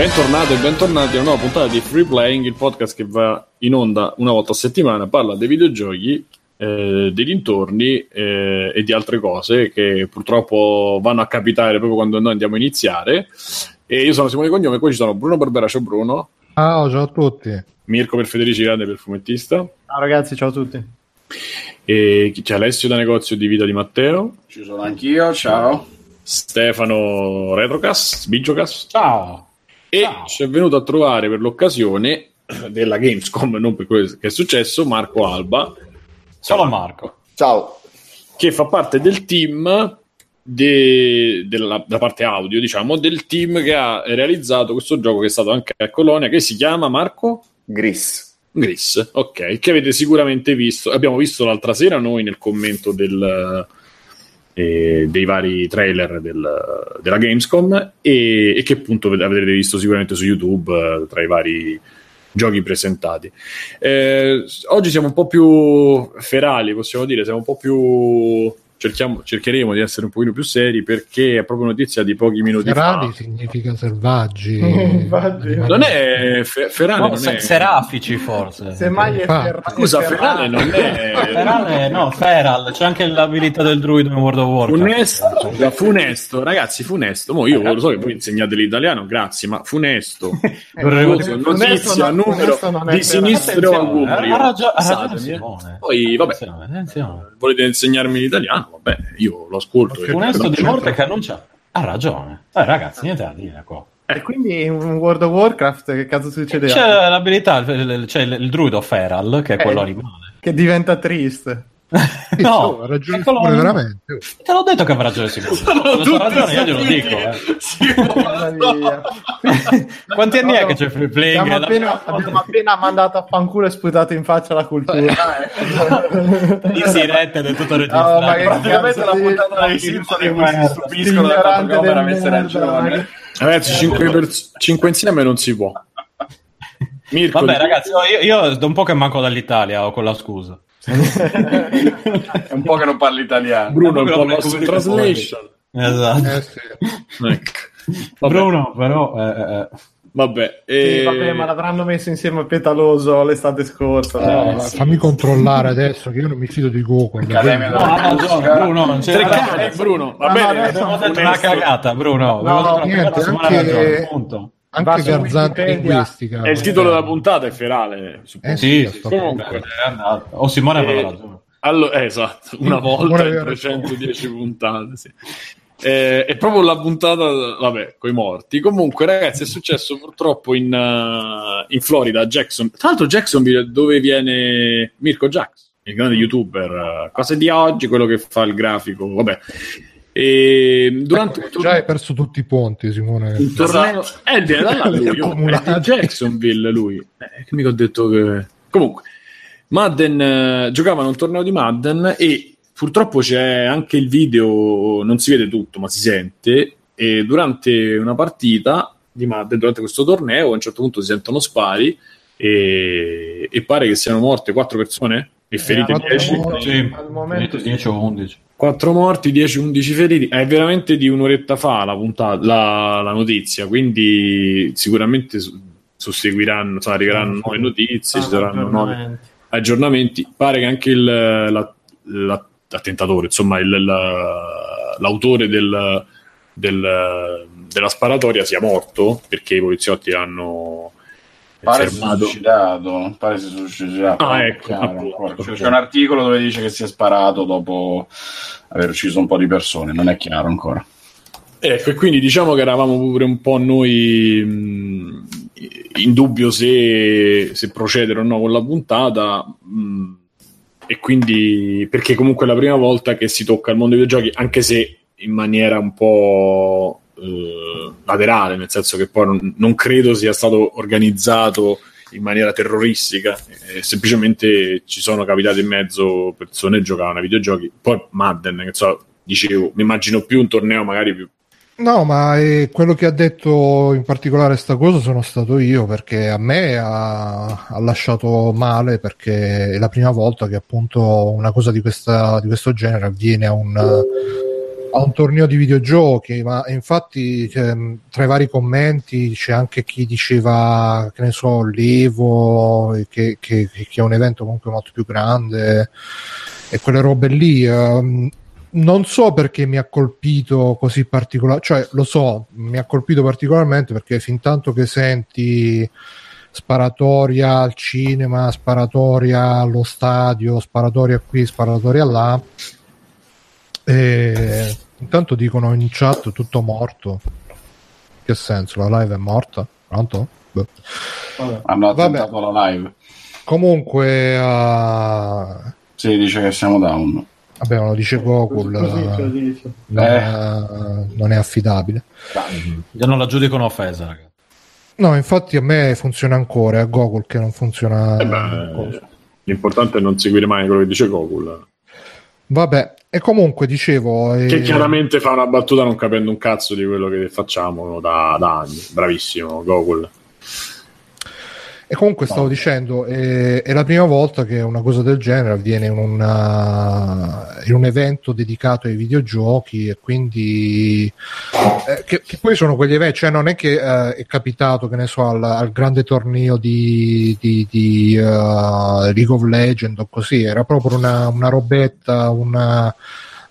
Bentornati e bentornati a una nuova puntata di Free Playing, il podcast che va in onda una volta a settimana, parla dei videogiochi, eh, dei dintorni eh, e di altre cose che purtroppo vanno a capitare proprio quando noi andiamo a iniziare. E io sono Simone Cognome, qui ci sono Bruno Barbera, ciao Bruno. Ciao, ciao a tutti. Mirko per Federici Grande per fumettista. Ciao ragazzi, ciao a tutti. E c'è Alessio da negozio di Vita di Matteo. Ci sono anch'io, ciao. Stefano Retrocast, Bigiocast. Ciao. E Ciao. ci è venuto a trovare per l'occasione della Gamescom, non per quello che è successo, Marco Alba, Ciao Marco. Ciao. che fa parte del team de- della, da parte audio, diciamo, del team che ha realizzato questo gioco che è stato anche a Colonia, che si chiama Marco Gris. Gris, ok, che avete sicuramente visto, abbiamo visto l'altra sera noi nel commento del, eh, dei vari trailer del- della Gamescom e, e che appunto avrete visto sicuramente su YouTube eh, tra i vari giochi presentati. Eh, oggi siamo un po' più ferali, possiamo dire, siamo un po' più... Cerchiamo, cercheremo di essere un pochino più seri perché è proprio notizia di pochi minuti Ferali fa. significa selvaggi. Non è fe- ferale, No, non se- è... serafici forse. Semmai è Ferrari. Scusa, ferale non è... Ferale, no, Feral, c'è anche l'abilità del druido in World of Warcraft. Funesto, funesto, ragazzi, funesto. Mo io lo so che voi insegnate l'italiano, grazie, ma funesto. Funesto notizia, non- numero Funesto non di sinistro Attenzione, augurio. ha ragio- ha ragione. Poi, vabbè, Attenzione, attenzione. volete insegnarmi l'italiano? Vabbè, io lo ascolto. Funesto di morte che annuncia. Ha ragione. Eh, ragazzi, niente da dire qua. E quindi in World of Warcraft che cazzo succede? C'è l'abilità, il- il- c'è il, il druido Feral, che è Eh. quello animale. Che diventa triste. Sì, no, oh, ha ragione Simone, veramente. Te l'ho detto che avrà ragione Simone. Sono ragione io glielo dico. eh. Sì, Mamma mia. Quanti anni è che c'è free playing? Abbiamo appena, abbiamo appena mandato a fanculo e sputato in faccia la cultura. in diretta ed è tutto Oh, registrato. ma che Praticamente la puntata dei Simpson in cui si stupiscono del fatto che Homer del avesse merda, ma ragione. che- Ragazzi, 5, insieme non si può. Mirko, Vabbè, ragazzi, oh, io, io da un po' che manco dall'Italia o con la scusa. È un po' che non parli italiano. Bruno, un po' Come- lost in translation. Esatto. Eh, sì. Ecco. Bruno, però, eh, eh, vabbè, Sì, eh, vabbè, ma l'avranno messo insieme a Petaloso l'estate scorsa. No, dai. ma fammi controllare adesso che io non mi fido di Google. Accademia no, ragione, Bruno, non c'è Bruno, va No, bene, Abbiamo detto una cagata, Bruno. No, una niente, anche- punto. Anche Wikipedia. linguistica. È il titolo della puntata, è ferale. suppongo. Eh Sì, sì, sì, comunque. O Simone aveva Eh, ragione. Allora, eh, esatto, una volta in aveva 310 puntate. Sì. Eh, è proprio la puntata, vabbè, coi morti. Comunque, ragazzi, è successo purtroppo in, uh, in Florida, Jackson. Tra l'altro, Jacksonville, dove viene Mirko Jax, il grande youtuber. uh, cose di oggi, quello che fa il grafico. Vabbè. E durante Ecco, già hai perso tutti i ponti, Simone. torneo eh viene da là lui, è di Jacksonville lui eh, che mica ho detto che comunque Madden eh, giocavano un torneo di Madden e purtroppo c'è anche il video non si vede tutto ma si sente e durante una partita di Madden durante questo torneo a un certo punto si sentono spari e, e pare che siano morte quattro persone e ferite quattro 10 morti. Sì, al momento sì. 10 o 11. 4 morti, 10-11 feriti. È veramente di un'oretta fa la, puntata, la, la notizia, quindi sicuramente su- susseguiranno, insomma, arriveranno nuove notizie, ci saranno nuovi aggiornamenti. Pare che anche il, la- la- l'attentatore, insomma, il- la- l'autore del- del- della sparatoria sia morto perché i poliziotti hanno Pare si sia suicidato. Pare si sia suicidato. Ah, ecco, chiaro appunto, ancora. C'è- un articolo dove dice che si è sparato dopo aver ucciso un po' di persone. Non è chiaro ancora. Ecco, e quindi diciamo che eravamo pure un po' noi mh, in dubbio se, se procedere o no con la puntata. mh, e quindi perché comunque è la prima volta che si tocca il mondo dei videogiochi, anche se in maniera un po' eh, laterale, nel senso che poi non, non credo sia stato organizzato in maniera terroristica, eh, semplicemente ci sono capitate in mezzo persone che giocavano ai videogiochi. Poi Madden, che so, dicevo, mi immagino più un torneo magari più No, ma eh, quello che ha detto in particolare sta cosa sono stato io perché a me ha, ha lasciato male perché è la prima volta che appunto una cosa di, questa, di questo genere avviene a un, a un torneo di videogiochi, ma infatti cioè, tra i vari commenti c'è anche chi diceva che ne so, l'Evo, che, che, che è un evento comunque molto più grande e quelle robe lì. ehm, non so perché mi ha colpito così particolare, cioè lo so, mi ha colpito particolarmente perché fin tanto che senti sparatoria al cinema, sparatoria allo stadio, sparatoria qui, sparatoria là, e intanto dicono in chat tutto morto. Che senso? La live è morta? Pronto? Boh. Hanno Vabbè. attentato la live. Comunque, uh, Si dice che siamo down. vabbè, lo dice Gokul, eh, non, Eh. è, non è affidabile. Io non la giudico un'offesa, ragazzi. No, infatti a me funziona ancora, è a Gokul che non funziona. Eh beh, l'importante è non seguire mai quello che dice Gokul. Vabbè, e comunque dicevo... Che eh, chiaramente fa una battuta non capendo un cazzo di quello che facciamo da, da anni. Bravissimo, Gokul. E comunque stavo dicendo, eh, è la prima volta che una cosa del genere avviene in, una- in un evento dedicato ai videogiochi e quindi eh, che, che poi sono quegli eventi, cioè non è che eh, è capitato, che ne so, al, al grande torneo di, di, di, eh, League of Legends o così, era proprio una, una robetta, una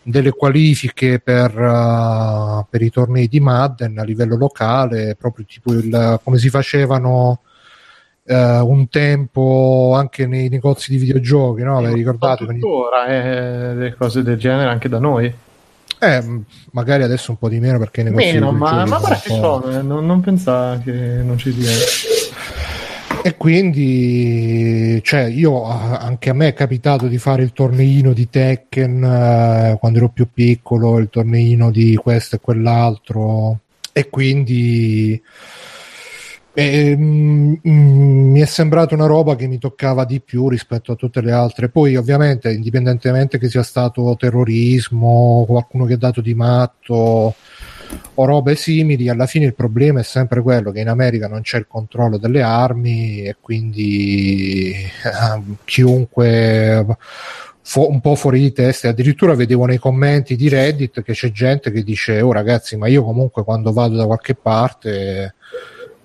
delle qualifiche per, eh, per i tornei di Madden a livello locale, proprio tipo il, come si facevano eh, un tempo anche nei negozi di videogiochi, no? Vi ricordate? Con i- Tuttora eh, le cose del genere anche da noi. Eh, magari adesso un po' di meno perché negozi Meno, ma, ma guarda ci sono, eh, non, non pensare che non ci sia. E quindi, cioè, io anche a me è capitato di fare il torneino di Tekken eh, quando ero più piccolo, il torneino di questo e quell'altro, e quindi ehm, mm, mi è sembrata una roba che mi toccava di più rispetto a tutte le altre. Poi, ovviamente, indipendentemente che sia stato terrorismo, qualcuno che ha dato di matto o robe simili, alla fine il problema è sempre quello che in America non c'è il controllo delle armi e quindi eh, chiunque fo- un po' fuori di testa, addirittura vedevo nei commenti di Reddit che c'è gente che dice oh ragazzi ma io comunque quando vado da qualche parte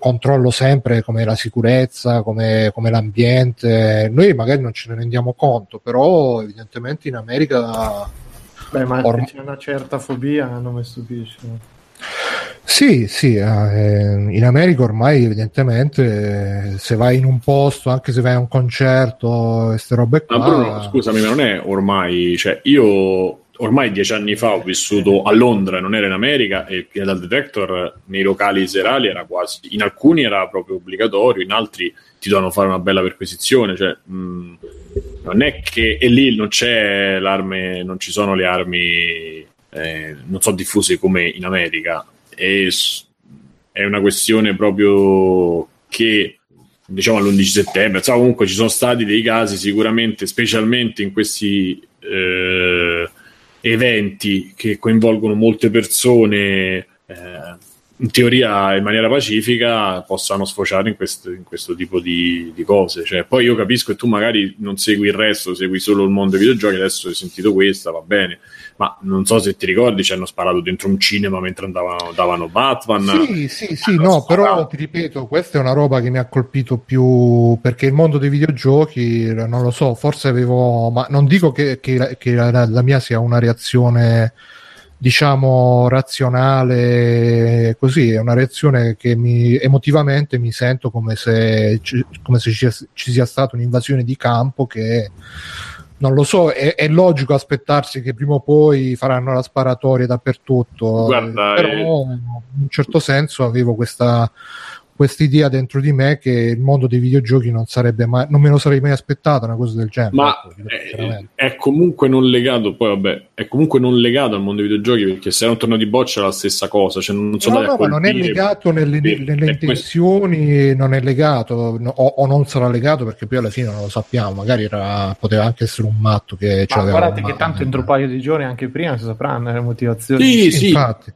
controllo sempre come la sicurezza, come, come l'ambiente, noi magari non ce ne rendiamo conto, però evidentemente in America Beh, ma Orm- se c'è una certa fobia non mi stupisce. Sì, sì, eh, in America ormai evidentemente eh, se vai in un posto, anche se vai a un concerto, queste robe qua, Ma Bruno, scusami, ma non è ormai, cioè io ormai dieci anni fa ho vissuto a Londra, non era in America, e il metal detector nei locali serali era quasi, in alcuni era proprio obbligatorio, in altri ti dovevano fare una bella perquisizione, cioè mh, non è che e lì non c'è l'arme, non ci sono le armi, eh, non so diffuse come in America, e è una questione proprio che diciamo all'11 settembre, insomma, comunque ci sono stati dei casi sicuramente, specialmente in questi eh, eventi che coinvolgono molte persone, eh, in teoria in maniera pacifica, possano sfociare in questo, in questo tipo di, di cose. Cioè, poi io capisco che tu magari non segui il resto, segui solo il mondo dei videogiochi, adesso hai sentito questa, va bene. Ma non so se ti ricordi, ci hanno sparato dentro un cinema mentre andavano, davano Batman. Sì, sì, sì, no, però ti ripeto, questa è una roba che mi ha colpito più perché il mondo dei videogiochi, non lo so, forse avevo, ma non dico che, che la- che la, la mia sia una reazione, diciamo, razionale, così, è una reazione che mi, emotivamente mi sento come se, ci- come se ci, ci sia stata un'invasione di campo che non lo so, è, è logico aspettarsi che prima o poi faranno la sparatoria dappertutto, Guarda, però eh, in un certo senso avevo questa quest'idea dentro di me che il mondo dei videogiochi non sarebbe mai, non me lo sarei mai aspettato una cosa del genere. Ma ecco, dico è, è comunque non legato, poi vabbè, è comunque non legato al mondo dei videogiochi perché se era un torneo di boccia è la stessa cosa, cioè non sono No, no, ma non è legato nelle, nelle è questo. intenzioni, non è legato no, o, o non sarà legato perché poi alla fine non lo sappiamo, magari era, poteva anche essere un matto che Ma c'aveva guardate che tanto entro un paio di giorni, anche prima, si sapranno le motivazioni. Sì, Sì, sì, infatti.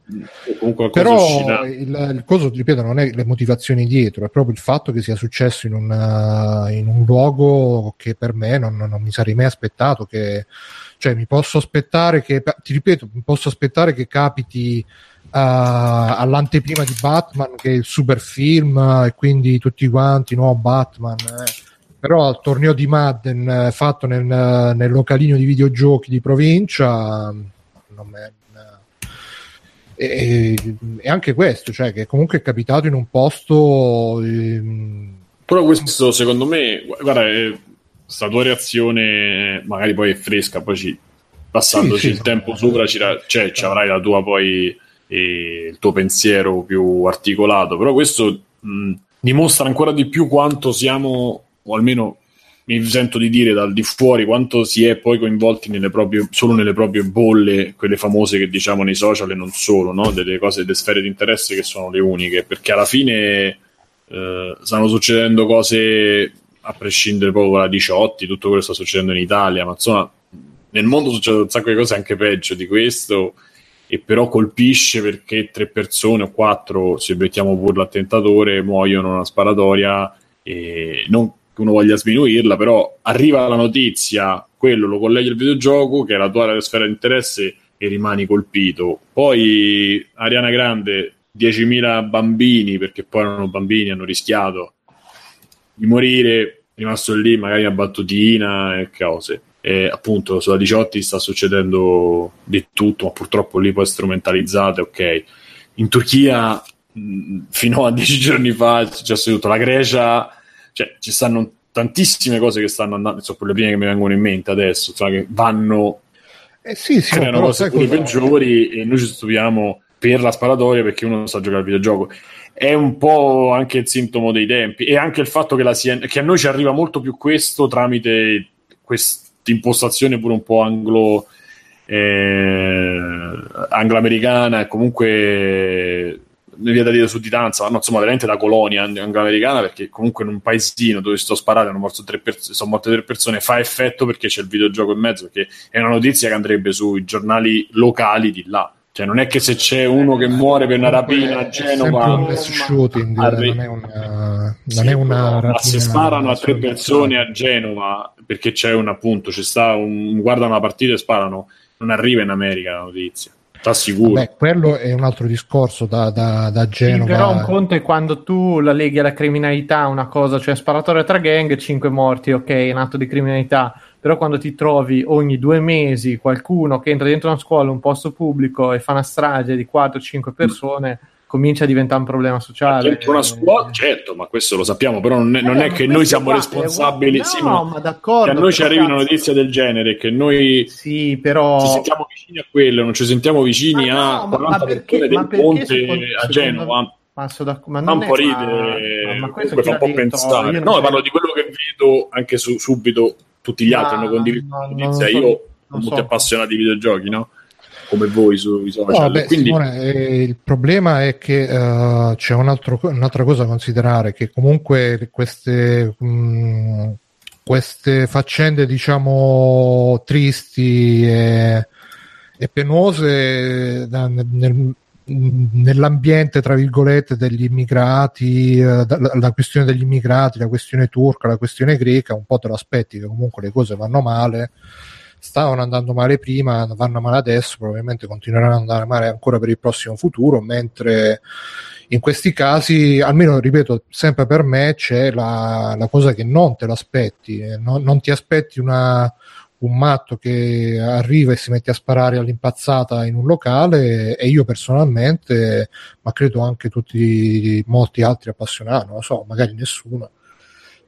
Però il, il coso, ripeto, non è le motivazioni motivazioni dietro, è proprio il fatto che sia successo in, una, in un luogo che per me non, non, mi sarei mai aspettato. Che, cioè, mi posso aspettare che, ti ripeto, mi posso aspettare che capiti uh, all'anteprima di Batman, che è il super film, e quindi tutti quanti, no, Batman. Eh. Però al torneo di Madden eh, fatto nel, nel localino di videogiochi di provincia, non me, e, e, anche questo, cioè che comunque è capitato in un posto. Ehm... Però questo secondo me, guarda, questa tua reazione magari poi è fresca, poi ci, passandoci sì, sì, il tempo sopra ci, cioè, ci avrai la tua poi eh, il tuo pensiero più articolato, però questo mh, dimostra ancora di più quanto siamo, o almeno mi sento di dire dal di fuori quanto si è poi coinvolti nelle proprie, solo nelle proprie bolle, quelle famose che diciamo nei social e non solo, no? delle cose, delle sfere di interesse che sono le uniche, perché alla fine eh, stanno succedendo cose a prescindere proprio da 18, tutto quello che sta succedendo in Italia, ma insomma nel mondo succedono un sacco di cose anche peggio di questo e però colpisce perché tre persone o quattro, se mettiamo pure l'attentatore, muoiono una sparatoria e non che uno voglia sminuirla, però arriva la notizia, quello lo colleghi al videogioco, che è la tua sfera di interesse e rimani colpito. Poi Ariana Grande, 10.000 bambini, perché poi erano bambini, hanno rischiato di morire, rimasto lì magari una battutina e cose. E appunto sulla 18 sta succedendo di tutto, ma purtroppo lì poi strumentalizzate, ok. In Turchia fino a dieci giorni fa è successo tutto, la Grecia cioè, ci stanno tantissime cose che stanno andando, sono le prime che mi vengono in mente adesso, cioè che vanno, eh sì, sì, creano cose pure peggiori e noi ci stupiamo per la sparatoria perché uno sa giocare al videogioco. È un po' anche il sintomo dei tempi e anche il fatto che, la CN- che a noi ci arriva molto più questo tramite questa impostazione pure un po' anglo eh, anglo-americana e comunque mi viene da dire sudditanza, ma no, insomma, veramente la colonia anglo-americana, perché comunque in un paesino dove sto sparando hanno morto tre persone, sono morte tre persone, fa effetto perché c'è il videogioco in mezzo, perché è una notizia che andrebbe sui giornali locali di là. Cioè, non è che se c'è uno che muore per una rapina a Genova, un shooting, arri- non è una, non è una ma se sparano a tre persone a Genova perché c'è un appunto, ci sta un guardano la partita e sparano, non arriva in America la notizia. T'assicuro. Beh, quello è un altro discorso da, da, da Genova. Sì, però un conto è quando tu la leghi alla criminalità una cosa, cioè sparatoria tra gang, 5 morti, ok, è un atto di criminalità. Però quando ti trovi ogni due mesi qualcuno che entra dentro una scuola, un posto pubblico e fa una strage di 4-5 persone... Mm comincia a diventare un problema sociale. Dentro una scuola, certo, ma questo lo sappiamo, però non è, non eh, è che noi siamo responsabili. No, sì, ma, ma d'accordo. Che a noi ci arrivi una notizia del genere, che noi sì, però... ci sentiamo vicini a quello, non ci sentiamo vicini ma a no, 40 perché, del ponte secondo, a Genova. Ma, da, ma non un po' ridere, ma, comunque fa un po' pensare. No, parlo di quello che vedo anche su, subito, tutti gli altri hanno condiviso la notizia. Io sono molto appassionato di videogiochi, no? Come voi sui social. No, beh, Quindi... Simone, eh, il problema è che uh, c'è un altro, un'altra cosa da considerare, che comunque queste, mh, mm, queste faccende, diciamo, tristi e, e penose da, nel, nell'ambiente, tra virgolette, degli immigrati, uh, la, la, questione degli immigrati, la questione turca, la questione greca, un po' te lo aspetti che comunque le cose vanno male stavano andando male prima, vanno male adesso, probabilmente continueranno ad andare male ancora per il prossimo futuro, mentre in questi casi, almeno ripeto, sempre per me c'è la, la cosa che non te l'aspetti, eh, non, non ti aspetti una, un matto che arriva e si mette a sparare all'impazzata in un locale e io personalmente, ma credo anche tutti molti altri appassionati, non lo so, magari nessuno,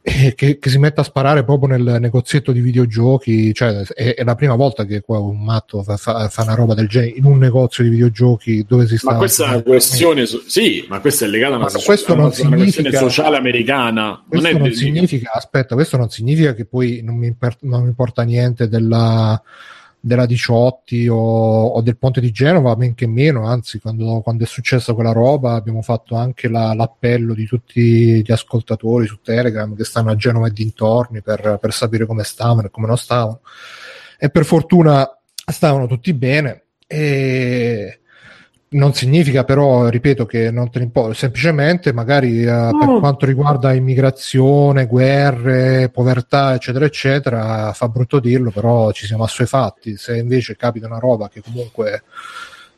che, che, si mette a sparare proprio nel negozietto di videogiochi, cioè è, è la prima volta che qua un matto fa, fa, fa, una roba del genere in un negozio di videogiochi dove si sta... Ma questa è una questione, sì, ma questa è legata a una, questo non una questione sociale americana. Questo non, non significa, aspetta, questo non significa che poi non mi, non mi importa niente della della Diciotti o, o, del ponte di Genova, men che meno, anzi quando, quando è successa quella roba abbiamo fatto anche la, l'appello di tutti gli ascoltatori su Telegram che stanno a Genova e dintorni per, per sapere come stavano e come non stavano. E per fortuna stavano tutti bene e non significa però, ripeto, che non te ne importa, semplicemente magari eh, per No. quanto riguarda immigrazione, guerre, povertà, eccetera, eccetera, fa brutto dirlo, però ci siamo assuefatti. Se invece capita una roba che comunque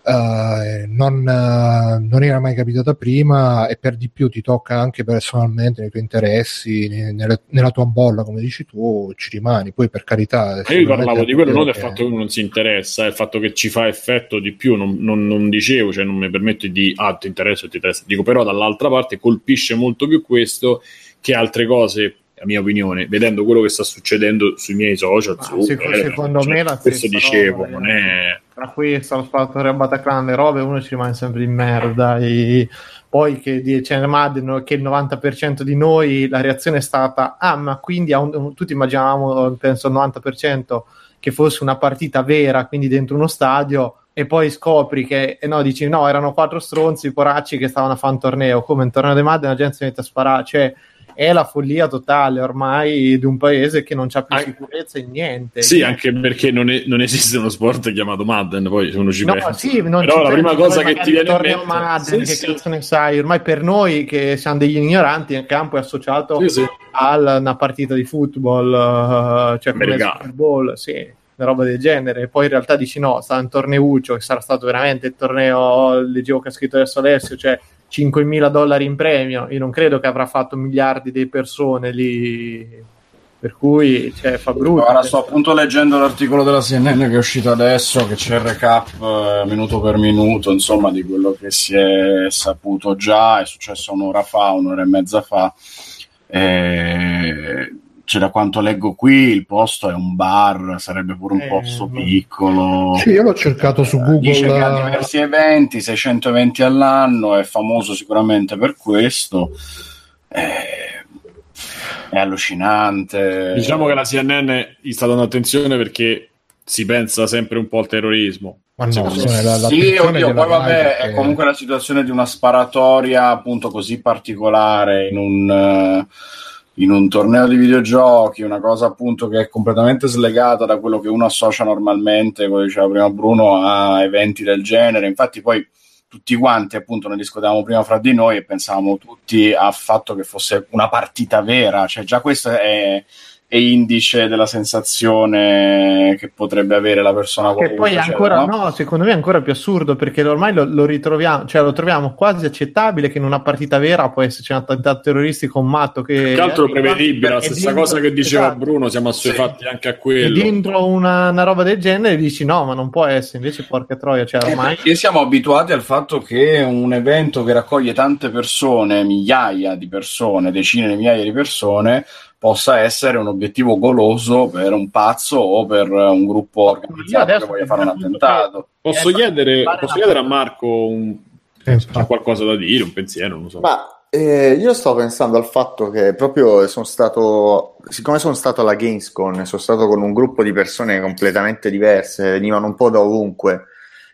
eh, non, eh, non era mai capitata prima e per di più ti tocca anche personalmente nei tuoi interessi, ne- nella tua bolla, come dici tu, ci rimani. Poi per carità... Io parlavo di quello, non del che- fatto che uno non si interessa, è il fatto che ci fa effetto di più. Non, non- non dicevo, cioè non mi permetto di ah, ti interessa, ti interessa. Dico, però, dall'altra parte colpisce molto più questo che altre cose. A mia opinione, vedendo quello che sta succedendo sui miei social, su, seco- eh, secondo cioè, me la questo dicevo, roba, non eh. è tra questo, lo spazio a Bataclan, le robe, uno ci rimane sempre in merda. E poi che dice Madden che il 90% di noi la reazione è stata: Ah, ma quindi un- tutti immaginavamo, penso il 90% che fosse una partita vera, quindi dentro uno stadio. E poi scopri che, e no, dici no, erano quattro stronzi poracci che stavano a fare un torneo. Come un torneo di Madden, la gente si mette a sparare. Cioè, è la follia totale ormai di un paese che non c'ha più sicurezza in niente. Sì, anche perché non, è- non esiste uno sport chiamato Madden, poi se uno ci No, pensa. sì, non Però la prima cosa che ti viene in mente Madden, sì, che sì. cazzo ne sai? Ormai per noi che siamo degli ignoranti, il campo è associato Sì, sì. a una partita di football, eh, cioè come Americano. Super Bowl, sì, una roba del genere. E poi in realtà dici no, sta un torneuccio che sarà stato veramente il torneo, leggevo che ha scritto adesso Alessio, cioè 5.000 dollari in premio. Io non credo che avrà fatto miliardi di persone lì, per cui cioè, fa brutto. Ora sto appunto leggendo l'articolo della CNN che è uscito adesso, che c'è il recap eh, minuto per minuto, insomma, di quello che si è saputo già, è successo un'ora fa, un'ora e mezza fa. Eh, cioè, da quanto leggo qui, il posto è un bar, sarebbe pure un Eh, posto piccolo. Sì, io l'ho cercato su Google. Dice che ha diversi eventi, 600 eventi all'anno, è famoso sicuramente per questo. Eh, è allucinante. Diciamo che la CNN gli sta dando attenzione perché si pensa sempre un po' al terrorismo. Ma no, Secondo sì, me. la- sì, oddio, poi vabbè, è comunque la situazione di una sparatoria appunto così particolare in un, eh, in un torneo di videogiochi, una cosa appunto che è completamente slegata da quello che uno associa normalmente, come diceva prima Bruno, a eventi del genere. Infatti poi tutti quanti appunto ne discutevamo prima fra di noi e pensavamo tutti al fatto che fosse una partita vera, cioè già questo è, è indice della sensazione che potrebbe avere la persona Che poi è cioè, ancora, no? no, secondo me è ancora più assurdo perché ormai lo, lo ritroviamo, cioè lo troviamo quasi accettabile che in una partita vera può esserci un attentato terroristico, un matto che. Che altro prevedibile, la E stessa dentro- cosa che diceva esatto. Bruno, siamo assuefatti anche a E quello. dentro una, una roba del genere dici no, ma non può essere, invece porca troia, cioè ormai. Perché siamo abituati al fatto che un evento che raccoglie tante persone, migliaia di persone, decine di migliaia di persone, possa essere un obiettivo goloso per un pazzo o per un gruppo organizzato che voglia fare un attentato. Posso Eh, chiedere, posso chiedere a Marco un, Eh, qualcosa da dire, un pensiero, non so. Ma eh, io sto pensando al fatto che proprio sono stato, siccome sono stato alla Gamescom, sono stato con un gruppo di persone completamente diverse, venivano un po' da ovunque.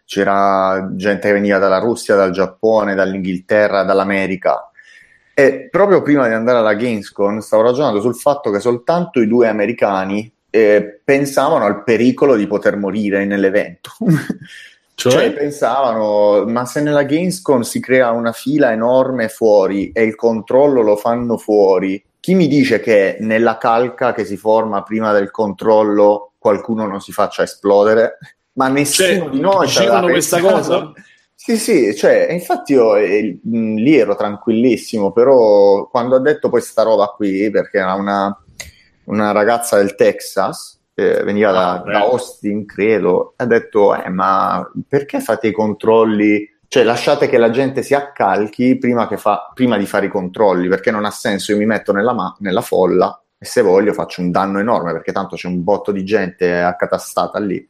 C'era gente che veniva dalla Russia, dal Giappone, dall'Inghilterra, dall'America. E proprio prima di andare alla Gamescom stavo ragionando sul fatto che soltanto i due americani eh, pensavano al pericolo di poter morire nell'evento. Cioè? Cioè, pensavano, ma se nella Gamescom si crea una fila enorme fuori e il controllo lo fanno fuori, chi mi dice che nella calca che si forma prima del controllo qualcuno non si faccia esplodere? Ma nessuno Cioè, di noi dicevano questa cosa? Sì, sì, cioè, infatti io eh, lì ero tranquillissimo, però quando ha detto poi sta roba qui, perché era una, una ragazza del Texas, eh, veniva da, Ah, da. Austin, credo, ha detto, eh, ma perché fate i controlli? Cioè, lasciate che la gente si accalchi prima, che fa- prima di fare i controlli, perché non ha senso, io mi metto nella, ma- nella folla e se voglio faccio un danno enorme, perché tanto c'è un botto di gente accatastata lì.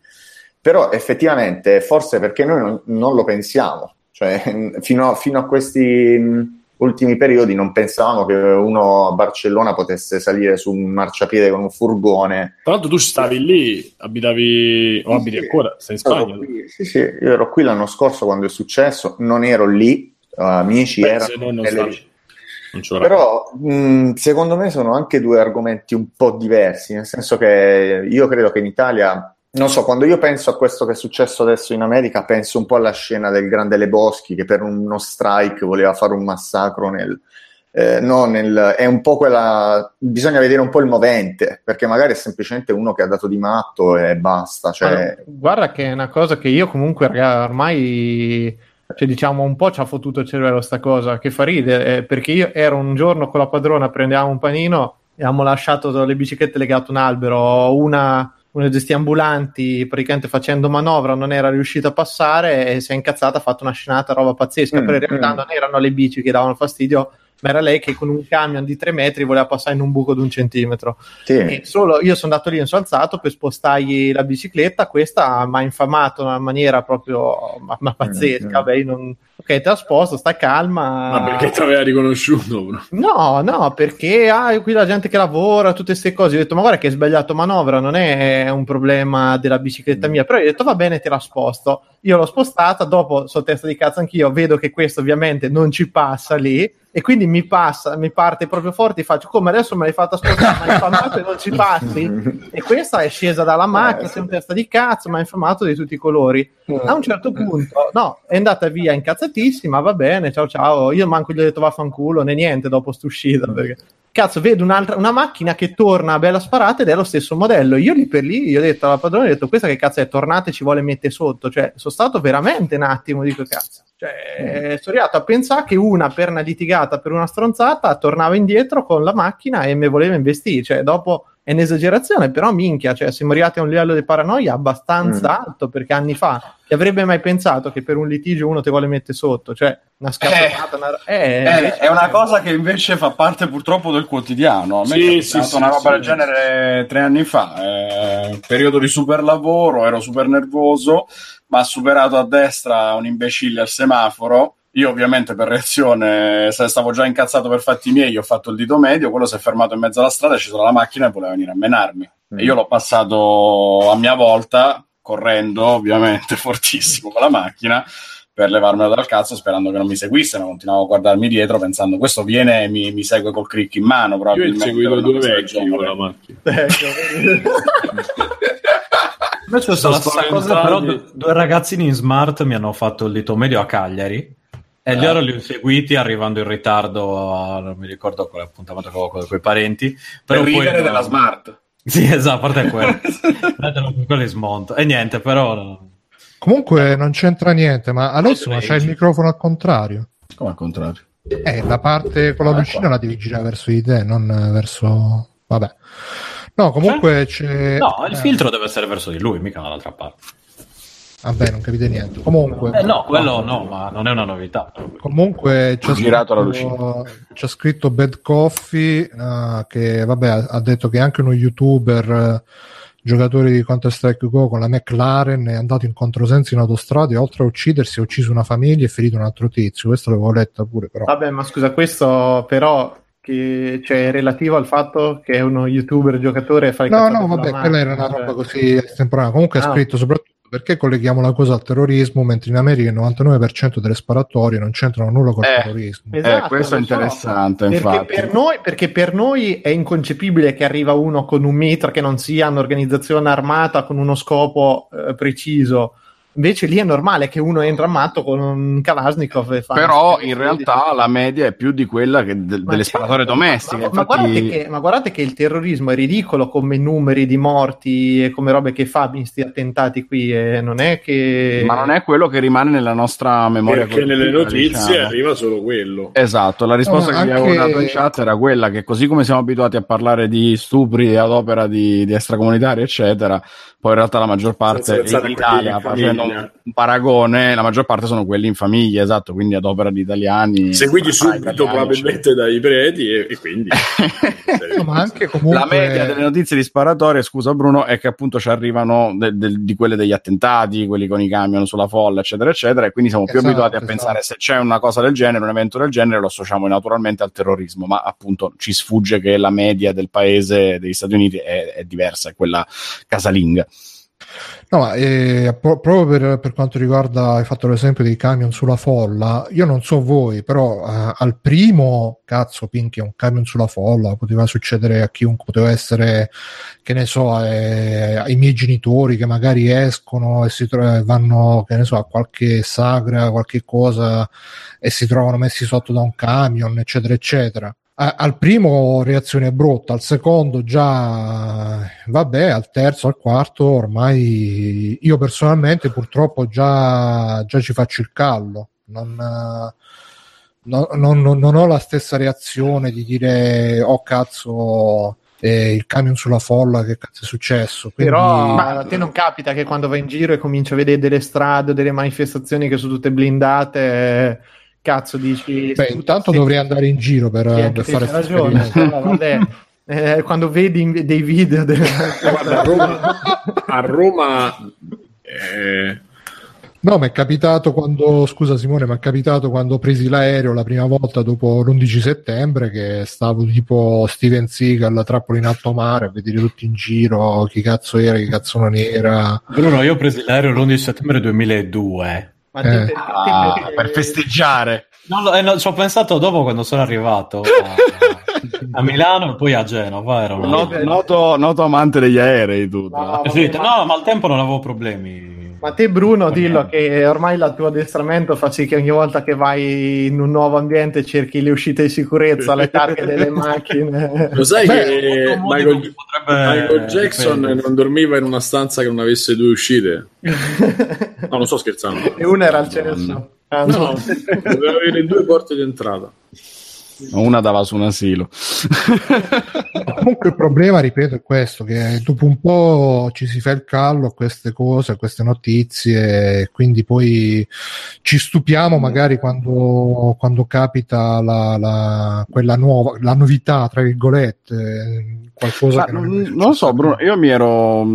Però effettivamente, forse perché noi non, non lo pensiamo, cioè fino a, fino a questi mh, ultimi periodi non pensavamo che uno a Barcellona potesse salire su un marciapiede con un furgone. Tra l'altro tu stavi lì, abitavi, o abiti Sì, ancora, stai in Spagna. qui- sì, sì, io ero qui l'anno scorso quando è successo, non ero lì, uh, amici Beh, erano non nelle-. Non Però mh, secondo me sono anche due argomenti un po' diversi, nel senso che io credo che in Italia Non so, quando io penso a questo che è successo adesso in America, penso un po' alla scena del Grande Leboschi che per uno strike voleva fare un massacro nel, eh, no, nel, è un po' quella. Bisogna vedere un po' il movente, perché magari è semplicemente uno che ha dato di matto e basta. Cioè... Allora, guarda che è una cosa che io comunque, ormai. Cioè, diciamo, un po' ci ha fottuto il cervello sta cosa, che fa ridere, eh, perché io ero un giorno con la padrona, prendevamo un panino e abbiamo lasciato le biciclette legate a un albero, una, una di questi ambulanti, praticamente facendo manovra, non era riuscita a passare e si è incazzata, ha fatto una scenata, roba pazzesca, Mm, però in realtà mm. non erano le bici che davano fastidio, ma era lei che con un camion di tre metri voleva passare in un buco di un centimetro. Sì. E solo io sono andato lì, mi sono alzato per spostargli la bicicletta. Questa mi ha infamato in una maniera proprio ma, ma pazzesca. Mm, mm. Io non... Ok, te la sposto, sta calma. Ma perché ti aveva riconosciuto? bro? No, no, perché ah, qui la gente che lavora, tutte queste cose. Ho detto, ma guarda che hai sbagliato manovra, non è un problema della bicicletta mia. Però io ho detto, va bene, te la sposto. Io l'ho spostata, dopo so testa di cazzo anch'io, vedo che questo ovviamente non ci passa lì. E quindi mi passa, mi parte proprio forte, faccio come adesso me l'hai fatta spostare, ma infamato e non ci passi. E questa è scesa dalla macchina, sei un testa di cazzo, ma infamato di tutti i colori. A un certo punto, no, è andata via incazzatissima, va bene, ciao ciao. Io manco gli ho detto vaffanculo né niente dopo st'uscita. Perché... Cazzo, vedo un'altra, una macchina che torna bella sparata ed è lo stesso modello. Io lì per lì, io ho detto alla padrona, ho detto questa che cazzo è, tornate ci vuole mettere sotto. Cioè, sono stato veramente un attimo, dico cazzo. Cioè, sono arrivato a pensare che una per una litigata, per una stronzata, tornava indietro con la macchina e mi voleva investire. Cioè, dopo è un'esagerazione, però minchia, cioè, siamo arrivati a un livello di paranoia abbastanza alto perché anni fa chi avrebbe mai pensato che per un litigio uno ti vuole mettere sotto? Cioè, una scappata, una... Eh, Eh, è una cosa che invece fa parte purtroppo del quotidiano. A me Sì, è sì, sì, una roba sì. del genere tre anni fa. eh, periodo di super lavoro, ero super nervoso, ma ha superato a destra un imbecille al semaforo. Io ovviamente per reazione se stavo già incazzato per fatti miei, ho fatto il dito medio, quello si è fermato in mezzo alla strada, è sceso dalla macchina e voleva venire a menarmi. E io l'ho passato a mia volta, correndo ovviamente fortissimo con la macchina, per levarmelo dal cazzo sperando che non mi seguisse, ma continuavo a guardarmi dietro pensando questo viene e mi, mi segue col crick in mano. Io ho una due vecchi con la macchina. Ecco, Invece Sono la stessa cosa, però due, due ragazzini in smart mi hanno fatto il dito medio a Cagliari e Eh. loro li ho seguiti arrivando in ritardo a, non mi ricordo quale appuntamento che avevo con quei parenti. Però Per poi ridere della smart. Sì, esatto, a parte quello. Quelli smonto. E niente, però... Comunque non c'entra niente, ma adesso ma c'hai il microfono al contrario. Come al contrario. Eh, la parte con la Ah, lucina qua. la devi girare verso di te, non eh, verso... Vabbè. No, comunque c'è... No, il eh, filtro deve essere verso di lui, mica dall'altra parte. Vabbè, non capite niente. Comunque... Eh no, quello no, ma non è una novità. Comunque c'è Girato la scritto, c'è scritto Bad Coffee eh, che vabbè, ha, detto che anche uno youtuber eh, giocatore di Counter Strike Go con la McLaren è andato in controsenso in autostrada e oltre a uccidersi ha ucciso una famiglia e ferito un altro tizio questo l'avevo letto pure però Vabbè, ma scusa, questo però che cioè, è relativo al fatto che è uno youtuber giocatore e fa il no no vabbè quella era una cioè. roba così estemporanea comunque ha Ah. scritto soprattutto perché colleghiamo la cosa al terrorismo mentre in America il 99% delle sparatorie non c'entrano nulla col Eh, terrorismo Esatto, eh, questo è lo so. interessante, Perché infatti. per, noi, perché per noi è inconcepibile che arriva uno con un mitra che non sia un'organizzazione armata con uno scopo eh, preciso. Invece lì è normale che uno entra armato con un Kalashnikov e fa Però in realtà la media è più di quella che de- Ma delle certo, sparatorie domestiche. Ma, ma infatti- guardate che, ma guardate che il terrorismo è ridicolo come numeri di morti e come robe che fa in questi attentati qui. E non è che. Ma non è quello che rimane nella nostra memoria. Perché nelle notizie diciamo. arriva solo quello. Esatto, la risposta No, che vi avevo anche- dato in chat era quella che così come siamo abituati a parlare di stupri ad opera di, di extracomunitari, eccetera, poi in realtà la maggior parte in Italia, facendo un, paragone, la maggior parte sono quelli in famiglia, esatto, quindi ad opera di italiani. Seguiti subito italiani, probabilmente dai preti e, e quindi... No, ma anche comunque La media delle notizie di sparatorie, scusa Bruno, è che appunto ci arrivano de- de- di quelle degli attentati, quelli con i camion sulla folla, eccetera, eccetera, e quindi siamo più Esatto, abituati a esatto. pensare se c'è una cosa del genere, un evento del genere, lo associamo naturalmente al terrorismo, ma appunto ci sfugge che la media del paese degli Stati Uniti è, è diversa, è quella casalinga. No, ma eh, pro- proprio per, per quanto riguarda, hai fatto l'esempio dei camion sulla folla, io non so voi, però eh, al primo, cazzo, Pinky, un camion sulla folla, poteva succedere a chiunque, poteva essere, che ne so, eh, ai miei genitori che magari escono e si tro- vanno, che ne so, a qualche sagra, qualche cosa e si trovano messi sotto da un camion, eccetera, eccetera al primo reazione brutta, al secondo già vabbè, al terzo, al quarto ormai io personalmente purtroppo già, già ci faccio il callo. Non, non, non, non, ho la stessa reazione di dire oh cazzo eh, il camion sulla folla che cazzo è successo Quindi... però a te non capita che quando vai in giro e cominci a vedere delle strade delle manifestazioni che sono tutte blindate eh cazzo dici? Beh, intanto dovrei andare in giro per, per fare ragione. vabbè, eh, quando vedi dei video delle... Guarda, a Roma, a Roma eh... No, mi è capitato quando, scusa Simone, mi è capitato quando ho presi l'aereo la prima volta dopo l'11 settembre che stavo tipo Steven Seagal, trappola in alto mare a vedere tutti in giro chi cazzo era, chi cazzo non era. Bruno, io ho preso l'aereo l'11 settembre 2002 ma eh. te, ah, te, per festeggiare. No, eh, no, ci ho pensato dopo quando sono arrivato a, a Milano e poi a Genova. Ero noto, noto, noto, amante degli aerei. Tu, no, no, ma al tempo non avevo problemi. Ma te, Bruno, dillo che ormai il tuo addestramento fa sì che ogni volta che vai in un nuovo ambiente cerchi le uscite di sicurezza, le targhe delle macchine. Lo sai Beh, che Michael, Michael Jackson dipendere. non dormiva in una stanza che non avesse due uscite? No, non sto scherzando. E una era al cereso. Ah, no, no. doveva avere due porte d'entrata. Una dava su un asilo. Comunque il problema, ripeto, è questo, che dopo un po' ci si fa il callo a queste cose, a queste notizie, quindi poi ci stupiamo magari quando, quando capita la, la, quella nuova, la novità, tra virgolette, qualcosa che non, non, non lo so, Bruno, io mi ero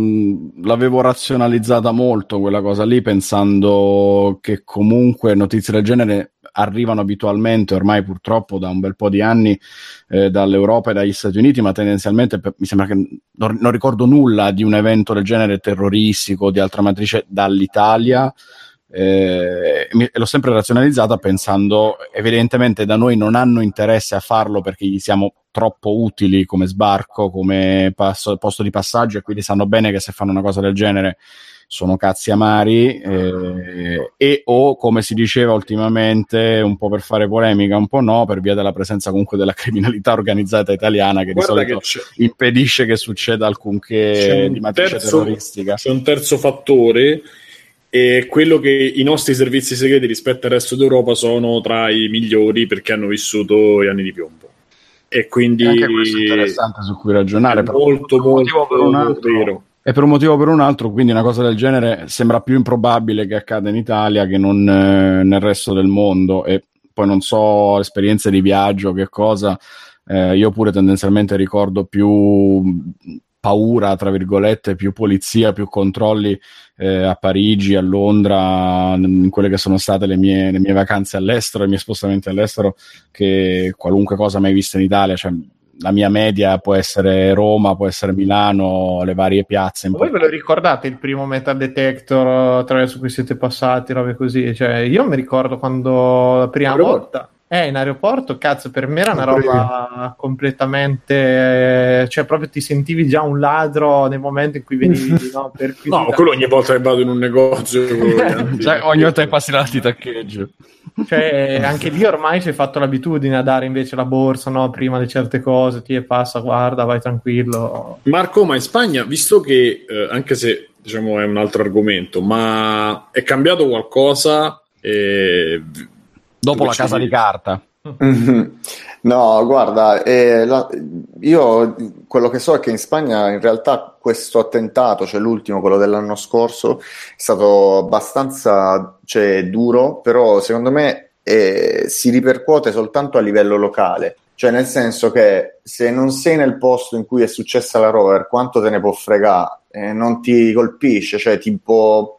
l'avevo razionalizzata molto quella cosa lì pensando che comunque notizie del genere arrivano abitualmente ormai purtroppo da un bel po' di anni eh, dall'Europa e dagli Stati Uniti, ma tendenzialmente per, mi sembra che non, non, ricordo nulla di un evento del genere terroristico di altra matrice dall'Italia. Eh, l'ho sempre razionalizzata pensando evidentemente da noi non hanno interesse a farlo perché gli siamo troppo utili come sbarco, come passo, posto di passaggio e quindi sanno bene che se fanno una cosa del genere sono cazzi amari eh, e o come si diceva ultimamente un po' per fare polemica un po' no per via della presenza comunque della criminalità organizzata italiana che Guarda di solito che impedisce che succeda alcunché di matrice terzo, terroristica. c'è un terzo fattore e quello che i nostri servizi segreti rispetto al resto d'Europa sono tra i migliori perché hanno vissuto gli anni di piombo. E quindi è anche questo è interessante su cui ragionare molto molto, molto vero e per un motivo o per un altro, quindi una cosa del genere sembra più improbabile che accada in Italia che non eh, nel resto del mondo. E poi non so esperienze di viaggio, che cosa. Eh, io pure tendenzialmente ricordo più paura, tra virgolette, più polizia, più controlli eh, a Parigi, a Londra, in quelle che sono state le mie, le mie vacanze all'estero, i miei spostamenti all'estero, che qualunque cosa mai vista in Italia. Cioè, la mia media può essere Roma, può essere Milano, le varie piazze. Voi ve lo ricordate il primo metal detector attraverso cui siete passati, robe così? Cioè, io mi ricordo quando la prima Aeroporto. volta... Eh, in aeroporto, cazzo, per me era una roba completamente... Cioè, proprio ti sentivi già un ladro nel momento in cui venivi... no, no quello ogni volta che vado in un negozio... cioè, ogni volta che passi la di taccheggio. Cioè, anche lì ormai si è fatto l'abitudine a dare invece la borsa, no? Prima di certe cose, ti passa, guarda, vai tranquillo. Marco, ma in Spagna, visto che, eh, anche se diciamo è un altro argomento, ma è cambiato qualcosa eh, dopo la casa di carta? No, guarda, eh, la, io quello che so è che in Spagna in realtà questo attentato, cioè l'ultimo, quello dell'anno scorso, è stato abbastanza cioè, duro, però secondo me eh, si ripercuote soltanto a livello locale. Cioè, nel senso che se non sei nel posto in cui è successa la rover, quanto te ne può fregare? Eh, non ti colpisce, cioè ti può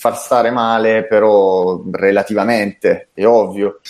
far stare male, però relativamente, è ovvio.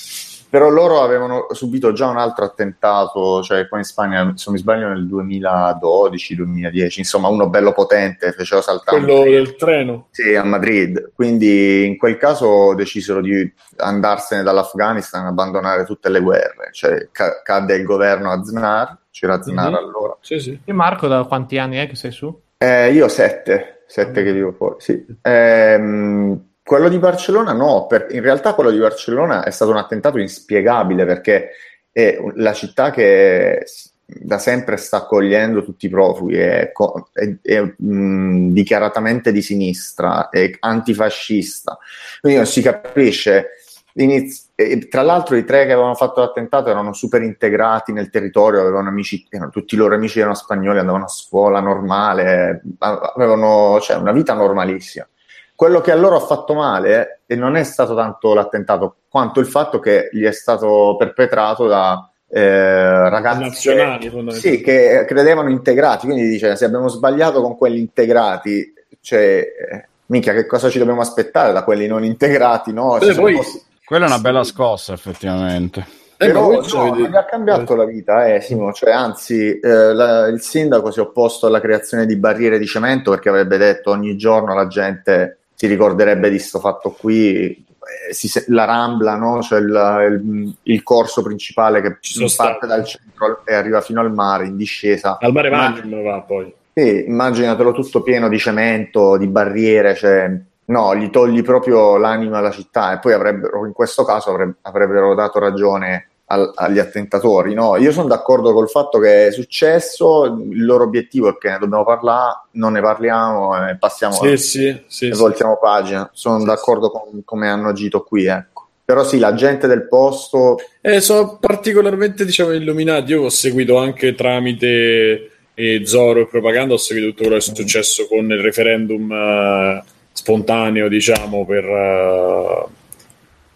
però loro avevano subito già un altro attentato, cioè qua in Spagna, se non mi sbaglio, nel 2012-2010, insomma uno bello potente, fecero saltare. Quello treno. del treno. Sì, a Madrid. Quindi in quel caso decisero di andarsene dall'Afghanistan, abbandonare tutte le guerre. Cioè ca- cadde il governo Aznar, c'era Aznar Mhm. allora. Sì, sì. E Marco, da quanti anni è che sei su? Eh, io sette, sette che vivo fuori, sì. Ehm, quello di Barcellona no, per- in realtà quello di Barcellona è stato un attentato inspiegabile perché è la città che da sempre sta accogliendo tutti i profughi, è, è- è, mh, dichiaratamente di sinistra, è antifascista, quindi non si capisce. Iniz- e tra l'altro i tre che avevano fatto l'attentato erano super integrati nel territorio, avevano amici, erano- tutti i loro amici erano spagnoli, andavano a scuola normale, avevano cioè, una vita normalissima. Quello che a loro ha fatto male e non è stato tanto l'attentato, quanto il fatto che gli è stato perpetrato da eh, ragazzi Nazionali, che, sì, che credevano integrati. Quindi dice: Se abbiamo sbagliato con quelli integrati, cioè, eh, minchia, che cosa ci dobbiamo aspettare da quelli non integrati? No, poi- posti- Quella è una bella scossa, effettivamente. Eh, però voi no, gli ha cambiato la vita, eh, Simo. Cioè, anzi, eh, la- il sindaco si è opposto alla creazione di barriere di cemento perché avrebbe detto ogni giorno la gente si ricorderebbe di sto fatto qui. eh, si la Rambla, no? cioè il, il- il corso principale che Ci sono parte stato. dal centro e arriva fino al mare in discesa. Al mare Ma- Magnum va poi. sì, immaginatelo tutto pieno di cemento, di barriere, cioè, no, gli togli proprio l'anima alla città e poi avrebbero, in questo caso avre- avrebbero dato ragione al- agli attentatori. No, io sono d'accordo col fatto che è successo, il loro obiettivo è che ne dobbiamo parlare, non ne parliamo e passiamo Sì, sì, sì, e voltiamo pagina. Sono d'accordo con come hanno agito qui, ecco. Però sì, la gente del posto Eh, sono particolarmente, diciamo, illuminati. Io ho seguito anche tramite eh, Zoro e propaganda, ho seguito tutto quello che è successo con il referendum eh, spontaneo, diciamo, per... eh,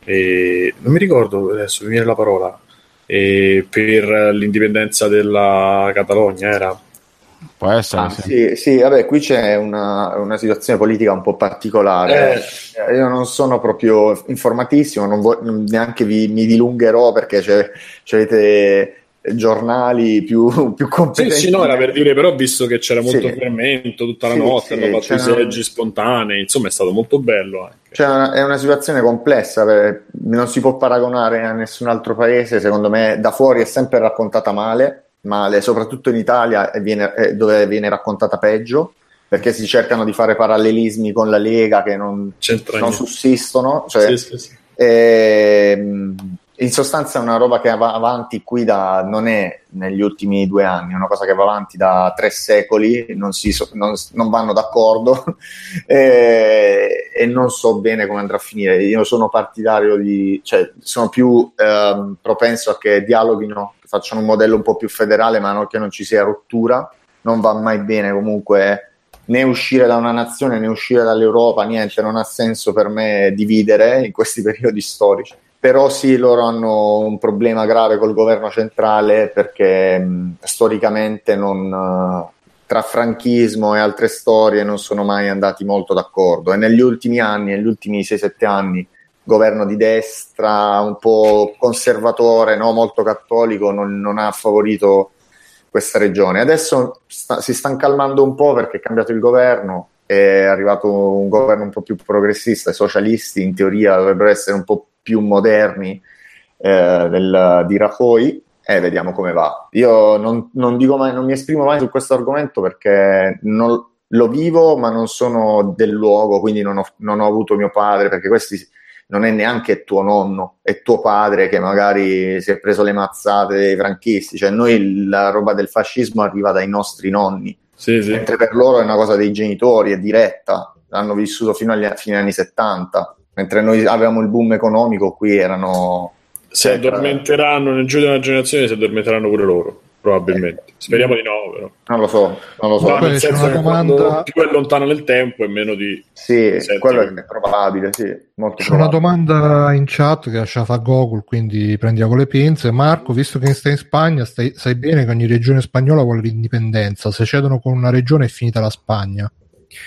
eh, non mi ricordo adesso, mi viene la parola. eh, per l'indipendenza della Catalogna era Può essere, Ah, sì. sì, sì, vabbè, qui c'è una, una situazione politica un po' particolare. Eh, Io non sono proprio informatissimo, non vo- neanche vi, mi dilungherò perché c'è, avete giornali più, più Sì, competenti. sì, no, era per dire, però visto che c'era molto Sì. fermento tutta la Sì, notte, sì, hanno fatto i seggi spontanei, insomma è stato molto bello anche. Cioè, una- è una situazione complessa, per- non si può paragonare a nessun altro paese, secondo me da fuori è sempre raccontata male, male, soprattutto in Italia e viene- eh, dove viene raccontata peggio, perché si cercano di fare parallelismi con la Lega che non, non sussistono, cioè, Sì, sì, sì. Ehm, in sostanza è una roba che va avanti qui da, non è negli ultimi due anni, è una cosa che va avanti da tre secoli, non, si non- non vanno d'accordo e, e non so bene come andrà a finire. Io sono partidario di, cioè sono più ehm, propenso a che dialoghino, facciano un modello un po' più federale, ma non, che non ci sia rottura. Non va mai bene comunque né uscire da una nazione né uscire dall'Europa, niente, non ha senso per me dividere in questi periodi storici. Però sì, loro hanno un problema grave col governo centrale perché mh, storicamente non, eh, tra franchismo e altre storie non sono mai andati molto d'accordo e negli ultimi anni, negli ultimi 6-7 anni, governo di destra, un po' conservatore, no? molto cattolico, non, non ha favorito questa regione. Adesso sta- si stanno calmando un po' perché è cambiato il governo, è arrivato un governo un po' più progressista, i socialisti in teoria dovrebbero essere un po' più moderni eh, del- di Rajoy e vediamo come va. Io non, non dico mai, non mi esprimo mai su questo argomento perché non- lo vivo, ma non sono del luogo, quindi non ho, non ho avuto mio padre, perché questi non è neanche tuo nonno, è tuo padre che magari si è preso le mazzate dei franchisti, cioè noi la roba del fascismo arriva dai nostri nonni, Sì, sì. mentre per loro è una cosa dei genitori, è diretta, hanno vissuto fino agli fine anni 70, mentre noi avevamo il boom economico, qui erano... Si addormenteranno nel giro di una generazione, si addormenteranno pure loro, probabilmente. Speriamo di no, però. Non lo so, non lo so. No, nel c'è senso una che domanda- più è lontano nel tempo e meno di... Sì, Senti. quello è probabile, sì, molto C'è una probabile. domanda in chat che lascia fa Google, quindi prendiamo con le pinze. Marco, visto che stai in Spagna, stai- sai bene che ogni regione spagnola vuole l'indipendenza. Se cedono con una regione è finita la Spagna.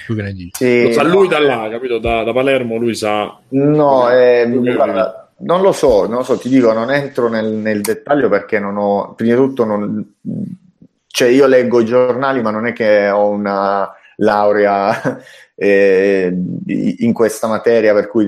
Tu che ne dici? Sì, Lo sa no, lui da là, capito? Da, da Palermo lui sa... No, Ok, guarda, non lo so, non lo so, ti dico, non entro nel, nel dettaglio perché non ho, prima di tutto, non, cioè io leggo i giornali, ma non è che ho una laurea eh, in questa materia per cui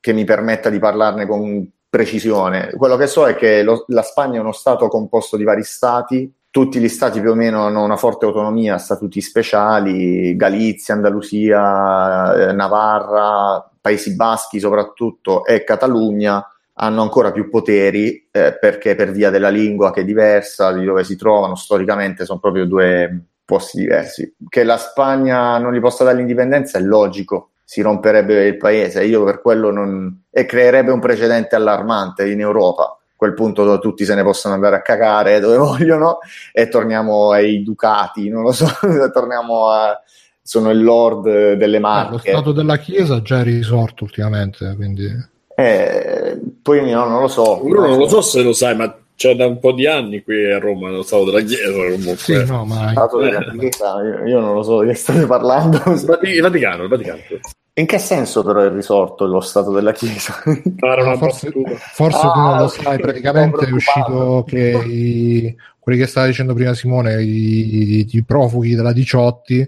che mi permetta di parlarne con precisione. Quello che so è che lo, la Spagna è uno Stato composto di vari Stati, tutti gli Stati più o meno hanno una forte autonomia, statuti speciali, Galizia, Andalusia, eh, Navarra, Paesi Baschi soprattutto e Catalogna hanno ancora più poteri eh, perché per via della lingua che è diversa, di dove si trovano, storicamente sono proprio due posti diversi. Che la Spagna non gli possa dare l'indipendenza è logico, si romperebbe il paese, io per quello non... e creerebbe un precedente allarmante in Europa. A quel punto dove tutti se ne possono andare a cagare dove vogliono e torniamo ai ducati, non lo so, torniamo a sono il lord delle marche. lo stato della chiesa già è risorto ultimamente, quindi eh, poi no, non lo so. Uno non lo so se lo sai, ma c'è da un po' di anni qui a Roma lo stato della chiesa comunque. Sì, no, ma... Stato della chiesa, io, io, non lo so di che state parlando. Il Vaticano, il Vaticano. In che senso però è risorto lo stato della chiesa? No, forse, forse ah, tu non lo sai, praticamente è uscito che i, quelli che stava dicendo prima Simone, i, i, i profughi della Diciotti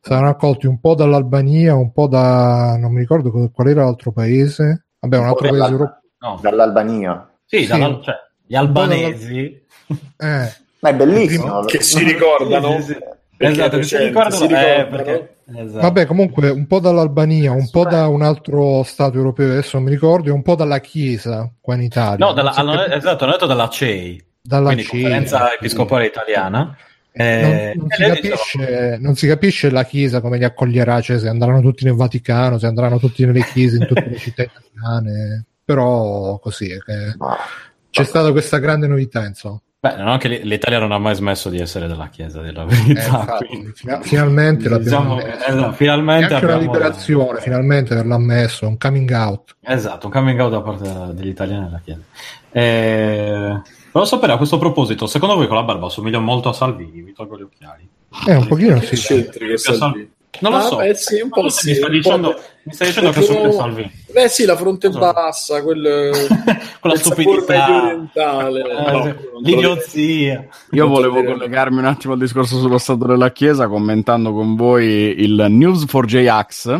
saranno accolti un po' dall'Albania, un po' da non mi ricordo qual era l'altro paese Vabbè, un altro paese europeo. No. Dall'Albania. Sì, sì. Dalla, cioè, gli albanesi. Eh. Ma è bellissimo. Che si ricordano. Sì, sì, esatto, che si ricordano. Eh, perché... esatto. Vabbè, comunque un po' dall'Albania, un po' da un altro Stato europeo, adesso non mi ricordo, e un po' dalla Chiesa qua in Italia. No, dalla, hanno, esatto, hanno detto dalla CEI. Dalla CEI. Conferenza Episcopale Italiana. Eh, non, non, si capisce, non, si capisce, la Chiesa come li accoglierà, cioè se andranno tutti nel Vaticano, se andranno tutti nelle chiese in tutte le città italiane, però così che c'è stata questa grande novità, insomma. Beh, non che l'Italia non ha mai smesso di essere della Chiesa della verità. Eh, finalmente diciamo, esatto, finalmente anche una liberazione, finalmente averlo ammesso, un coming out. Esatto, un coming out da parte degli italiani della Chiesa. Eh, Volevo sapere a questo proposito, secondo voi con la barba assomiglia molto a Salvini? Mi tolgo gli occhiali. Eh, un pochino sì. Salvini. Non lo ah, so. Beh, sì, un po' sì, mi, sta dicendo, mi stai dicendo che a Salvini. Beh sì, la fronte so. bassa, quel, con la stupidità orientale. Eh, no, l'idiozia. Io volevo collegarmi un attimo al discorso sullo stato della Chiesa commentando con voi il News4JAX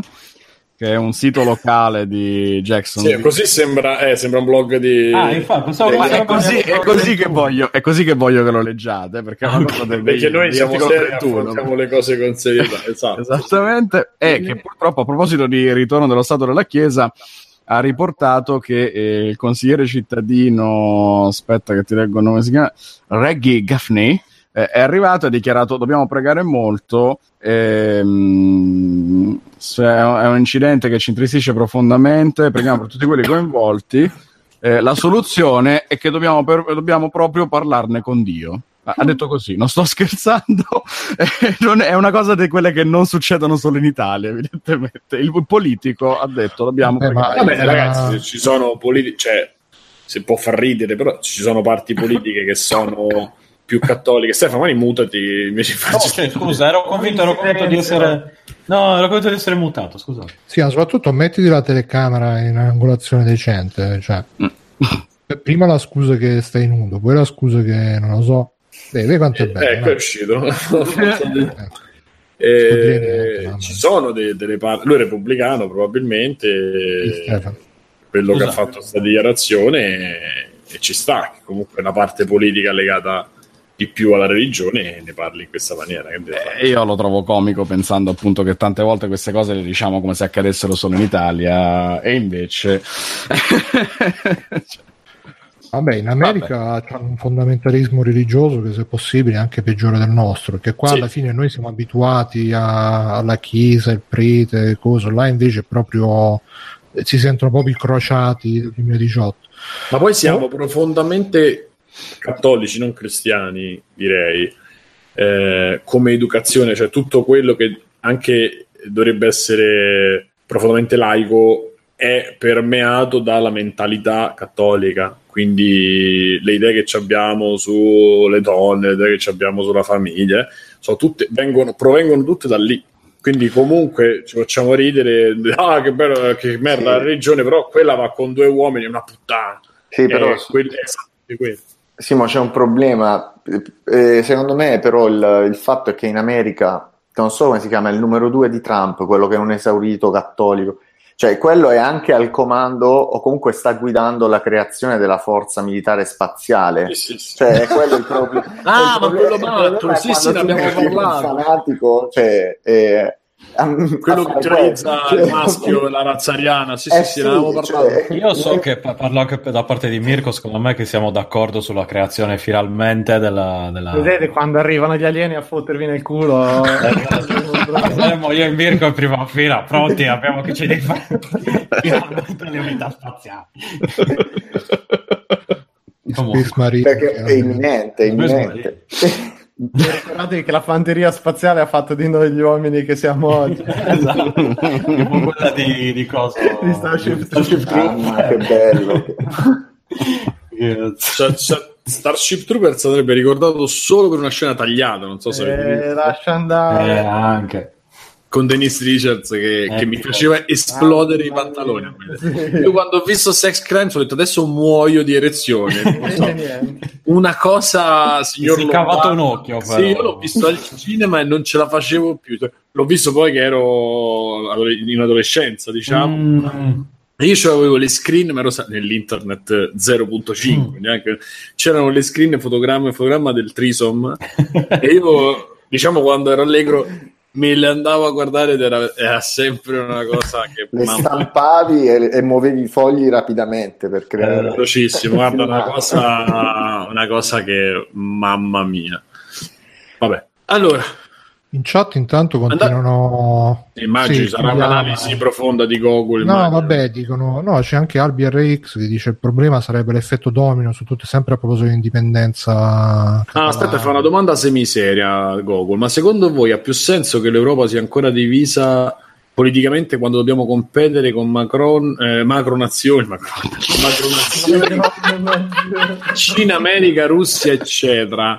che è un sito locale di Jackson. Sì, così sembra, eh, sembra un blog di... Ah, infatti, so, è, così, è, così che voglio, è così che voglio che lo leggiate, perché, è una cosa del, perché noi siamo seri affrontiamo le cose con serietà. Esatto. Esattamente, e che purtroppo a proposito di ritorno dello Stato della Chiesa ha riportato che eh, il consigliere cittadino, aspetta che ti leggo il nome, si chiama Reggie Gaffney, eh, è arrivato e ha dichiarato dobbiamo pregare molto ehm, è un incidente che ci intristisce profondamente preghiamo per tutti quelli coinvolti. Eh, la soluzione è che dobbiamo, per, dobbiamo proprio parlarne con Dio. Ha detto così, non sto scherzando, non è una cosa di quelle che non succedono solo in Italia, evidentemente. Il politico ha detto dobbiamo... Vabbè, ma, vabbè ragazzi, se ci sono politici, cioè, si può far ridere, però ci sono parti politiche che sono più cattoliche. Stefano, magari mutati invece no, cioè, scusa, ero convinto, ero convinto di essere. No, ero convinto di essere mutato, scusa. Sì, ma soprattutto mettiti la telecamera in angolazione decente. Cioè, mm. prima la scusa che stai nudo, poi la scusa che non lo so. Vedi quanto è eh, bello. Ecco, no? è uscito. eh, ci sono de- delle parti. Lui è repubblicano, probabilmente. Quello Scusa. che ha fatto questa dichiarazione e, e ci sta. Comunque, una parte politica legata di più alla religione e ne parli in questa maniera. Eh, io lo trovo comico pensando appunto che tante volte queste cose le diciamo come se accadessero solo in Italia e invece... Vabbè, in America c'è un fondamentalismo religioso che se possibile è anche peggiore del nostro, perché qua sì. alla fine noi siamo abituati a, alla chiesa, il prete, cosa, là invece proprio si sentono proprio incrociati nel 2018. Ma poi siamo oh. profondamente cattolici, non cristiani, direi, eh, come educazione, cioè tutto quello che anche dovrebbe essere profondamente laico è permeato dalla mentalità cattolica, quindi le idee che abbiamo sulle donne, le idee che abbiamo sulla famiglia, sono tutte, vengono, provengono tutte da lì. Quindi comunque ci facciamo ridere, ah che bello, che merda la regione, però quella va con due uomini, è una puttana. Sì, però Eh, quel- è esattamente quello. Simo, c'è un problema. Eh, secondo me, però, il, il fatto è che in America, non so come si chiama, il numero due di Trump, quello che è un esaurito cattolico, cioè quello è anche al comando o comunque sta guidando la creazione della forza militare spaziale. Sì, sì, sì. Cioè, è quello il proprio. Ah, il ma quello matto, problema è sì, sì, ne abbiamo metti un parlato. fanatico, cioè, eh, Quello che fare teorizza quello. il maschio e la razza ariana, sì, Eh sì, sì, parlato. cioè, Io so che pa- parlo anche da parte di Mirko, secondo me che siamo d'accordo sulla creazione finalmente della... della... Vedete quando arrivano gli alieni a fottervi nel culo? Saremo io e Mirko in prima fila, pronti, abbiamo che ci difendere finalmente le unità spaziali. Comunque, perché è imminente, è imminente. Ricordatevi che la fanteria spaziale ha fatto di noi gli uomini che siamo oggi. esatto. tipo quella di, di cosa? Di Starship Mamma, che bello. Cioè, cioè, Starship Troopers sarebbe ricordato solo per una scena tagliata, non so se. Eh, lascia Eh, andare. anche. Con Denise Richards che, Eh, che mi faceva esplodere i Mamma pantaloni. mia. Io quando ho visto Sex Crimes ho detto adesso muoio di erezione. So. Una cosa, signor si è cavato Lombardo. un occhio, però. Sì, io l'ho visto al cinema e non ce la facevo più. L'ho visto poi che ero in adolescenza, diciamo. Mm. E Io avevo le screen, ma ero nell'internet 0.5, neanche- c'erano le screen fotogramma e fotogramma del Trisom e io, diciamo, quando ero allegro me le andavo a guardare ed era, era sempre una cosa che Le mamma, stampavi e, e muovevi i fogli rapidamente per creare. velocissimo, guarda, una cosa, una cosa che mamma mia. Vabbè, allora, In chat intanto continuano... immagini Sì, sarà un'analisi profonda di Google. No, immagino. vabbè, dicono, no, c'è anche Albi RX che dice il problema sarebbe l'effetto domino su tutte, sempre a proposito di indipendenza. Ah, catalana. aspetta, fa una domanda semiseria Google. Ma secondo voi ha più senso che l'Europa sia ancora divisa politicamente quando dobbiamo competere con Macron, eh, macronazioni, Macron, macronazioni, Cina, America, Russia, eccetera?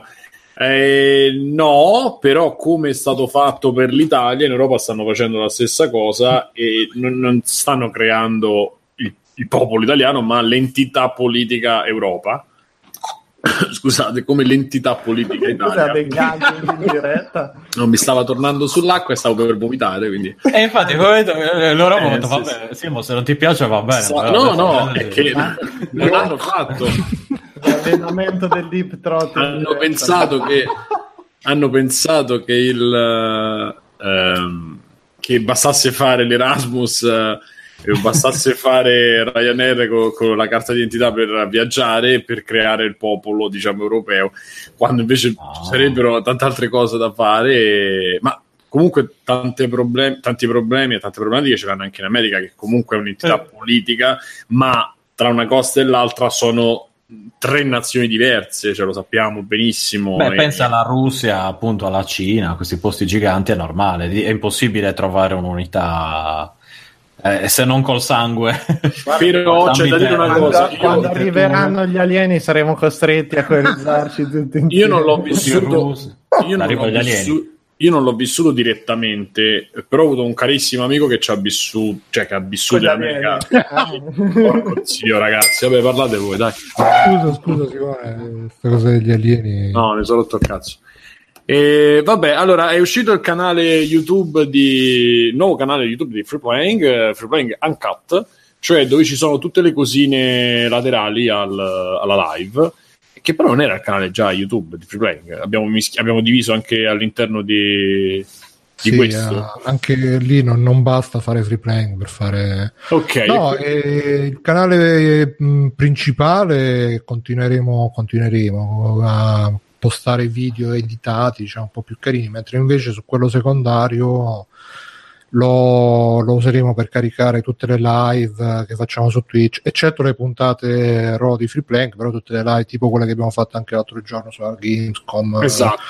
Eh, no, però come è stato fatto per l'Italia, in Europa stanno facendo la stessa cosa e non, non stanno creando il, il popolo italiano, ma l'entità politica Europa. Scusate, come l'entità politica Italia. Non mi stava tornando sull'acqua e stavo per vomitare, quindi E infatti, come eh, loro hanno Eh, detto, sì, vabbè, Simo, se non ti piace va bene. Sa- però no, no, è che non hanno fatto. L'allenamento del deep throat. hanno pensato che hanno pensato che il ehm, che bastasse fare l'Erasmus eh, e bastasse fare Ryanair co- con, la carta d'identità per viaggiare e per creare il popolo diciamo europeo quando invece No. ci sarebbero tante altre cose da fare e- ma comunque tante problem- tanti problemi e tante problematiche ce l'hanno anche in America che comunque è un'entità Eh. politica ma tra una costa e l'altra sono tre nazioni diverse, ce lo sappiamo benissimo. Beh, E- pensa alla Russia, appunto alla Cina, a questi posti giganti è normale, è impossibile trovare un'unità eh, se non col sangue. Però c'è da dire una Quando, cosa, io- quando arriveranno gli alieni saremo costretti a coeurizzarci tutti insieme. Io non l'ho vissuto, io non l'ho vissu- io non l'ho vissuto direttamente, però ho avuto un carissimo amico che ci ha vissuto, cioè che ha vissuto in America. alieni. Porco zio, ragazzi, vabbè, parlate voi, dai. Scusa, scusa, Simone, questa cosa degli alieni. No, ne sono rotto il cazzo. E, vabbè, allora è uscito il canale YouTube di nuovo canale YouTube di Free Playing, eh, Free Playing Uncut, cioè dove ci sono tutte le cosine laterali al- alla live, che però non era il canale già YouTube di Free Playing. Abbiamo, mischi- abbiamo diviso anche all'interno di, di Sì, questo. eh, anche lì non, non basta fare free playing per fare Ok, no eh, il canale mh, principale continueremo continueremo a postare video editati diciamo un po' più carini mentre invece su quello secondario lo, lo useremo per caricare tutte le live che facciamo su Twitch eccetto le puntate raw di free playing però tutte le live tipo quelle che abbiamo fatto anche l'altro giorno su Gamescom esatto.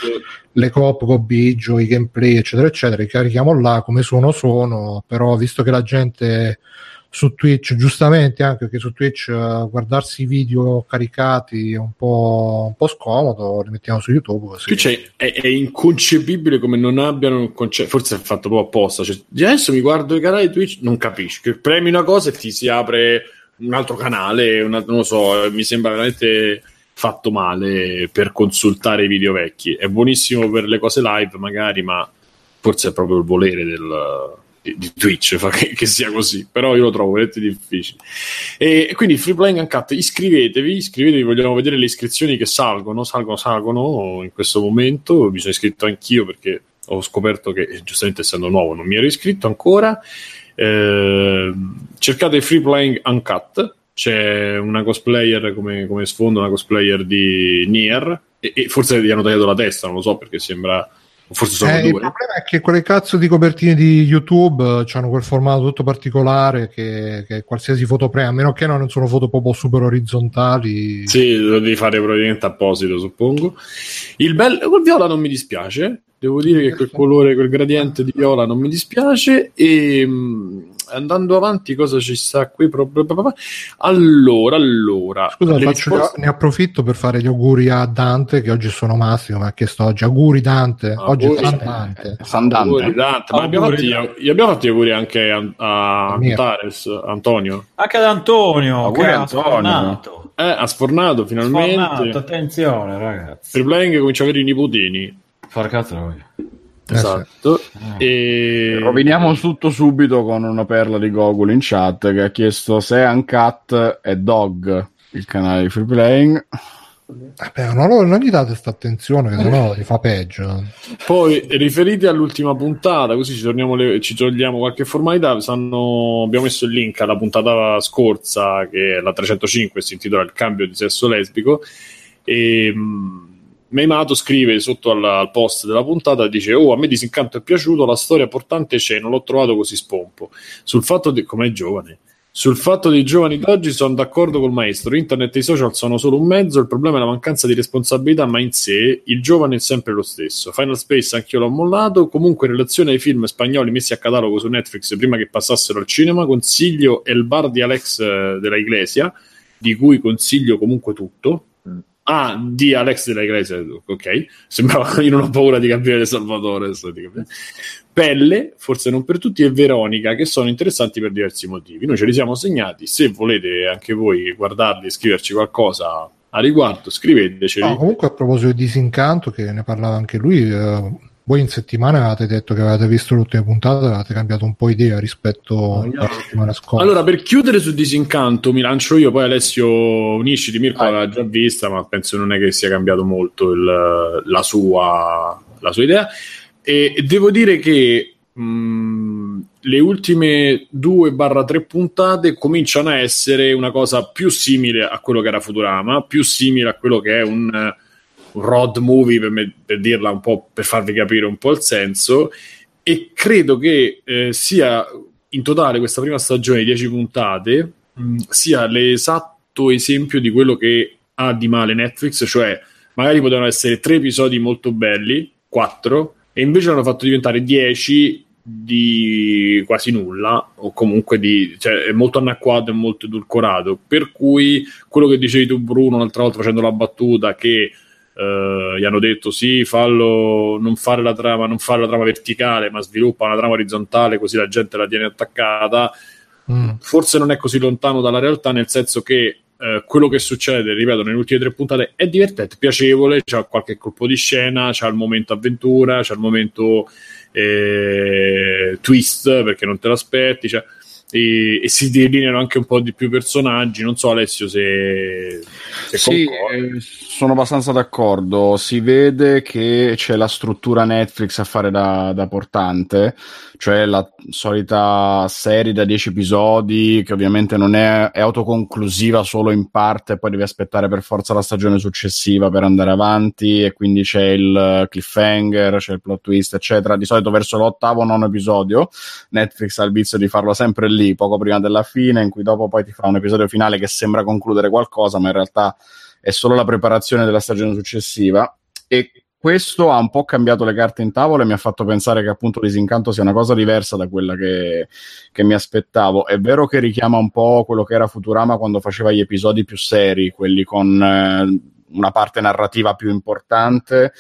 le coop con Biggio, i gameplay, eccetera, eccetera, li carichiamo là come sono sono, però visto che la gente su Twitch, giustamente anche perché su Twitch eh, guardarsi i video caricati è un po', un po' scomodo, li mettiamo su YouTube. Così. Twitch è- è inconcepibile come non abbiano un concetto, forse è fatto proprio apposta. Cioè, adesso mi guardo i canali Twitch, non capisci. Che premi una cosa e ti si apre un altro canale, un altro- non lo so, mi sembra veramente fatto male per consultare i video vecchi. È buonissimo per le cose live, magari, ma forse è proprio il volere del, di, Twitch fa che, che sia così. Però io lo trovo veramente difficile. E quindi Free Playing Uncut, iscrivetevi, iscrivetevi, vogliamo vedere le iscrizioni che salgono, salgono, salgono in questo momento. Mi sono iscritto anch'io perché ho scoperto che, giustamente essendo nuovo, non mi ero iscritto ancora. Eh, cercate Free Playing Uncut, c'è una cosplayer come, come sfondo, una cosplayer di Nier, e, e forse gli hanno tagliato la testa, non lo so perché sembra. Forse sono Eh, il due. problema è che quelle cazzo di copertine di YouTube hanno quel formato tutto particolare che, che qualsiasi foto prende, a meno che non sono foto proprio super orizzontali. Sì, lo devi fare probabilmente apposito, suppongo. Il bel quel viola non mi dispiace. Devo dire che quel colore, quel gradiente di viola non mi dispiace. E mh, andando avanti, cosa ci sta qui? Allora, allora. Scusa, faccio- risposte- ne approfitto per fare gli auguri a Dante che oggi sono Massimo, mi ha chiesto oggi auguri Dante, oggi è San Dante. Dante. Auguri. Dante. Ma abbiamo fatti, gli abbiamo fatti gli auguri anche a, a. Antares, Antonio. Anche ad Antonio, Auguri, che Antonio. sfornato. Eh, ha sfornato finalmente. Sfornato, attenzione ragazzi. Free playing comincia a avere i nipotini. Porca troia. Eh, Esatto. Eh. E... Roviniamo tutto subito con una perla di Gogol in chat che ha chiesto se Uncut è Dog, il canale di Free Playing. Vabbè, non, non gli date questa attenzione, che sennò gli fa peggio. Poi riferiti all'ultima puntata, così ci, torniamo le- ci togliamo qualche formalità. sanno- abbiamo messo il link alla puntata scorsa, che è la 305, si intitola Il cambio di sesso lesbico. E mh, Meimato scrive sotto al, al post della puntata: dice: Oh, a me Disincanto è piaciuto, la storia portante c'è, non l'ho trovato così spompo. Sul fatto di. com'è giovane. Sul fatto dei giovani d'oggi sono d'accordo col maestro. Internet e i social sono solo un mezzo, il problema è la mancanza di responsabilità, ma in sé il giovane è sempre lo stesso. Final Space anch'io l'ho mollato. Comunque, in relazione ai film spagnoli messi a catalogo su Netflix prima che passassero al cinema, consiglio El bar di Alex eh, della Iglesia, di cui consiglio comunque tutto. Ah, di Alex della Iglesia, ok. Sembrava io non ho paura di Gabriele Salvatore. Pelle, forse non per tutti, e Veronica, che sono interessanti per diversi motivi. Noi ce li siamo segnati. Se volete anche voi guardarli scriverci qualcosa a riguardo, scriveteceli. No, comunque a proposito di Disincanto, che ne parlava anche lui, eh, voi in settimana avevate detto che avevate visto l'ultima puntata, avevate cambiato un po' idea rispetto alla settimana scorsa. Allora, per chiudere su Disincanto, mi lancio io, poi Alessio unisci di Mirko Vai. l'aveva già vista, ma penso non è che sia cambiato molto il- la, sua, la sua idea. E, e devo dire che mh, le ultime 2-3 puntate cominciano a essere una cosa più simile a quello che era Futurama, più simile a quello che è un, un road movie, per, me- per dirla un po', per farvi capire un po' il senso, e credo che eh, sia in totale questa prima stagione di 10 puntate mh, sia l'esatto esempio di quello che ha di male Netflix, cioè magari potevano essere tre episodi molto belli, quattro, e invece l'hanno fatto diventare 10 di quasi nulla o comunque di cioè è molto anacquato e molto edulcorato. Per cui quello che dicevi tu Bruno l'altra volta facendo la battuta che eh, gli hanno detto sì fallo non fare la trama non fare la trama verticale ma sviluppa una trama orizzontale così la gente la tiene attaccata Mm. forse non è così lontano dalla realtà, nel senso che eh, quello che succede, ripeto, nelle ultime tre puntate è divertente, piacevole, c'ha qualche colpo di scena, c'ha il momento avventura, c'ha il momento eh, twist perché non te l'aspetti, cioè, e, e si delineano anche un po' di più personaggi. Non so, Alessio, se, se Sì, eh, sono abbastanza d'accordo. Si vede che c'è la struttura Netflix a fare da, da portante, cioè la solita serie da 10 episodi che ovviamente non è, è autoconclusiva solo in parte, poi devi aspettare per forza la stagione successiva per andare avanti e quindi c'è il cliffhanger, c'è il plot twist, eccetera. Di solito verso l'ottavo o nono episodio Netflix ha il vizio di farlo sempre lì, poco prima della fine, in cui dopo poi ti fa un episodio finale che sembra concludere qualcosa, ma in realtà è solo la preparazione della stagione successiva. E questo ha un po' cambiato le carte in tavola e mi ha fatto pensare che appunto Disincanto sia una cosa diversa da quella che, che mi aspettavo. È vero che richiama un po' quello che era Futurama quando faceva gli episodi più seri, quelli con eh, una parte narrativa più importante.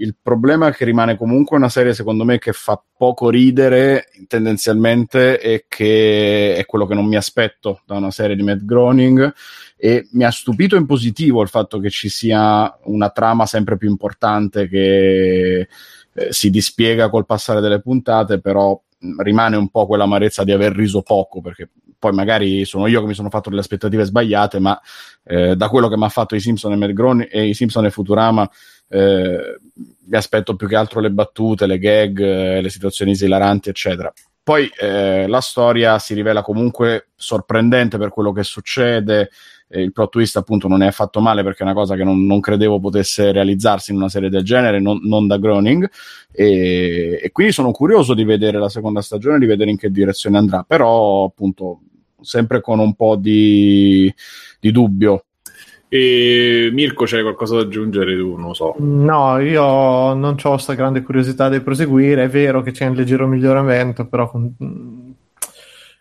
Il problema è che rimane comunque una serie, secondo me, che fa poco ridere tendenzialmente e che è quello che non mi aspetto da una serie di Matt Groening. E mi ha stupito in positivo il fatto che ci sia una trama sempre più importante che eh, si dispiega col passare delle puntate, però mh, rimane un po' quell'amarezza di aver riso poco, perché poi magari sono io che mi sono fatto delle aspettative sbagliate, ma eh, da quello che mi ha fatto i Simpson e e i Simpson e Futurama eh, mi aspetto più che altro le battute, le gag, eh, le situazioni esilaranti, eccetera. Poi eh, la storia si rivela comunque sorprendente per quello che succede, eh, il plot twist appunto non è affatto male perché è una cosa che non, non credevo potesse realizzarsi in una serie del genere, non, non da Groening e, e, quindi sono curioso di vedere la seconda stagione, di vedere in che direzione andrà, però appunto sempre con un po' di, di dubbio. E Mirko, c'è qualcosa da aggiungere tu? Non lo so. No, io non ho questa grande curiosità di proseguire. È vero che c'è un leggero miglioramento, però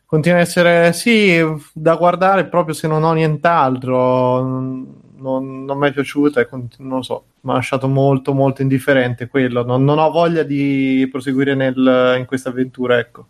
continua a essere sì da guardare proprio se non ho nient'altro non, non mi è piaciuta e non lo so mi ha lasciato molto molto indifferente quello non, non ho voglia di proseguire nel, in questa avventura ecco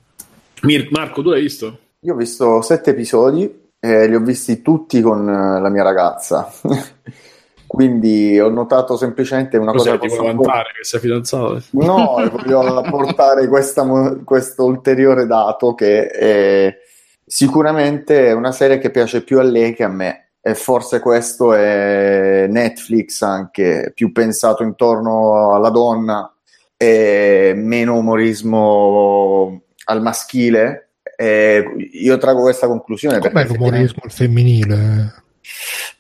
Mir- Marco tu l'hai visto? io ho visto sette episodi e li ho visti tutti con la mia ragazza. Quindi ho notato semplicemente una Cos'è, cosa ti vuoi vantare che sei fidanzato? no voglio apportare questa, questo ulteriore dato che è sicuramente è una serie che piace più a lei che a me. E forse questo è Netflix anche più pensato intorno alla donna e meno umorismo al maschile e io trago questa conclusione com'è l'umorismo al femminile?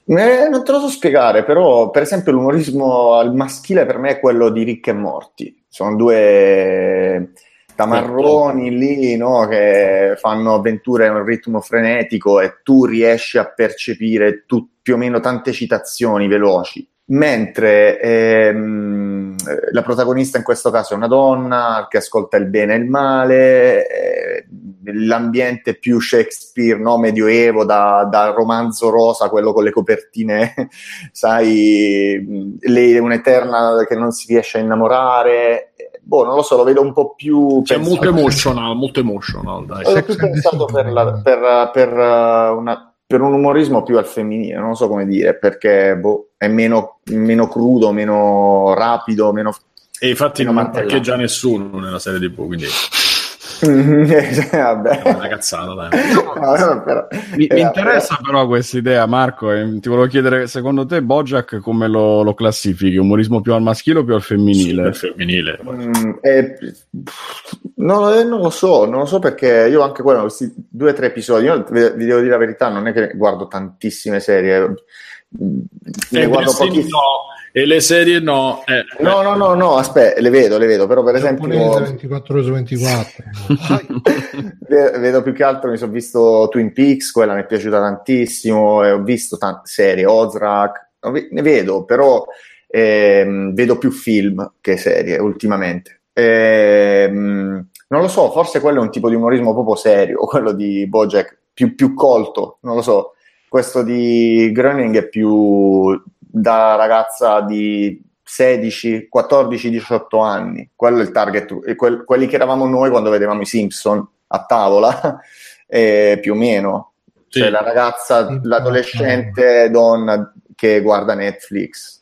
Eh, non te lo so spiegare, però per esempio l'umorismo al maschile per me è quello di Rick e Morty. Sono due tamarroni lì no, che fanno avventure a un ritmo frenetico e tu riesci a percepire tu, più o meno tante citazioni veloci. Mentre ehm, la protagonista in questo caso è una donna che ascolta il bene e il male, eh, l'ambiente più Shakespeare, no? medioevo, da, da, romanzo rosa, quello con le copertine, sai, lei è un'eterna che non si riesce a innamorare. Boh, non lo so, lo vedo un po' più... C'è molto emotional, molto emotional, dai. L'ho più pensato per, la, per, per, una, per, un umorismo più al femminile, non so come dire, perché boh, è meno, meno crudo, meno rapido, meno... E infatti non parcheggia nessuno nella serie di quindi... Vabbè. È una cazzata, dai. No, però, mi, eh, mi interessa però questa idea, Marco. E ti volevo chiedere, secondo te, Bojack come lo, lo classifichi? Umorismo più al maschile o più al femminile? Al femminile. Mm, eh, no, eh, non lo so, non lo so perché io anche quello, questi due o tre episodi, io vi devo dire la verità, non è che guardo tantissime serie. Ne Eh, guardo sì, pochissime. no. E le serie no. Eh, No, no, no, no, aspetta, le vedo, le vedo, però per esempio... Giapponese 24 ore su 24. Ve- vedo più che altro mi sono visto Twin Peaks quella mi è piaciuta tantissimo e ho visto tante serie Ozark vi- ne vedo però ehm, vedo più film che serie ultimamente Ehm, non lo so forse quello è un tipo di umorismo proprio serio quello di Bojack più, più colto non lo so questo di Groening è più da ragazza di 16, 14, 18 anni. Quello è il target, e quel- quelli che eravamo noi quando vedevamo i Simpson a tavola, eh, più o meno. Sì. Cioè la ragazza, l'adolescente donna che guarda Netflix.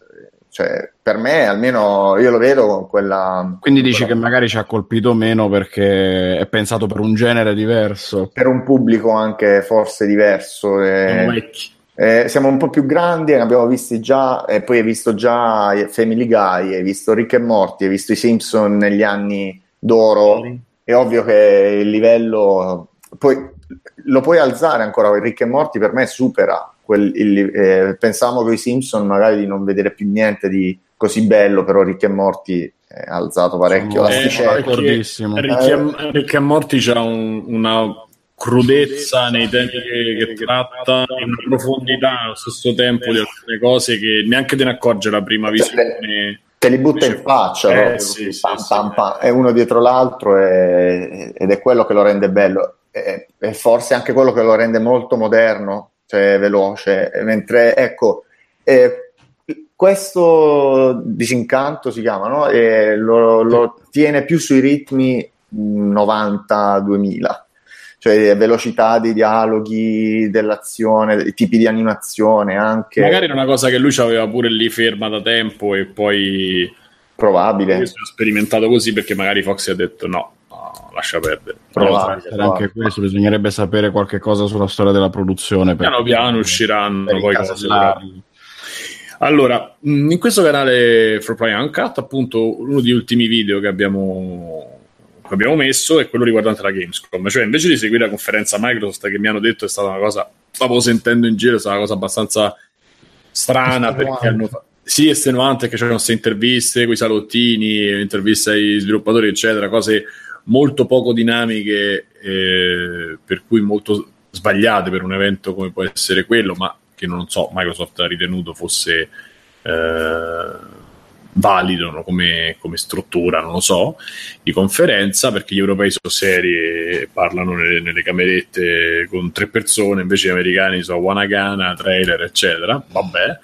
Cioè, per me, almeno io lo vedo con quella. Quindi dici che quella- magari ci ha colpito meno perché è pensato per un genere diverso. per un pubblico anche forse diverso. eh. sono vecchi. Eh, siamo un po' più grandi, ne abbiamo visti già, e poi hai visto già Family Guy, hai visto Rick e Morty, hai visto i Simpson negli anni d'oro. È ovvio che il livello poi lo puoi alzare ancora. Rick e Morty per me supera quel, il, eh, pensavamo con i Simpson magari di non vedere più niente di così bello, però Rick e Morty è alzato parecchio Eh, l'asticella. Rick e- Rick e Morty c'ha un- una crudezza nei temi che, che tratta e una profondità allo stesso tempo di alcune cose che neanche te ne accorge la prima visione. te li butta in faccia Eh, sì, pam, sì. pam, pam, è uno dietro l'altro e- ed è quello che lo rende bello e, e forse anche quello che lo rende molto moderno cioè veloce. Mentre ecco eh, questo disincanto si chiama no? E lo, lo tiene più sui ritmi 90-2000 cioè velocità dei dialoghi dell'azione i tipi di animazione anche Magari era una cosa che lui aveva pure lì ferma da tempo e poi probabile. ha sperimentato così perché magari Fox ha detto no, lascia perdere. Probabile. Era anche questo, bisognerebbe sapere qualche cosa sulla storia della produzione. per- Piano piano usciranno poi cose. Allora, in questo canale For Play Uncut, appunto, uno degli ultimi video che abbiamo, che abbiamo messo è quello riguardante la Gamescom. Cioè, invece di seguire la conferenza Microsoft che mi hanno detto è stata una cosa, stavo sentendo in giro, è stata una cosa abbastanza strana perché hanno sì, estenuante che c'erano queste interviste con i salottini, interviste ai sviluppatori, eccetera, cose molto poco dinamiche, eh, per cui molto sbagliate per un evento come può essere quello, ma che non so, Microsoft ha ritenuto fosse eh, valido come, come struttura, non lo so, di conferenza, perché gli europei sono seri e parlano nelle, nelle camerette con tre persone, invece gli americani sono Wanagana, trailer, eccetera. Vabbè.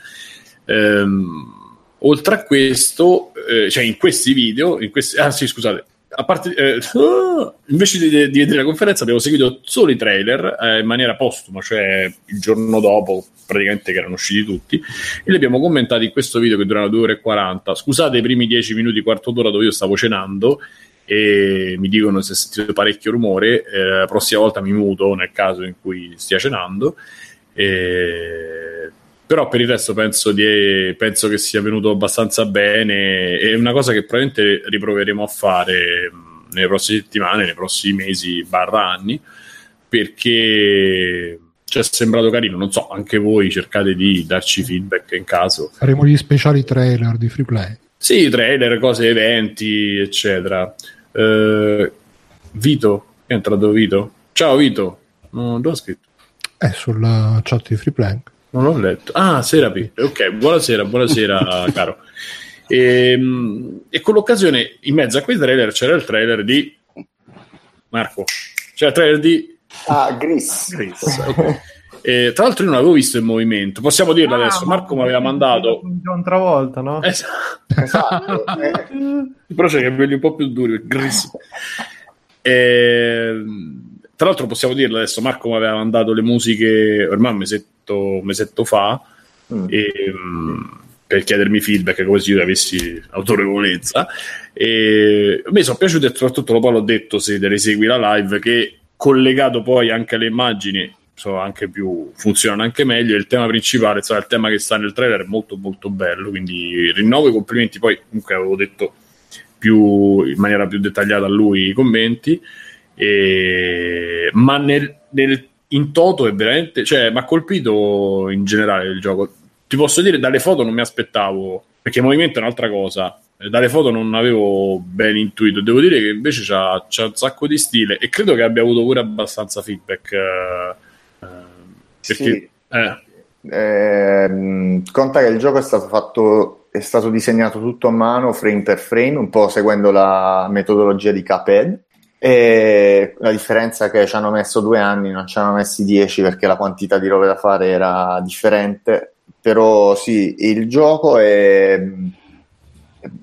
Ehm, oltre a questo, eh, cioè in questi video, in questi, ah sì, scusate, parte, eh, invece di, di vedere la conferenza abbiamo seguito solo i trailer eh, in maniera postuma, cioè il giorno dopo praticamente che erano usciti tutti e li abbiamo commentati in questo video che durava 2 ore e 40 scusate i primi 10 minuti, quarto d'ora dove io stavo cenando e mi dicono se sentite parecchio rumore eh, la prossima volta mi muto nel caso in cui stia cenando e... però per il resto penso, di, penso che sia venuto abbastanza bene è una cosa che probabilmente riproveremo a fare mh, nelle prossime settimane, nei prossimi mesi barra anni perché ci è sembrato carino, non so, anche voi cercate di darci feedback in caso. Faremo gli speciali trailer di free play. Sì, trailer, cose, eventi, eccetera. Eh, Vito, è entrato Vito. Ciao Vito, non l'ho scritto, È sulla chat di free play. Non l'ho letto. Ah, Serapi, ok, buonasera, buonasera caro. E, e con l'occasione, in mezzo a quei trailer c'era il trailer di Marco, c'era il trailer di ah Gris Chris, ok. E, tra l'altro io non avevo visto il movimento, possiamo dirlo adesso, Marco mi aveva mandato... John Travolta, no? Esatto. esatto eh, però c'è i capelli un po' più duri, grissimi. Ehm, tra l'altro possiamo dirlo adesso, Marco mi aveva mandato le musiche ormai un mesetto, un mesetto fa mm. e, mm, per chiedermi feedback come se io avessi autorevolezza. E me sono piaciute e soprattutto poi l'ho detto se le segui la live che collegato poi anche alle immagini sono anche più funzionano anche meglio. Il tema principale insomma il tema che sta nel trailer è molto molto bello quindi rinnovo i complimenti. Poi comunque avevo detto più, in maniera più dettagliata a lui i commenti. E, ma nel, nel, in toto è veramente cioè mi ha colpito in generale il gioco. Ti posso dire dalle foto non mi aspettavo perché il movimento è un'altra cosa. Eh, dalle foto non avevo ben intuito. Devo dire che invece c'ha, c'ha un sacco di stile e credo che abbia avuto pure abbastanza feedback eh, eh, perché Sì. eh, Ehm, conta che il gioco è stato fatto è stato disegnato tutto a mano frame per frame un po' seguendo la metodologia di Cuphead e la differenza è che ci hanno messo due anni non ci hanno messi dieci perché la quantità di robe da fare era differente. Però sì il gioco è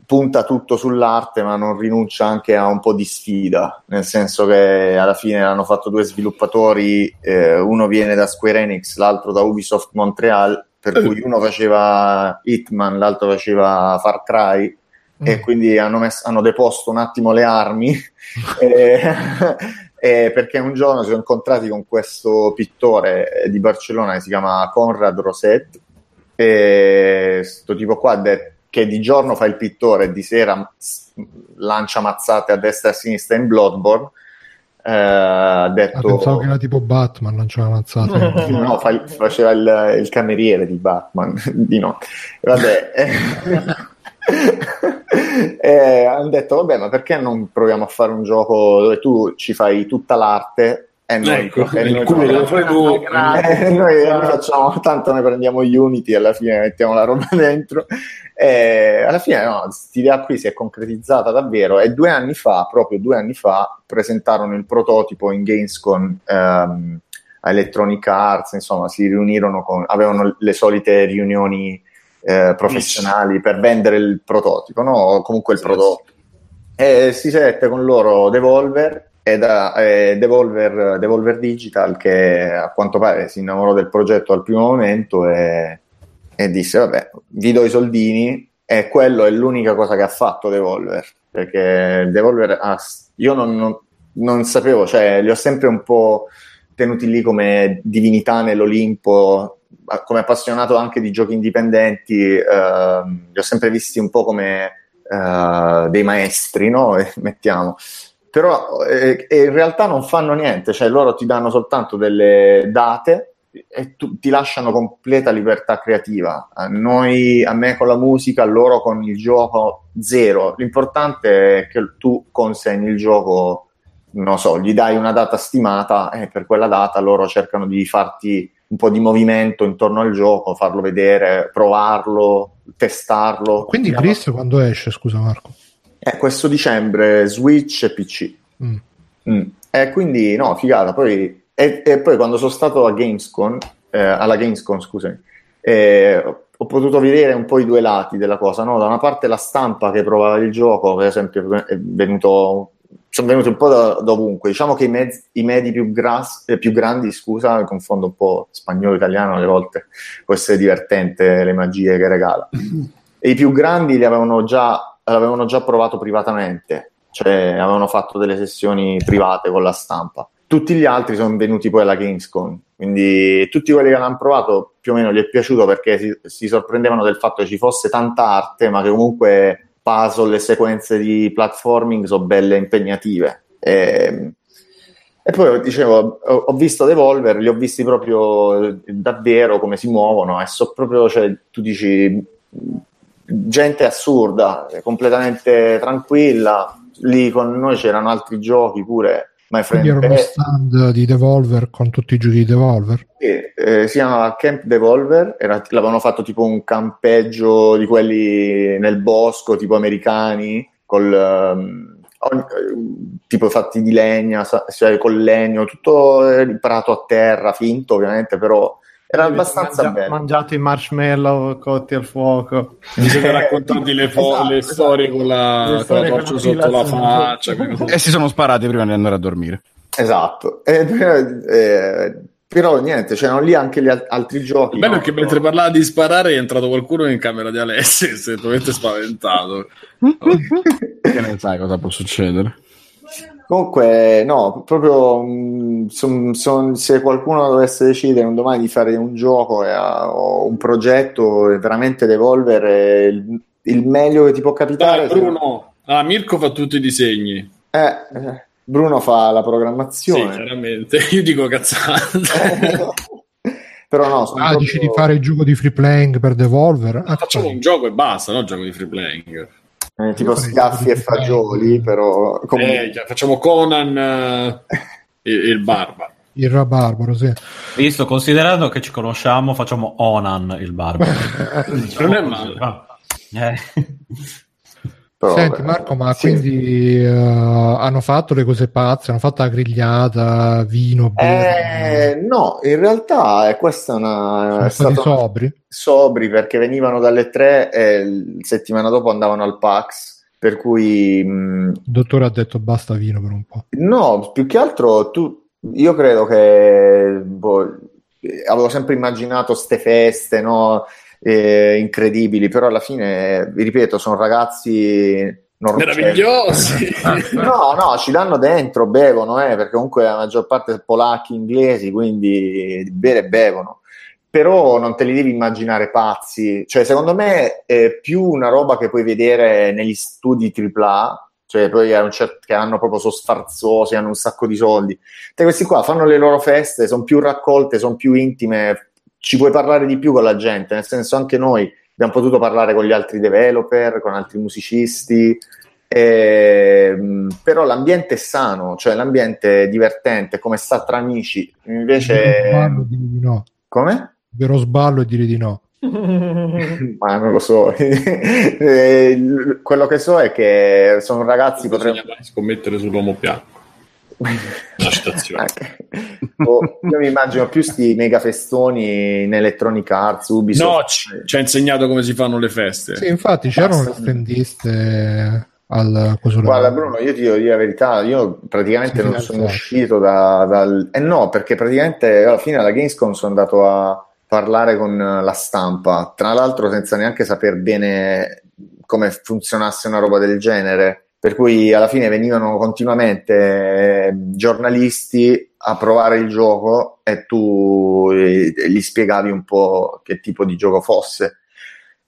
punta tutto sull'arte ma non rinuncia anche a un po' di sfida. Nel senso che alla fine hanno fatto due sviluppatori eh, uno viene da Square Enix l'altro da Ubisoft Montreal per cui uno faceva Hitman l'altro faceva Far Cry e quindi hanno, messo, hanno deposto un attimo le armi. E, e perché un giorno si sono incontrati con questo pittore di Barcellona che si chiama Conrad Roset e questo tipo qua ha detto che di giorno fa il pittore e di sera lancia mazzate a destra e a sinistra in Bloodborne. Eh, ha detto ah, pensavo che era tipo Batman lanciava mazzate. No, fa il, faceva il, il, cameriere di Batman di no. Vabbè e hanno detto vabbè ma perché non proviamo a fare un gioco dove tu ci fai tutta l'arte E noi, Ecco, e noi- culo. Eh, noi, noi facciamo tanto, noi prendiamo Unity e alla fine mettiamo la roba dentro. E alla fine, no, questa idea qui si è concretizzata davvero. E due anni fa, proprio due anni fa, presentarono il prototipo in Gamescom ehm, Electronic Arts. Insomma, si riunirono con, avevano le solite riunioni eh, professionali per vendere il prototipo, no? O comunque il prodotto. E si sette con loro Devolver e da, eh, Devolver, Devolver Digital che a quanto pare si innamorò del progetto al primo momento e, e disse vabbè vi do i soldini e quello è l'unica cosa che ha fatto Devolver perché Devolver ha, io non, non- non sapevo cioè li ho sempre un po' tenuti lì come divinità nell'Olimpo come appassionato anche di giochi indipendenti ehm, li ho sempre visti un po' come eh, dei maestri, no? E mettiamo. Però eh, in realtà non fanno niente, cioè loro ti danno soltanto delle date e tu, ti lasciano completa libertà creativa. A noi, a me con la musica, a loro con il gioco zero. L'importante è che tu consegni il gioco, non so, gli dai una data stimata e per quella data loro cercano di farti un po' di movimento intorno al gioco, farlo vedere, provarlo, testarlo. Quindi Vediamo- Gris quando esce, scusa Marco? eh, questo dicembre Switch e PC. Mm. Mm. E quindi, no, figata. Poi, e, e poi quando sono stato a Gamescom, eh, alla Gamescom, scusami, eh, ho- ho potuto vedere un po' i due lati della cosa. No? Da una parte la stampa che provava il gioco, per esempio, è venuto, sono venuti un po' da, da ovunque. Diciamo che i, mezzi, i medi più, gras- eh, più grandi, scusa, confondo un po' spagnolo-italiano alle volte, può essere divertente le magie che regala. E i più grandi li avevano già, l'avevano già provato privatamente, cioè avevano fatto delle sessioni private con la stampa. Tutti gli altri sono venuti poi alla Gamescom, quindi tutti quelli che l'hanno provato più o meno gli è piaciuto perché si, si sorprendevano del fatto che ci fosse tanta arte, ma che comunque puzzle e sequenze di platforming sono belle impegnative. E, e poi dicevo, ho, ho visto Devolver, li ho visti proprio eh, davvero come si muovono e so proprio, cioè, tu dici gente assurda, completamente tranquilla. Lì con noi c'erano altri giochi pure. My Quindi Friend era uno Pet, stand di Devolver con tutti i giochi di Devolver. che, eh, si chiamava Camp Devolver, era- l'avevano fatto tipo un campeggio di quelli nel bosco, tipo americani, col, eh, tipo fatti di legna, cioè col legno, tutto eh, imparato a terra, finto ovviamente, però era abbastanza mangia- bello. mangiato i marshmallow cotti al fuoco. Bisogna raccontarti le, fo- Esatto, le storie con la, con la torcia la sotto la faccia. E si sono sparati prima di andare a dormire. Esatto, Eh, eh, però niente, c'erano lì anche gli al- altri giochi. Il bello no? è che mentre parlava di sparare è entrato qualcuno in camera di Alessia e si è totalmente spaventato. Che ne sai cosa può succedere? Comunque, no, proprio mh, son- son- se qualcuno dovesse decidere un domani di fare un gioco e ha- o un progetto, è veramente Devolver è il, il meglio che ti può capitare. Dai, Bruno. Ah, Mirko fa tutti i disegni. Eh, eh, Bruno fa la Sì, programmazione. chiaramente. Io dico cazzate. Però no, sono Ah, proprio- dici di fare il gioco di free playing per Devolver? Ah, Facciamo un gioco e basta, no? Gioco di free playing. Eh, tipo scaffi e fagioli, però comunque- Eh, già, facciamo Conan eh, e, e il Barba. il rabarbaro, sì. Visto, considerando che ci conosciamo, facciamo Onan il barbaro. Non è male. Eh. Però, Senti. Marco, ma Sì. quindi eh, hanno fatto le cose pazze, hanno fatto la grigliata, vino, birra, Eh, no, in realtà eh, questa è una è stata sobri. sobri perché venivano dalle tre e il settimana dopo andavano al PAX, per cui mh, Il dottore ha detto basta vino per un po'. no, più che altro tu, io credo che boh, avevo sempre immaginato ste feste, no? Eh, incredibili, però alla fine, vi ripeto, sono ragazzi normali. Meravigliosi. No, no, ci danno dentro, bevono, eh, perché comunque la maggior parte sono polacchi, inglesi, quindi di bere bevono. Però non te li devi immaginare pazzi. Cioè, secondo me è più una roba che puoi vedere negli studi AAA, cioè poi certo- che hanno proprio sono sfarzosi, hanno un sacco di soldi. Te questi qua fanno le loro feste, sono più raccolte, sono più intime, ci puoi parlare di più con la gente, nel senso anche noi abbiamo potuto parlare con gli altri developer, con altri musicisti, Ehm, però l'ambiente è sano, cioè l'ambiente è divertente, come sta tra amici. Vero Invece, sballo e dire di no. come? Vero sballo e dire di no. Ma non lo so. Eh, Quello che so è che sono ragazzi potrebbero. scommettere sull'uomo bianco. Una citazione. Oh, io mi immagino più sti mega festoni in Electronic Arts, Ubisoft. No, ci, ci ha insegnato come si fanno le feste. Sì, infatti c'erano le Basta. stendiste al coso Guarda Bruno, io ti devo dire la verità, io praticamente Sì, non sono uscito da, dal... Eh no, perché praticamente alla fine alla Gamescom sono andato a parlare con la stampa, tra l'altro senza neanche sapere bene come funzionasse una roba del genere, per cui alla fine venivano continuamente eh, giornalisti a provare il gioco e tu eh, gli spiegavi un po' che tipo di gioco fosse.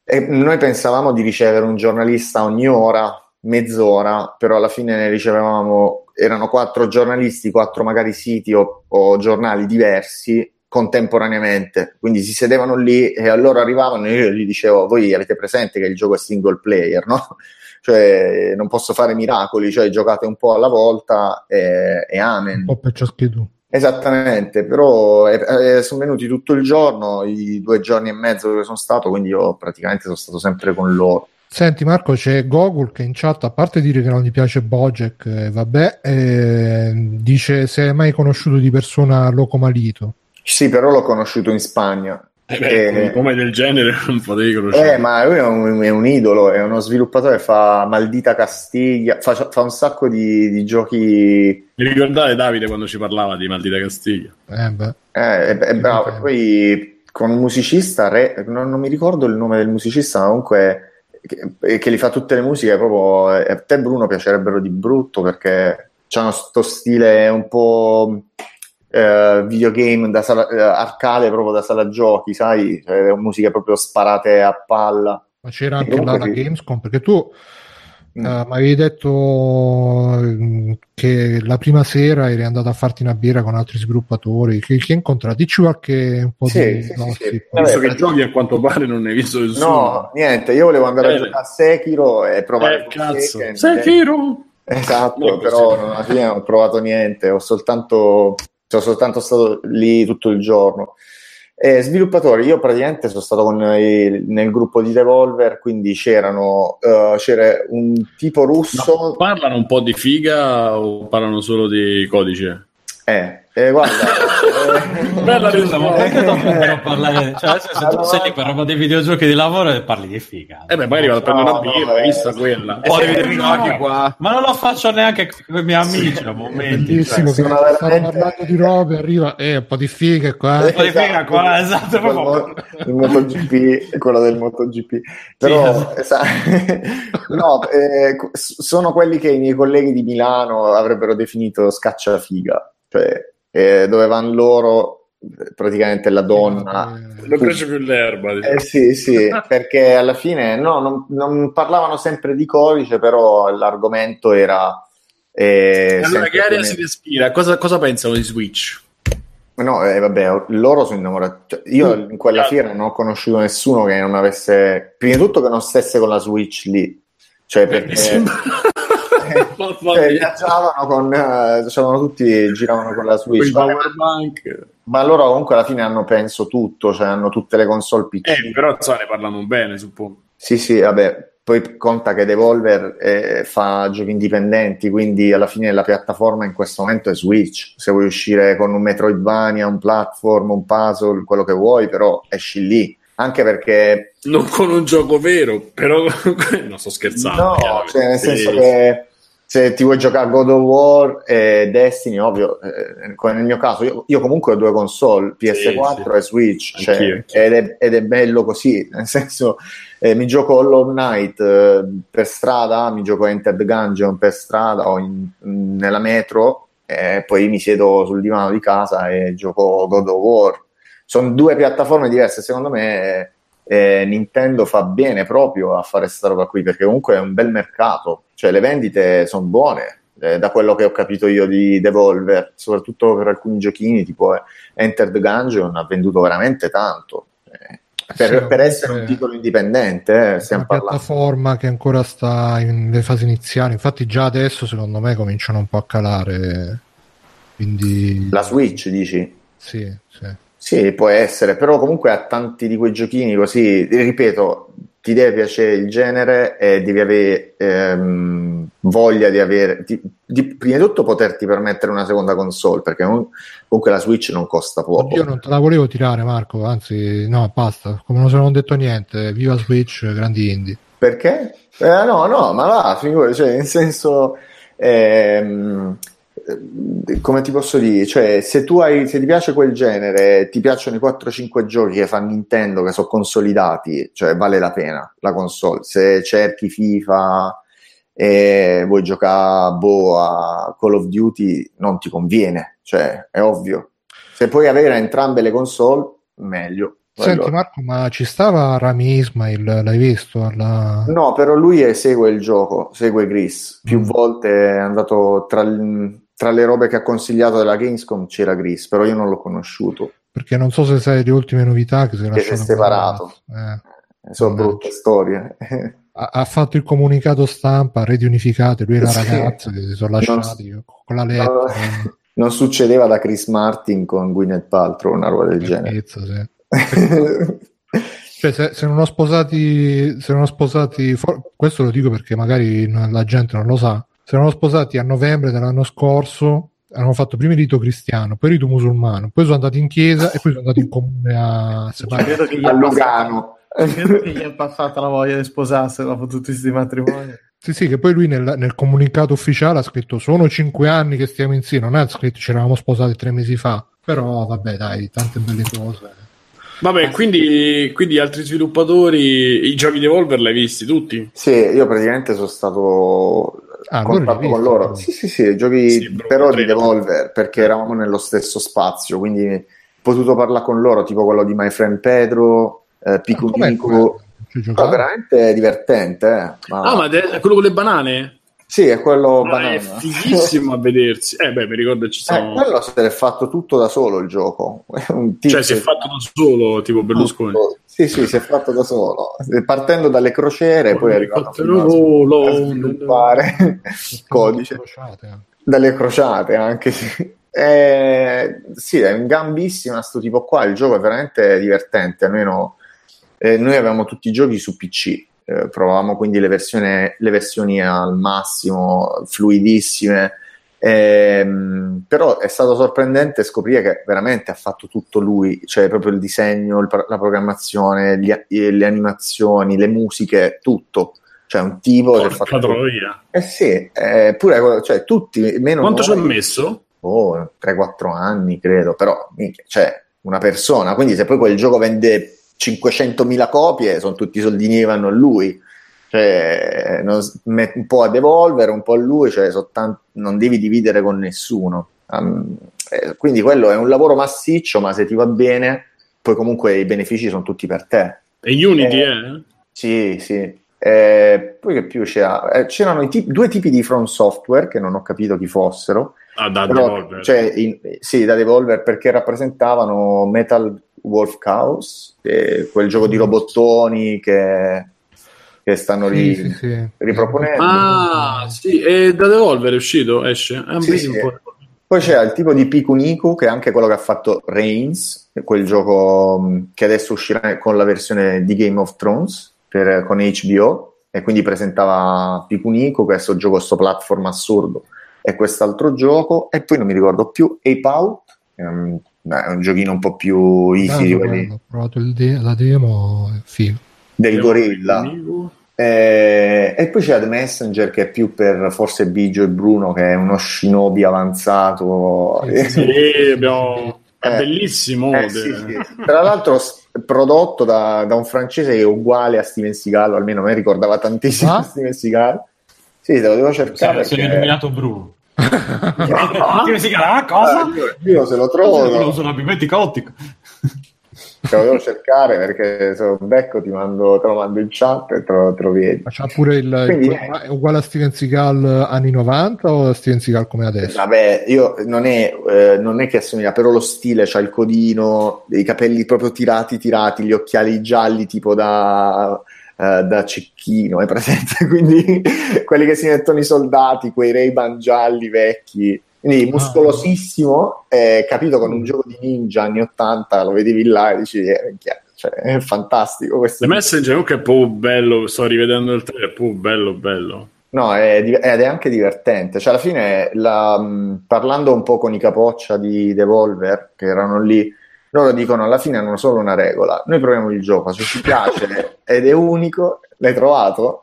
E noi pensavamo di ricevere un giornalista ogni ora, mezz'ora, però alla fine ne ricevevamo, erano quattro giornalisti, quattro magari siti o, o giornali diversi contemporaneamente, quindi si sedevano lì e allora arrivavano e io gli dicevo, voi avete presente che il gioco è single player, no? Cioè non posso fare miracoli, cioè giocate un po' alla volta e, e amen. un po' per ciascuno. Esattamente, però eh, eh, sono venuti tutto il giorno, i due giorni e mezzo dove sono stato, quindi io praticamente sono stato sempre con loro. Senti Marco, c'è Gogol che in chat, a parte dire che non gli piace Bojack, eh, vabbè, eh, dice se hai mai conosciuto di persona Loco Malito. Sì, però l'ho conosciuto in Spagna. Eh beh, Eh, un nome del genere non potevi conoscere. Eh, ma lui è un, è un idolo, è uno sviluppatore, fa Maldita Castiglia, fa, fa un sacco di, di giochi. Mi ricordate Davide quando ci parlava di Maldita Castiglia? Eh, beh. Eh, è, è bravo. E poi con un musicista, re- non, non mi ricordo il nome del musicista, ma comunque che, che li fa tutte le musiche. Proprio eh, a te, Bruno, piacerebbero di brutto perché hanno sto stile un po' eh, videogame da sala, eh, arcade, proprio da sala giochi, sai? Cioè, musiche proprio sparate a palla. Ma c'era anche la sì. Gamescom, perché tu Mm. eh, mi avevi detto mm, che la prima sera eri andato a farti una birra con altri sviluppatori. Che, che incontrati? Dici qualche un po' Sì, di sì, sì, gossip. sì. Visto Vabbè, che giochi a quanto pare non ne hai visto nessuno. No, niente, io volevo andare a Eh, giocare a Sekiro e provare Eh, cazzo. Forsaken. Sekiro! Esatto, Non è però alla fine non ho provato niente, ho soltanto, sono soltanto stato lì tutto il giorno. Eh, sviluppatori, io praticamente sono stato con i- nel gruppo di Devolver, quindi c'erano, eh, c'era un tipo russo, No, parlano un po' di figa o parlano solo di codice? Eh, eh, guarda, eh, Bella Scusa, ma perché risposta. dovrebbero parlare? Cioè, se, se tu sei lì per roba dei videogiochi di lavoro e parli di figa. Eh beh, magari vado a prendere una birra, eh, vista quella. Eh, Poi sì, vedete i no, giochi qua. Ma non lo faccio neanche con i miei amici a momenti. Bellissimo Cioè, sono veramente- parlando di robe, arriva eh, un po' di fighe qua. Eh, Poi figa qua, esatto, il, mo- il MotoGP, quello del MotoGP. Però, esa- no, eh, sono quelli che i miei colleghi di Milano avrebbero definito scacciafiga, cioè eh, dove vanno loro, eh, praticamente la donna. Non cresce più l'erba. diciamo. Eh sì, sì, perché alla fine no, non, non parlavano sempre di codice, però l'argomento era... eh, allora, sempre che aria come- si respira? Cosa, cosa pensano di Switch? No, eh, vabbè, loro sono innamorati. Cioè, io in quella fiera non ho conosciuto nessuno che non avesse, prima di tutto, che non stesse con la Switch lì. Cioè, Mi perché sembra- cioè, viaggiavano con, eh, c'erano tutti, giravano con la Con Switch. bank. Ma loro comunque alla fine hanno penso tutto, cioè hanno tutte le console PC. Eh, però insomma, ne parlano bene, suppongo. Sì, sì, vabbè. Poi conta che Devolver eh, fa giochi indipendenti, quindi alla fine la piattaforma in questo momento è Switch. Se vuoi uscire con un Metroidvania, un platform, un puzzle, quello che vuoi, però esci lì. Anche perché Non con un gioco vero, però non sto scherzando. No, cioè nel Sì, senso sì. che se ti vuoi giocare a God of War e Destiny, ovvio, eh, come nel mio caso, io, io comunque ho due console, PS4 sì. e Switch, cioè, Anch'io, anch'io. Ed, è, ed è bello così, nel senso eh, mi gioco Hollow Knight eh, per strada, mi gioco Entered Gungeon per strada o in- nella metro e poi mi siedo sul divano di casa e gioco God of War. Sono due piattaforme diverse, secondo me eh, Nintendo fa bene proprio a fare questa roba qui perché comunque è un bel mercato, cioè le vendite sono buone. eh, da quello che ho capito io di Devolver, soprattutto per alcuni giochini tipo eh, Entered Gungeon ha venduto veramente tanto. Eh, per, Sì, per essere un titolo indipendente, eh, stiamo una parlando. piattaforma che ancora sta in- nelle fasi iniziali. Infatti, già adesso, secondo me, cominciano un po' a calare. Quindi, La Switch, dici? sì, sì. Sì, può essere, però comunque ha tanti di quei giochini così, ripeto, ti deve piacere il genere e devi avere ehm, voglia di avere, di, di- prima di tutto poterti permettere una seconda console, perché non- comunque la Switch non costa poco. Io non te la volevo tirare, Marco. Anzi, no, basta. Come non ho detto niente, viva Switch, grandi indie. Perché? Eh, no, no, ma va, figurati, cioè, nel senso, ehm, eh, come ti posso dire, cioè, se tu hai, se ti piace quel genere, ti piacciono i 4-5 giochi che fa Nintendo, che sono consolidati, cioè vale la pena la console. Se cerchi FIFA e vuoi giocare boh, a Call of Duty, non ti conviene, cioè, è ovvio. Se puoi avere entrambe le console, meglio. Senti, Quello- Marco, ma ci stava Rami Ismail? L'hai visto? Alla... No, però lui è- segue il gioco, segue Gris. Più Mm. volte è andato tra, tra le robe che ha consigliato della Gamescom c'era Gris, però io non l'ho conosciuto. Perché non so se sai le ultime novità che si è Che si è separato. Eh. Sono brutte storie. Ha, ha fatto il comunicato stampa, reti unificate, lui e la Sì. ragazza che si sono lasciati con la No, lettera. non succedeva da Chris Martin con Gwyneth Paltrow, una roba del genere. Schifezza, sì. Cioè, se, se non ho sposati, se non ho sposati, for- questo lo dico perché magari non- la gente non lo sa. Se non ho sposati a novembre dell'anno scorso, hanno fatto prima il rito cristiano, poi il rito musulmano, poi sono andati in chiesa e poi sono andati in comune a gli A Lugano. credo che gli è passata la voglia di sposarsi dopo tutti questi matrimoni. Sì, sì, che poi lui nel, nel comunicato ufficiale ha scritto sono cinque anni che stiamo insieme, non ha scritto ci eravamo sposati tre mesi fa, però vabbè dai, tante belle cose. Vabbè, quindi, quindi altri sviluppatori, i giochi di Evolver l'hai visti tutti? Sì, io praticamente sono stato Ah, contatto con loro. Sì, sì, sì, giochi Sì, però di. Devolver perché eravamo nello stesso spazio, quindi ho potuto parlare con loro, tipo quello di My Friend Pedro, eh, Pico Ah, Nico. No, giocavo? veramente divertente. eh. Ma- Ah, ma de- quello con le banane? Sì, è quello Ah, banana. è fighissimo a vedersi. Eh beh, mi ricordo che ci Eh, sono... quello se l'è fatto tutto da solo il gioco. È Cioè, si è fatto da solo, tipo Berlusconi. Sì, sì, si è fatto da solo. Partendo dalle crociere, poi è arrivato fino a- sviluppare codice. Crociate, dalle crociate anche sì. Eh, sì, è un gambissimo sto tipo qua. Il gioco è veramente divertente. Almeno eh, noi avevamo tutti i giochi su PC. eh, provavamo quindi le versioni, le versioni al massimo, fluidissime. Ehm, però è stato sorprendente scoprire che veramente ha fatto tutto lui, cioè proprio il disegno, il la programmazione, gli le animazioni, le musiche, tutto. Cioè un tipo che ha Porca fatto eh sì, eh, pure cioè tutti meno Quanto ci ha messo? oh, 3-4 anni credo, però minchia, cioè una persona, quindi se poi quel gioco vende 500.000 copie, sono tutti i soldini che vanno a lui. Cioè, non- un po' a Devolver, un po' a lui, cioè, sono tan- non devi dividere con nessuno. Um, eh, quindi quello è un lavoro massiccio, ma se ti va bene, poi comunque i benefici sono tutti per te. E Unity, Eh. eh? Sì, sì. Eh, poi che più c'era? Eh, c'erano i tipi- due tipi di From Software che non ho capito chi fossero. Ah, da Però, Devolver. cioè, in- sì, da Devolver perché rappresentavano Metal Wolf Chaos, eh, quel gioco di robottoni che, che stanno lì Sì, sì, sì. riproponendo. Ah, sì, e da Devolver è uscito, esce. Ah, Sì, sì. Poi c'era il tipo di Piku Niku, che è anche quello che ha fatto Reigns, quel gioco mh, che adesso uscirà con la versione di Game of Thrones per- con HBO, e quindi presentava Piku Niku, questo gioco, questo platform assurdo, e quest'altro gioco, e poi non mi ricordo più, Ape Out, è un, beh, è un giochino un po' più easy Bello, bello. Ho provato il de- la demo, è figo. Del gorilla. Eh, e poi c'è The Messenger che è più per forse Bigio e Bruno che è uno shinobi avanzato Sì, Sì, abbiamo... È Eh, bellissimo. Eh, sì, sì. Tra l'altro prodotto da, da un francese che è uguale a Steven Seagal, almeno a me ricordava tantissimo Ah? Steven Seagal. Sì, te lo devo cercare. Se, se perché- è illuminato Bruno. Ah, Come si chiama? Cosa? io, io se lo trovo. uso la pipettica ottica. Te lo devo cercare perché se lo becco ti mando, te lo mando in chat e te lo, te lo vedi. Ma c'ha pure il, Quindi- il- è uguale a Steven Seagal anni 90 o a Steven Seagal come adesso? Vabbè, io non è, eh, non è che assomiglia, però lo stile c'ha il codino, i capelli proprio tirati, tirati, gli occhiali gialli tipo da, eh, da cecchino, è presente? Quindi quelli che si mettono i soldati, quei Ray-Ban gialli vecchi. Quindi muscolosissimo, eh, capito con un gioco di ninja anni 80, lo vedevi là e dici, eh, cioè, è fantastico questo. The Messenger comunque è proprio bello, sto rivedendo il trailer, è proprio bello, bello. No, è, ed è anche divertente. Cioè, alla fine, la- mh, parlando un po' con i capoccia di Devolver, che erano lì, loro dicono alla fine hanno solo una regola. Noi proviamo il gioco, se ci piace ed è unico, l'hai trovato?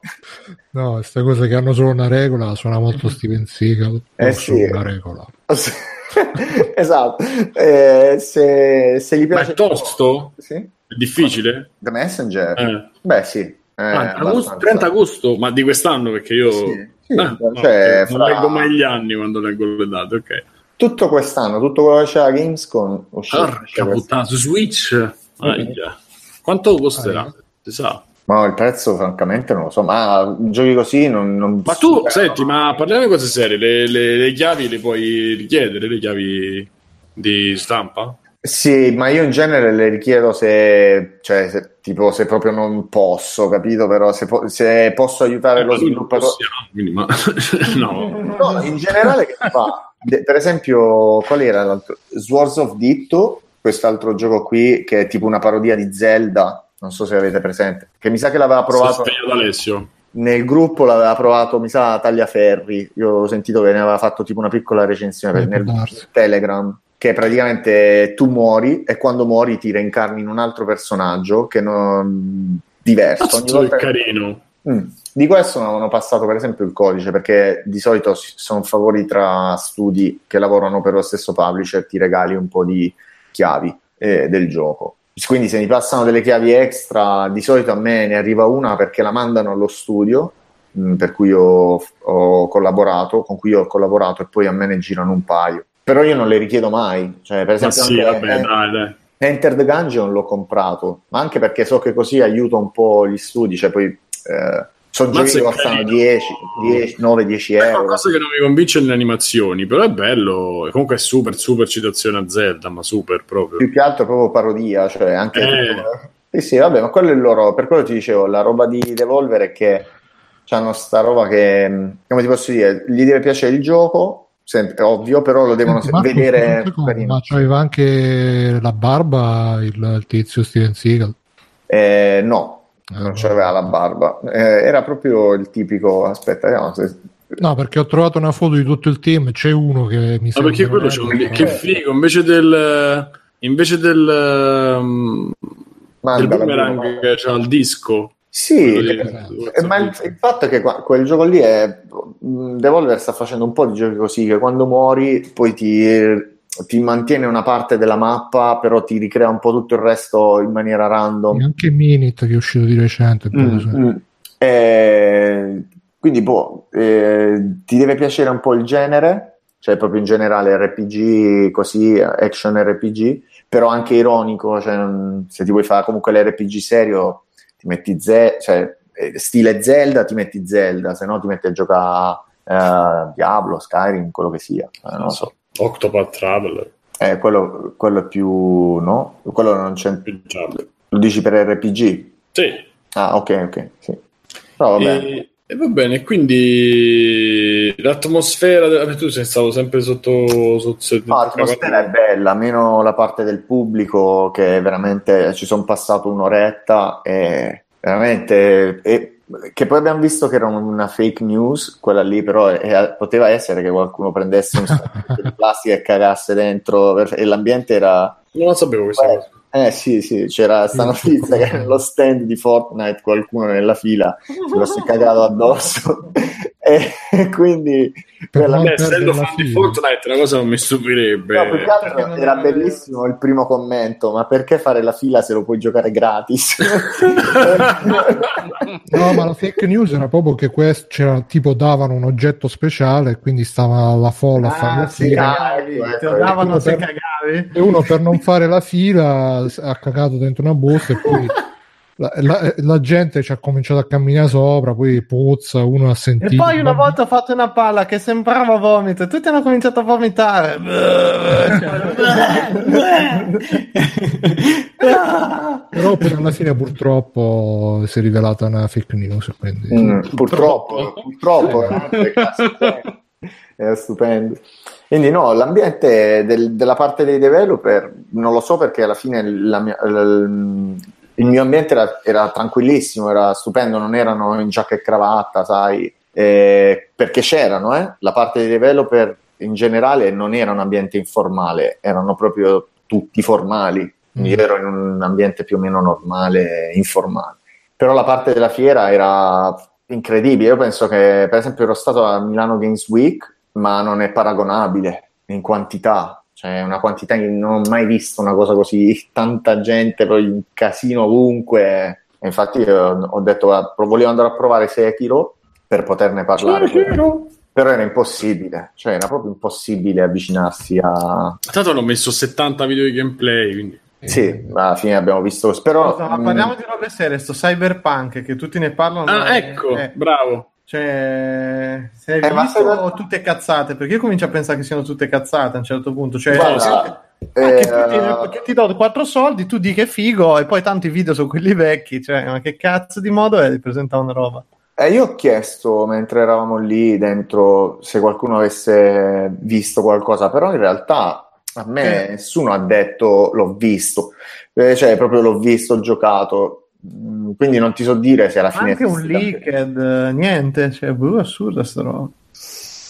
No, queste cose che hanno solo una regola suona molto Steven Seagal. Eh non sì. solo una regola. esatto. Eh, se, se gli Ma piace è tosto? Sì? È difficile? The Messenger? Eh. Beh, sì. eh, Ah, agosto- abbastanza. 30 agosto, ma di quest'anno perché io Sì, sì, Ah, cioè, ok, non fra- leggo mai gli anni quando leggo le date, ok. tutto quest'anno, tutto quello che c'è a Gamescom. Porca puttana, su Switch? Aia. Quanto costerà? Si sa. Ma il prezzo, francamente, non lo so. Ma giochi così non. non Ma tu, senti, ma parliamo di cose serie, le, le- le chiavi le puoi richiedere, le chiavi di stampa? Sì, ma io in genere le richiedo se, cioè, se- tipo, se proprio non posso, capito? Però se, po- se posso aiutare Eh, lo sviluppatore. quindi, ma... no. No, in generale che fa? De- per esempio, qual era l'altro? Swords of Ditto, quest'altro gioco qui che è tipo una parodia di Zelda, non so se avete presente, che mi sa che l'aveva provato Alessio. nel gruppo, l'aveva provato, mi sa, Tagliaferri. Io ho sentito che ne aveva fatto tipo una piccola recensione per- Eh, nel. Telegram. Che praticamente tu muori e quando muori ti reincarni in un altro personaggio che non diverso. Ogni volta che- carino. Mm. Di questo non hanno passato per esempio il codice perché di solito sono favori tra studi che lavorano per lo stesso publisher, ti regali un po' di chiavi eh, del gioco. Quindi se mi passano delle chiavi extra, di solito a me ne arriva una perché la mandano allo studio mm, per cui ho, ho collaborato, con cui ho collaborato e poi a me ne girano un paio. Però io non le richiedo mai, cioè per esempio sì, anche- vabbè, eh, dai, dai. Enter the Gungeon l'ho comprato, ma anche perché so che così aiuta un po' gli studi, cioè poi eh, sono giochi che è costano carino. 10, 10, 9-10 È euro. qualcosa che non mi convince nelle animazioni, però è bello. E Comunque è super, super citazione a Zelda, ma super proprio. Più che altro è proprio parodia, cioè anche... Eh. Sì, sì, vabbè, ma quello è il loro... Per quello ti dicevo, la roba di Devolver è che hanno sta roba che, mh, come ti posso dire, gli deve piacere il gioco, sempre, ovvio, però lo devono Senti, Marco, vedere... ma c'aveva anche la barba il, il tizio Steven Seagal. Eh, no, non c'aveva la barba, Eh, era proprio il tipico... Aspetta, vediamo se... No, perché ho trovato una foto di tutto il team. C'è uno che mi Ma sembra. perché quello c'è un che figo, invece del invece del, um, del boomerang che c'ha il disco. Sì, eh, ma il, il fatto è che qua- quel gioco lì è Devolver sta facendo un po' di giochi così che quando muori poi ti, ti mantiene una parte della mappa però ti ricrea un po' tutto il resto in maniera random Anche Minit che è uscito di recente. Mm, mm. Eh, quindi boh, eh, ti deve piacere un po' il genere cioè proprio in generale RPG così action RPG però anche ironico cioè, non- se ti vuoi fare comunque l'RPG serio ti metti Ze- cioè, eh, stile Zelda ti metti Zelda se no ti metti a giocare eh, Diablo, Skyrim, quello che sia eh, non lo so Octopath Traveler. eh, quello, quello è più no? quello non c'è più lo dici per RPG? Sì. ah ok ok sì no, vabbè. E, e va bene, quindi l'atmosfera della... tu sei stato sempre sotto, sotto, sotto No, l'atmosfera è bella, meno la parte del pubblico che veramente ci sono passato un'oretta e veramente e- che poi abbiamo visto che era una fake news, quella lì però è- poteva essere che qualcuno prendesse un sacco di plastica e cagasse dentro e l'ambiente era Non la sapevo questa Beh, cosa. Eh sì sì, c'era sta notizia che nello stand di Fortnite qualcuno nella fila se lo si è cagato addosso e quindi Per quella- Beh, essendo la fan di. Fortnite, una cosa non mi stupirebbe. No, più che altro era bellissimo il primo commento, ma perché fare la fila se lo puoi giocare gratis? No, ma la fake news era proprio che questo c'era tipo davano un oggetto speciale e quindi stava la folla a fare Ah, la se fila. ecco, te ecco, lo davano ecco, se per- cagavi. E uno per non fare la fila ha cagato dentro una busta e poi la, la- la gente ci ha cominciato a camminare sopra, poi puzza, uno ha sentito. E poi una volta ho fatto una palla che sembrava vomito e tutti hanno cominciato a vomitare. Però poi alla fine purtroppo si è rivelata una fake news. Quindi... Mm, purtroppo, purtroppo, veramente, cazzo, era stupendo. Quindi no, l'ambiente del- della parte dei developer non lo so perché alla fine la mia- l- il mio ambiente era, era tranquillissimo, era stupendo, non erano in giacca e cravatta, sai, eh, perché c'erano, eh? la parte dei developer in generale non era un ambiente informale, erano proprio tutti formali, quindi Mm. ero in un ambiente più o meno normale, informale. Però la parte della fiera era incredibile. Io penso che, per esempio, ero stato a Milano Games Week, ma non è paragonabile in quantità. Cioè, una quantità che non ho mai visto una cosa così, tanta gente, poi un casino ovunque. E infatti, io ho detto, guarda, volevo andare a provare Sekiro per poterne parlare. Però era impossibile, cioè era proprio impossibile avvicinarsi a. Tanto hanno messo 70 video di gameplay, quindi... Sì, alla fine abbiamo visto. Però. Scusa, ma parliamo di robe serie, sto cyberpunk che tutti ne parlano. Ah, ecco, eh, bravo. cioè, se hai Eh, visto se- o tutte cazzate? Perché io comincio a pensare che siano tutte cazzate a un certo punto. Cioè, Guarda, Ah, eh, che, ti, che ti do quattro soldi, tu di che figo, e poi tanti video sono quelli vecchi. Cioè, ma che cazzo di modo è di presentare una roba? Eh, io ho chiesto mentre eravamo lì dentro se qualcuno avesse visto qualcosa, però in realtà a me Eh. nessuno ha detto l'ho visto, Eh, cioè proprio l'ho visto, ho giocato, quindi non ti so dire se alla fine Anche un leaked, eh, niente. Cioè, boh, assurda sta roba.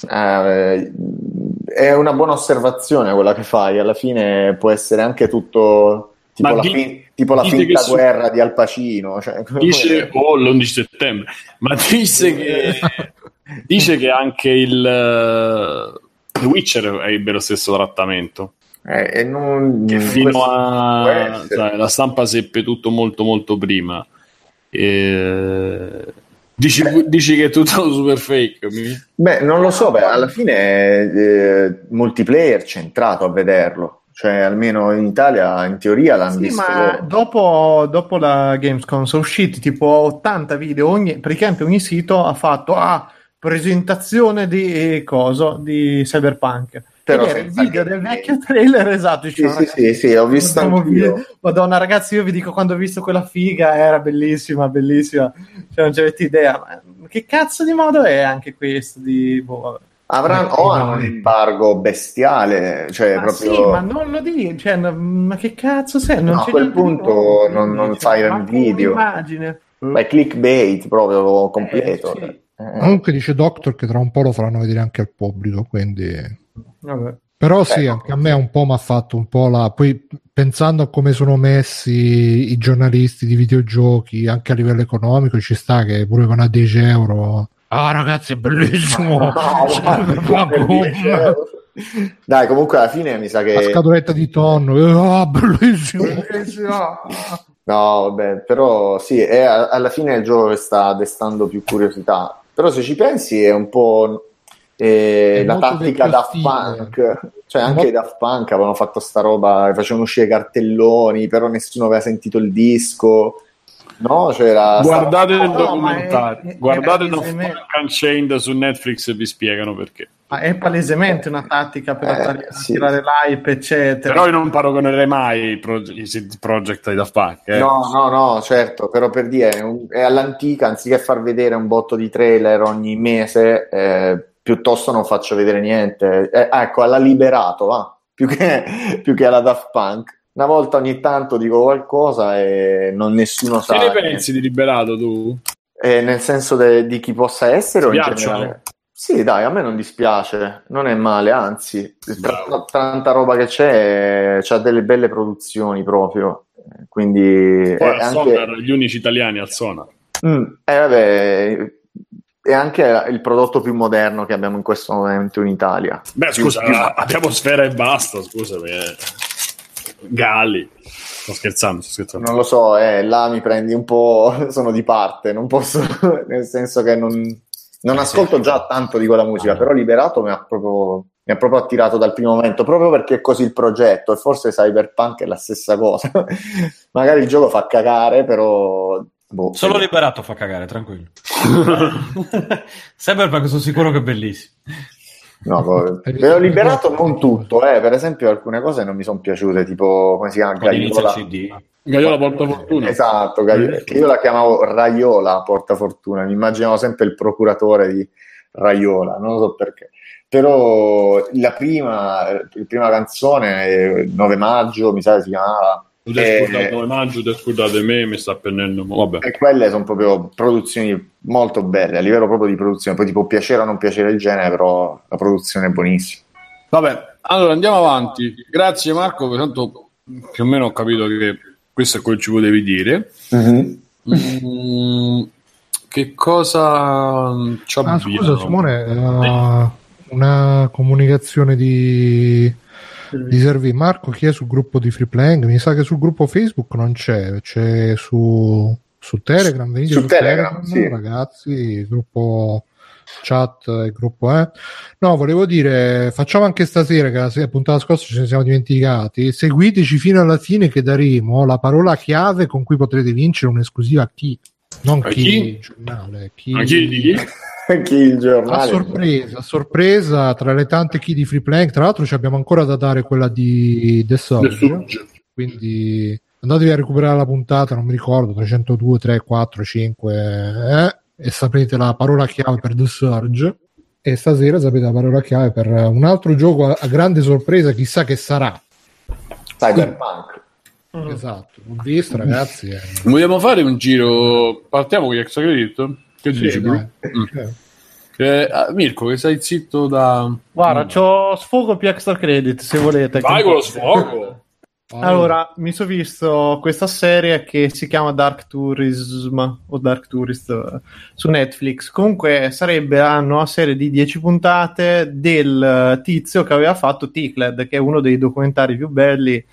Eh, è una buona osservazione quella che fai, alla fine può essere anche tutto tipo Ma la, di- fin- tipo la finta che su- guerra di Al Pacino. Cioè, Dice, oh, l'11 settembre, ma disse che, dice che anche il eh, The Witcher ebbe lo stesso trattamento. Eh, e non- Che fino a sai, la stampa seppe tutto molto molto prima. E... Dici, dici che è tutto super fake? mi- Beh, non lo so, beh, alla fine eh, multiplayer c'è entrato a vederlo, cioè almeno in Italia in teoria l'hanno Sì, visto ma dopo, dopo la Gamescom sono usciti tipo 80 video, ogni, praticamente ogni sito ha fatto ah, presentazione di coso di Cyberpunk. Però Ed era il video del vecchio trailer esatto. Sì, sì, sì, sì, ho visto anch'io. video. Madonna, ragazzi, io vi dico quando ho visto quella figa era bellissima, bellissima. Cioè, non c'avete idea. Ma che cazzo di modo è anche questo? Di... Boh. Avranno o hanno un embargo bestiale, cioè Ma proprio... sì, ma non lo dici, cioè, no, ma che cazzo sei? Non No, a quel punto nuovo, non- non quindi, fai cioè, un video. un'immagine. Beh, clickbait proprio completo. Eh, sì. Eh, Comunque dice Doctor che tra un po' lo faranno vedere anche al pubblico, quindi... Vabbè. Però sì, anche a me un po' mi ha fatto un po' la... Poi pensando a come sono messi i giornalisti di videogiochi, anche a livello economico, ci sta che pure con a 10 euro... Ah ragazzi, è bellissimo! No, Cyberpunk, guarda, Dai, comunque alla fine mi sa La che... scatoletta di tonno, ah, bellissimo! No, vabbè, però sì, è alla fine il gioco che sta destando più curiosità. Però se ci pensi è un po' eh, la tattica Daft stile. Punk. Cioè anche i Daft Punk avevano fatto sta roba, facevano uscire cartelloni, però nessuno aveva sentito il disco. No, c'era... Guardate no, il documentario, è- è guardate il palesemente- documentario Unchained su Netflix e vi spiegano perché. Ma è palesemente una tattica per Eh, attirare, sì. l'hype, eccetera. Però io non paragonerei mai i, pro- i project ai Daft Punk. eh. No, no, no, certo, però per dire, è, un- è all'antica, anziché far vedere un botto di trailer ogni mese, eh, piuttosto non faccio vedere niente. Eh, ecco, alla Liberato, va, più che, più che alla Daft Punk. Una volta ogni tanto dico qualcosa e non nessuno sa. Che ne pensi di Liberato tu? Eh, nel senso de- di chi possa essere o Ti in piacciono? generale? Sì, dai, a me non dispiace, non è male, anzi, tra, tra- tanta roba che c'è, c'ha delle belle produzioni proprio, eh, quindi Poi al anche... Sonar, gli unici italiani al Sonar. Mm, eh, vabbè, è anche il prodotto più moderno che abbiamo in questo momento in Italia. Beh, scusa, Più- più- abbiamo Sfera e basta, scusami. eh. Galli. Sto scherzando, sto scherzando. Non lo so, eh, là mi prendi un po', sono di parte, non posso, nel senso che non, non Eh, ascolto già tanto di quella musica, Ah. però Liberato mi ha, proprio, mi ha proprio attirato dal primo momento, proprio perché è così il progetto, e forse Cyberpunk è la stessa cosa. Magari il gioco fa cagare, però... boh, Solo vediamo. liberato fa cagare, tranquillo. Cyberpunk sono sicuro che è bellissimo. No, ve l'ho liberato non tutto, eh. per esempio alcune cose non mi sono piaciute, tipo come si chiama? Gaiola. CD. Gaiola porta fortuna. Esatto, Gaio- che io la chiamavo Raiola Portafortuna, mi immaginavo sempre il procuratore di Raiola, non lo so perché. Però la prima, la prima canzone, eh, 9 maggio, mi sa che si chiamava, Tu ti hai Eh, scordato 9 maggio, scordato me, mi sta pennendo. ma Vabbè. e quelle sono proprio produzioni molto belle, a livello proprio di produzione, poi ti può piacere o non piacere il genere, però la produzione è buonissima. Vabbè, allora andiamo avanti. Grazie Marco, tanto più o meno ho capito che questo è quello che ci volevi dire. Mm, che cosa ci Ah, abbiamo? scusa Simone, eh, una comunicazione di, di Servi. Marco chi è sul gruppo di Free Playing? Mi sa che sul gruppo Facebook non c'è, c'è su, su Telegram. Venite Su Telegram, sì. ragazzi, gruppo chat e gruppo eh. No, volevo dire, facciamo anche stasera che la puntata scorsa ce ne siamo dimenticati. Seguiteci fino alla fine che daremo la parola chiave con cui potrete vincere un'esclusiva chi non A chi, chi? il giornale, chi, chi di chi? Chi il a giornale? sorpresa, a sorpresa tra le tante key di Free Playing. Tra l'altro, ci abbiamo ancora da dare quella di The Surge. Del Surge. Quindi andatevi a recuperare la puntata. Non mi ricordo 302, 3, 4, 5 eh, e saprete la parola chiave per The Surge. E stasera sapete la parola chiave per un altro gioco a, a grande sorpresa. Chissà che sarà. Cyberpunk. Esatto, ho visto, ragazzi. eh. Vogliamo fare un giro? Partiamo con gli extra credit? Che Sì, dici? Mm. Eh, Eh, ah, Mirko, che sei zitto da... Guarda, c'ho sfogo più extra credit se volete. Vai con lo sfogo! Allora, mi sono visto questa serie che si chiama Dark Tourism o Dark Tourist su Netflix. Comunque sarebbe una nuova serie di 10 puntate del eh, tizio che aveva fatto Ticled, che è uno dei documentari più belli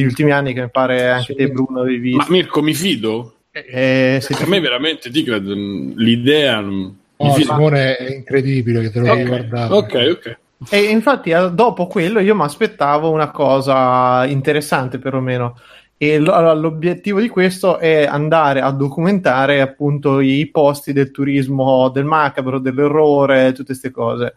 degli ultimi anni, che mi pare anche Sì. te Bruno avevi Ma visto. Mirko, mi fido? Eh, se Per me veramente mm, l'idea... mi Oh, fido. Simone è incredibile che te lo devi guardare. Ok, ok. E infatti eh, dopo quello io mi aspettavo una cosa interessante perlomeno. E l- l'obiettivo di questo è andare a documentare appunto i posti del turismo, del macabro, dell'errore, tutte queste cose.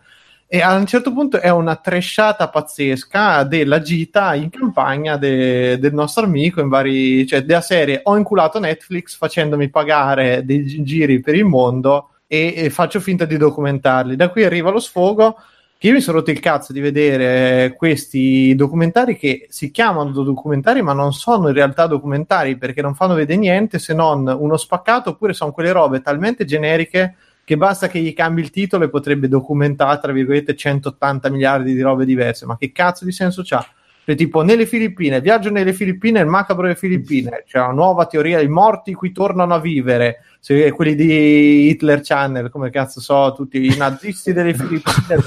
E a un certo punto è una tresciata pazzesca della gita in campagna de- del nostro amico in vari, cioè della serie ho inculato Netflix facendomi pagare dei gi- giri per il mondo e, e faccio finta di documentarli. Da qui arriva lo sfogo che io mi sono rotto il cazzo di vedere questi documentari che si chiamano documentari ma non sono in realtà documentari perché non fanno vedere niente se non uno spaccato oppure sono quelle robe talmente generiche che basta che gli cambi il titolo e potrebbe documentare tra virgolette 180 miliardi di robe diverse ma che cazzo di senso c'ha? Cioè, tipo nelle Filippine, viaggio nelle Filippine, il macabro delle Filippine, c'è una nuova teoria, i morti qui tornano a vivere, se, quelli di Hitler Channel, come cazzo so, tutti i nazisti delle Filippine,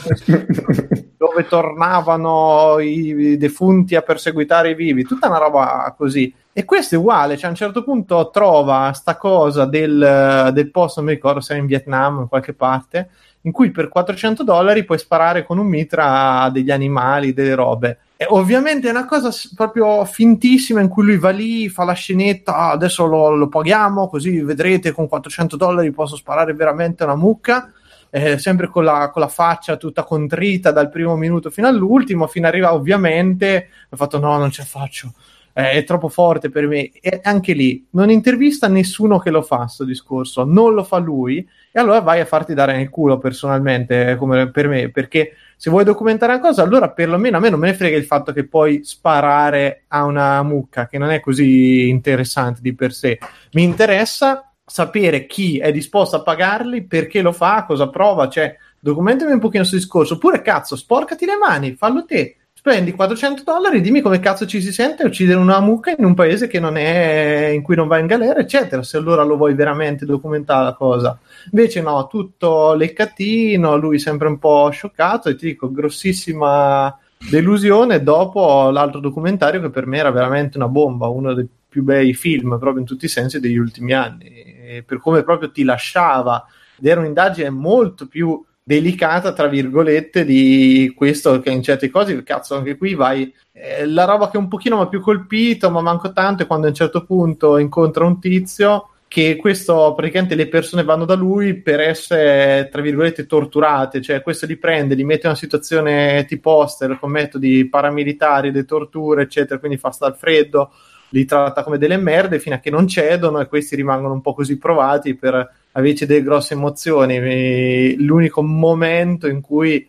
dove tornavano i, i defunti a perseguitare i vivi, tutta una roba così. E questo è uguale, cioè a un certo punto trova sta cosa del, del posto, non mi ricordo se è in Vietnam o in qualche parte, in cui per 400 dollari puoi sparare con un mitra degli animali, delle robe. E ovviamente è una cosa proprio fintissima in cui lui va lì, fa la scenetta, "Ah, adesso lo, lo paghiamo, così vedrete con 400 dollari posso sparare veramente una mucca. Eh, sempre con la, con la faccia tutta contrita dal primo minuto fino all'ultimo, fino ad arrivare ovviamente, ha fatto no, non ce la faccio, Eh, è troppo forte per me. E anche lì non intervista nessuno che lo fa sto discorso, non lo fa lui, e allora vai a farti dare nel culo personalmente, eh, come per me, perché se vuoi documentare una cosa, allora perlomeno a me non me ne frega il fatto che puoi sparare a una mucca, che non è così interessante di per sé. Mi interessa sapere chi è disposto a pagarli, perché lo fa, cosa prova, cioè documentami un pochino questo discorso, oppure cazzo, sporcati le mani, fallo te. Spendi 400 dollari, dimmi come cazzo ci si sente uccidere una mucca in un paese che non è, in cui non va in galera, eccetera, se allora lo vuoi veramente documentare la cosa. Invece no, tutto leccatino, lui sempre un po' scioccato e ti dico, grossissima delusione dopo l'altro documentario che per me era veramente una bomba, uno dei più bei film proprio in tutti i sensi degli ultimi anni, e per come proprio ti lasciava ed era un'indagine molto più delicata, tra virgolette, di questo che in certe cose, cazzo, anche qui vai. Eh, la roba che un pochino mi ha più colpito, ma manco tanto, è quando a un certo punto incontra un tizio che questo praticamente le persone vanno da lui per essere tra virgolette torturate, cioè questo li prende, li mette in una situazione tipo poster con metodi paramilitari, le torture, eccetera, quindi fa star freddo, li tratta come delle merde fino a che non cedono e questi rimangono un po' così provati per avere delle grosse emozioni. L'unico momento in cui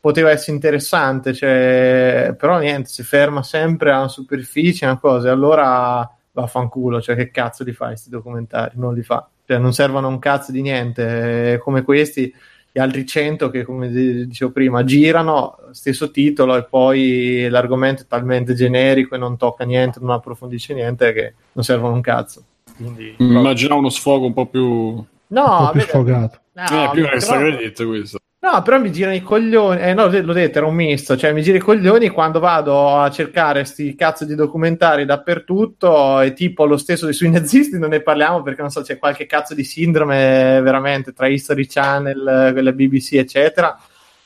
poteva essere interessante, cioè, però niente, si ferma sempre alla superficie, una cosa, e allora vaffanculo, cioè che cazzo li fai questi documentari? Non li fa, cioè non servono un cazzo di niente, come questi gli altri 100 che come dicevo prima girano stesso titolo e poi l'argomento è talmente generico e non tocca niente non approfondisce niente che non servono un cazzo Quindi, immaginavo uno sfogo un po' più no, un po' più sfogato no, eh, più extra credit questo No, però mi girano i coglioni. Eh, no, l'ho detto, era un misto. Cioè, mi gira i coglioni quando vado a cercare sti cazzo di documentari dappertutto. E tipo lo stesso sui nazisti non ne parliamo perché non so, c'è qualche cazzo di sindrome veramente tra History Channel, quella BBC, eccetera.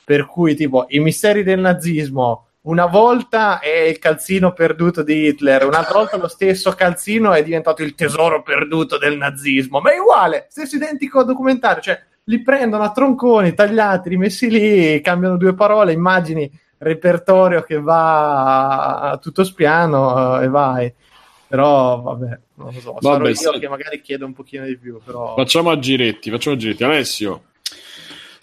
Per cui, tipo, i misteri del nazismo. Una volta è il calzino perduto di Hitler, un'altra volta lo stesso calzino è diventato il tesoro perduto del nazismo. Ma è uguale, stesso identico documentario. Cioè, li prendono a tronconi tagliati, rimessi lì, cambiano due parole, immagini, repertorio che va a tutto spiano uh, e vai. Però vabbè, non lo so, vabbè, io se... che magari chiedo un pochino di più. Però... Facciamo a giretti, facciamo a giretti. Alessio.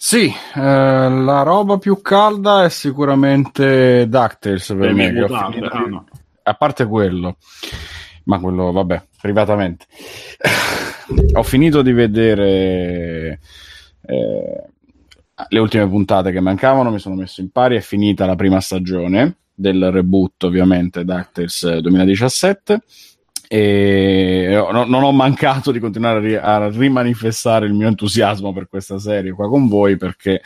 Sì, eh, la roba più calda è sicuramente DuckTales per me. Mutande, ah, no. A parte quello, ma quello vabbè, privatamente. ho finito di vedere eh, le ultime puntate che mancavano mi sono messo in pari, è finita la prima stagione del reboot ovviamente DuckTales 2017 e no, non ho mancato di continuare a, ri- a, rimanifestare il mio entusiasmo per questa serie qua con voi perché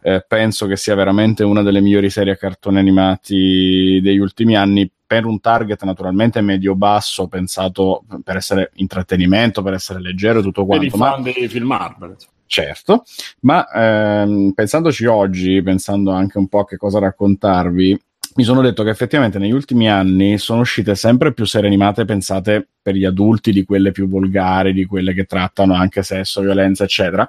eh, penso che sia veramente una delle migliori serie a cartoni animati degli ultimi anni per un target naturalmente medio-basso pensato per essere intrattenimento, per essere leggero e tutto quanto. Per i fan ma... dei film Marvel certo, ma ehm, pensandoci oggi, pensando anche un po' a che cosa raccontarvi, mi sono detto che effettivamente negli ultimi anni sono uscite sempre più serie animate pensate per gli adulti, di quelle più volgari, di quelle che trattano anche sesso, violenza, eccetera.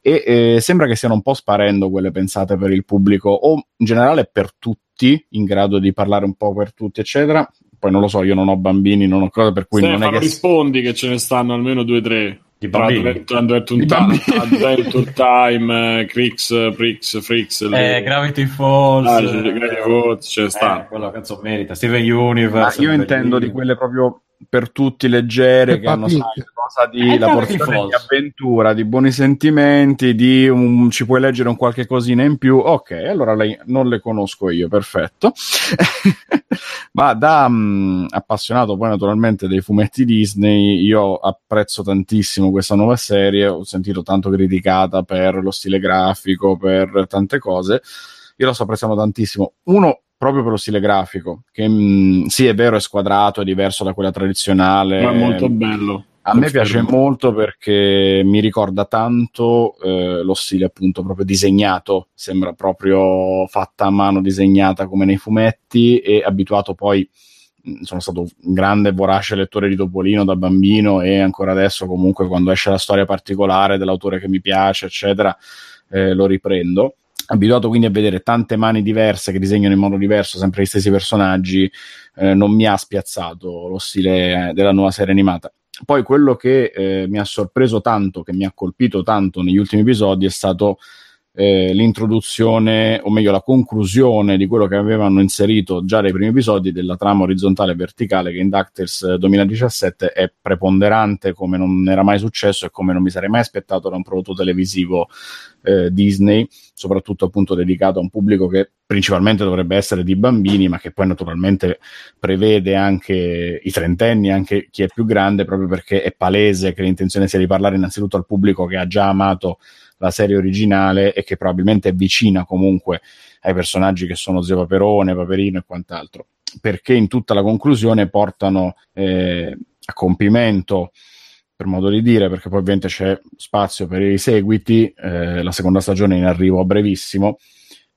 E eh, sembra che stiano un po' sparendo quelle pensate per il pubblico o in generale per tutti, in grado di parlare un po' per tutti, eccetera. Poi non lo so, io non ho bambini, non ho cose per cui Stefano, non è che rispondi che ce ne stanno almeno due o tre di bambini. Adventure, Adventure Time, Crix, Prix, Frix. Le... Eh, Gravity Falls. Ah, Gravity Falls, c'è eh, sta. Quello cazzo merita. Steven Universe. Ah, io intendo di quelle proprio per tutti leggere che, che hanno qualcosa di eh, la porzione di avventura, di buoni sentimenti, di un, ci puoi leggere un qualche cosina in più. Ok, allora lei non le conosco io, perfetto. Ma da um, appassionato poi naturalmente dei fumetti Disney, io apprezzo tantissimo questa nuova serie, ho sentito tanto criticata per lo stile grafico, per tante cose. Io la sto apprezzando tantissimo. Uno, proprio per lo stile grafico, che mh, mm, sì è vero è squadrato, è diverso da quella tradizionale. Ma è molto bello. A me piace molto perché mi ricorda tanto eh, lo stile appunto proprio disegnato, sembra proprio fatta a mano, disegnata come nei fumetti e abituato poi mm, sono stato un grande vorace lettore di Topolino da bambino e ancora adesso comunque quando esce la storia particolare dell'autore che mi piace eccetera eh, lo riprendo abituato quindi a vedere tante mani diverse che disegnano in modo diverso sempre gli stessi personaggi, eh, non mi ha spiazzato lo stile della nuova serie animata. Poi quello che eh, mi ha sorpreso tanto, che mi ha colpito tanto negli ultimi episodi è stato eh, l'introduzione, o meglio la conclusione di quello che avevano inserito già nei primi episodi della trama orizzontale e verticale che in DuckTales 2017 è preponderante come non era mai successo e come non mi sarei mai aspettato da un prodotto televisivo eh, Disney soprattutto appunto dedicato a un pubblico che principalmente dovrebbe essere di bambini, ma che poi naturalmente prevede anche i trentenni, anche chi è più grande, proprio perché è palese che l'intenzione sia di parlare innanzitutto al pubblico che ha già amato la serie originale e che probabilmente è vicina comunque ai personaggi che sono Zio Paperone, Paperino e quant'altro, perché in tutta la conclusione portano eh, a compimento per modo di dire, perché poi ovviamente c'è spazio per i seguiti, eh, la seconda stagione in arrivo a brevissimo,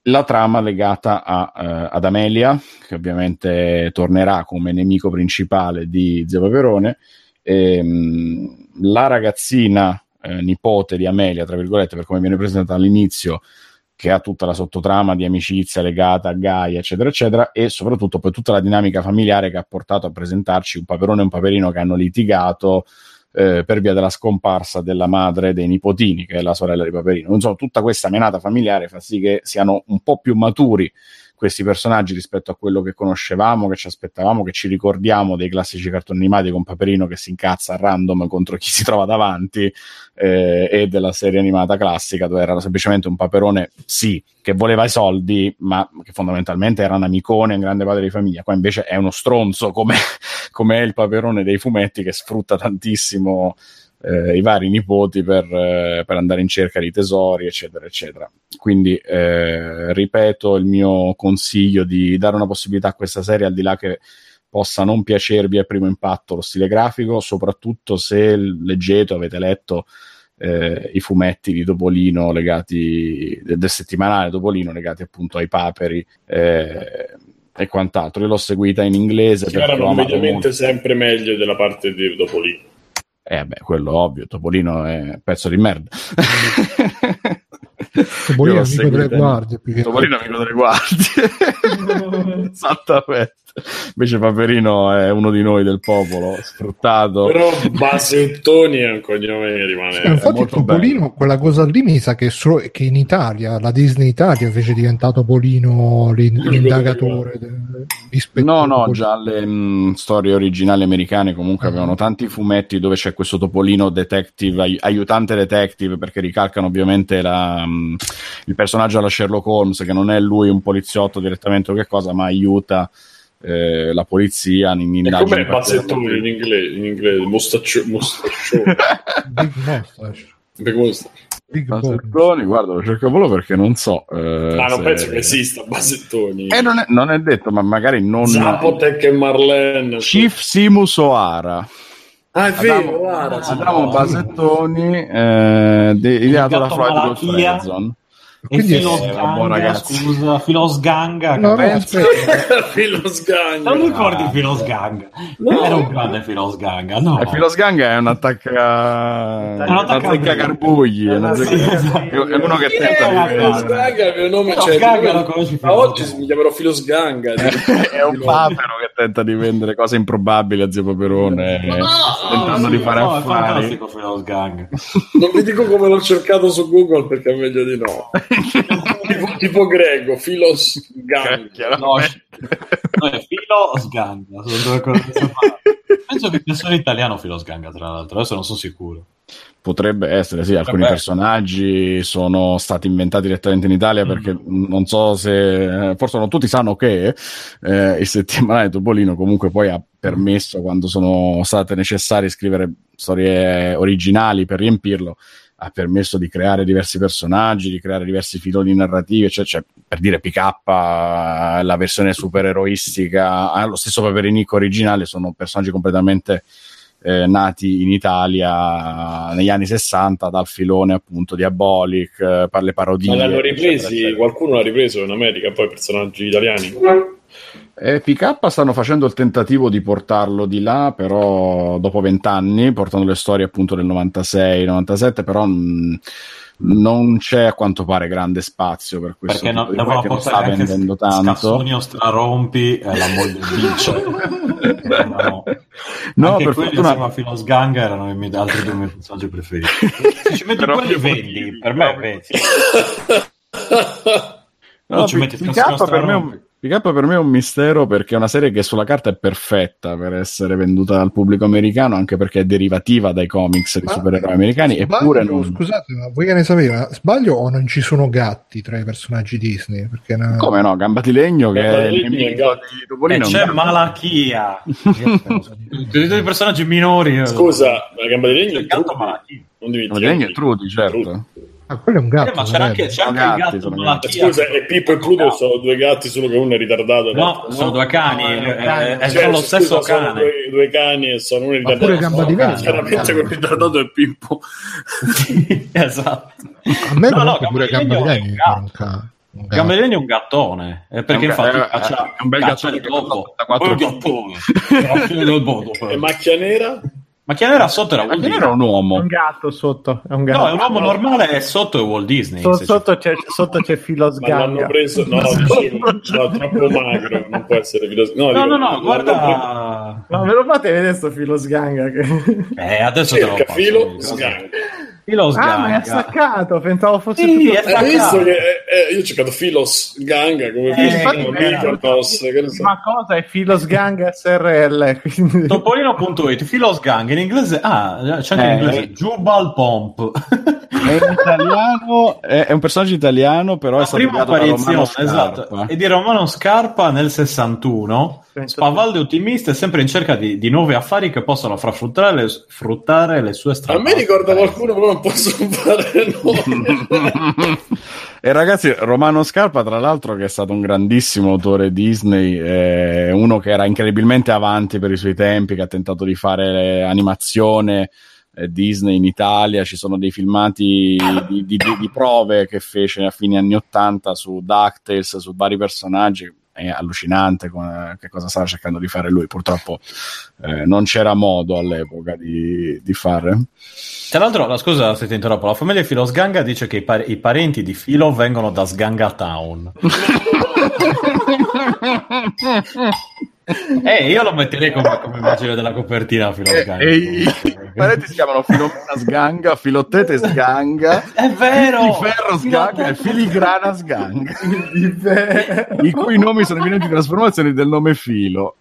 la trama legata a, eh, ad Amelia, che ovviamente tornerà come nemico principale di Zio Paperone, e, mh, la ragazzina eh, nipote di Amelia, tra virgolette, per come viene presentata all'inizio, che ha tutta la sottotrama di amicizia legata a Gaia, eccetera, eccetera, e soprattutto poi tutta la dinamica familiare che ha portato a presentarci un paperone e un paperino che hanno litigato eh, per via della scomparsa della madre dei nipotini, che è la sorella di Paperino. Insomma, tutta questa menata familiare fa sì che siano un po' più maturi questi personaggi rispetto a quello che conoscevamo, che ci aspettavamo, che ci ricordiamo dei classici cartoni animati con Paperino che si incazza a random contro chi si trova davanti eh, e della serie animata classica dove era semplicemente un paperone, sì, che voleva i soldi, ma che fondamentalmente era un amicone, un grande padre di famiglia. Qua invece è uno stronzo come, come è il paperone dei fumetti che sfrutta tantissimo eh, i vari nipoti per, eh, per, andare in cerca di tesori, eccetera, eccetera. Quindi eh, ripeto il mio consiglio di dare una possibilità a questa serie al di là che possa non piacervi a primo impatto lo stile grafico, soprattutto se leggete o avete letto eh, i fumetti di Topolino legati del, del, settimanale Topolino legati appunto ai paperi eh, e quant'altro. Io l'ho seguita in inglese. Che erano mediamente sempre meglio della parte di Topolino. Eh beh, quello ovvio, Topolino è un pezzo di merda. Topolino amico delle guardie. Topolino amico delle guardie. Esattamente. Invece Paperino è uno di noi del popolo, sfruttato. Però Basettoni è un cognome che rimane. Sì, infatti Topolino, bello. quella cosa lì mi sa che, solo, che, in Italia, la Disney Italia fece diventato Topolino l'indagatore. No, no, già le mh, storie originali americane comunque uh-huh. avevano tanti fumetti dove c'è questo Topolino detective, ai- aiutante detective, perché ricalcano ovviamente la, mh, il personaggio alla Sherlock Holmes, che non è lui un poliziotto direttamente o che cosa, ma aiuta eh, la polizia in indagini. E com'è Bazzettone in inglese? In inglese? Mostaccio, mostaccio. Big mustache. Big mustache. Big Bazzettoni, guarda, lo cerco solo perché non so. Eh, ah, non se... penso che esista Bazzettoni. Eh, non è, non è detto, ma magari non. Zapotec e Marlene. Chief Simus O'Hara. Ah, è vero, guarda. Adamo Basettoni, eh, ideato da Freud Fredson. E Quindi filo sganga, scusa, filo sganga. No, no, filo sganga. Non ricordi filo sganga? No. Era un grande filo sganga, no. Il filo sganga è un attacca... È un attacca carbugli. È, una zecca... è uno che tenta di Filo sganga, il mio nome c'è. Sganga lo conosci Ma oggi mi chiamerò filo sganga. è un papero che tenta di vendere cose improbabili a zio Paperone. tentando di fare affari. È. Non vi dico come l'ho cercato su Google perché è meglio di no tipo, tipo Grego, Filos Ganga. No, no, è Filo Sganga. Penso che sia solo italiano Filo Sganga, tra l'altro. Adesso non sono sicuro. Potrebbe essere, sì, alcuni Vabbè. personaggi sono stati inventati direttamente in Italia perché mm. non so se, forse non tutti sanno che eh, il settimanale Topolino comunque poi ha permesso, quando sono state necessarie scrivere storie originali per riempirlo, ha permesso di creare diversi personaggi, di creare diversi filoni narrativi, cioè, cioè per dire PK, la versione supereroistica, lo stesso Paperinico originale, sono personaggi completamente eh, nati in Italia negli anni 60 dal filone appunto Diabolic, eh, per le parodie. Ma l'hanno ripresi, qualcuno l'ha ripreso in America poi personaggi italiani? Eh, PK stanno facendo il tentativo di portarlo di là, però dopo vent'anni, portando le storie appunto del 96-97, però mh, non c'è a quanto pare grande spazio per questo. Perché no, devono non sta vendendo tanto. Scassonio strarompi e la moglie vince. no, no Anche per quelli fortuna... insieme a Filo Sganga erano i miei, altri due miei personaggi preferiti. Se ci metti quelli vendi, per me vedi. No, ci metti PK per me è un Pick Up per me è un mistero perché è una serie che sulla carta è perfetta per essere venduta al pubblico americano, anche perché è derivativa dai comics di Ma- supereroi americani, Sbaglio? eppure non... Scusate, ma voi che ne sapete? ma Sbaglio o non ci sono gatti tra i personaggi Disney? Perché na- Come no, Gamba di Legno che Gamba è il nemico gatto. di E Topolino. è un c'è gatto. Malachia. Tutti i personaggi minori. eh. Scusa, la gamba di legno è Trudy. Gamba di. Legno è Trudy, certo. Ah, quello è un gatto. Eh, ma c'era anche, c'è anche Sono il gatti, gatto sono Malachia. Scusa, e Pippo e Pluto sono due gatti, solo che uno è ritardato. No, l'altro sono due cani. No, eh, cani. eh, Cioè, sono lo scusa, stesso sono cane. Due, due cani e sono uno Ma pure ritardato. Gamba di Legno. Chiaramente quello ritardato è Pippo. esatto. A me No, no, pure Gamba di Gamba di Legno è un è gattone, eh, perché È un infatti ga- caccia, è un bel gattone topo. fa quattro gattone. E macchia nera? Ma chi era sotto era Walt Disney. era un È uomo? un gatto sotto. È un gatto. No, è un uomo normale e sotto è Walt Disney. So- sotto, c'è, sotto c'è Filo Ma l'hanno Sganga. preso? No, dicevo, no, troppo magro, non può essere filoso- No, dico, no, no, l'hanno guarda. Ma me lo fate vedere sto Filo Sganga? Che... Eh, adesso preso. te lo Cerca passo. filo, sganga. Filo Ah, ma è staccato. Pensavo fosse Sì, tutto... è visto che eh, eh, io ho cercato Filos Ganga come Eh, era- Mykonos, che so. Ma cosa è Filo Sganga SRL? Quindi... Topolino.it, filo sgang in inglese. Ah, c'è anche Eh, in inglese. eh. Jubal Pomp. È italiano, è, è un personaggio italiano, però è La stato prima apparizione, esatto. E di Romano Scarpa nel 61. Spavaldo è ottimista e sempre in cerca di, di nuovi affari che possano far fruttare le, fruttare le sue A strade. me ricorda qualcuno, però non posso fare nome. e ragazzi, Romano Scarpa, tra l'altro, che è stato un grandissimo autore Disney, è uno che era incredibilmente avanti per i suoi tempi, che ha tentato di fare animazione eh, Disney in Italia. Ci sono dei filmati di, di- di- di prove che fece a fine anni 80 su DuckTales, su vari personaggi. È allucinante come- che cosa stava cercando di fare lui. Purtroppo eh, non c'era modo all'epoca di, di fare. Tra l'altro, la scusa se ti interrompo, la famiglia Filo Sganga dice che i, par- i parenti di Filo vengono da Sganga Town. Eh, io lo metterei come, come immagine della copertina Filo Sganga. E i parenti si chiamano Filomena Sganga, Filottete Sganga, È vero! di Ferro Sganga e Filigrana Sganga, i cui nomi sono evidenti trasformazioni del nome Filo.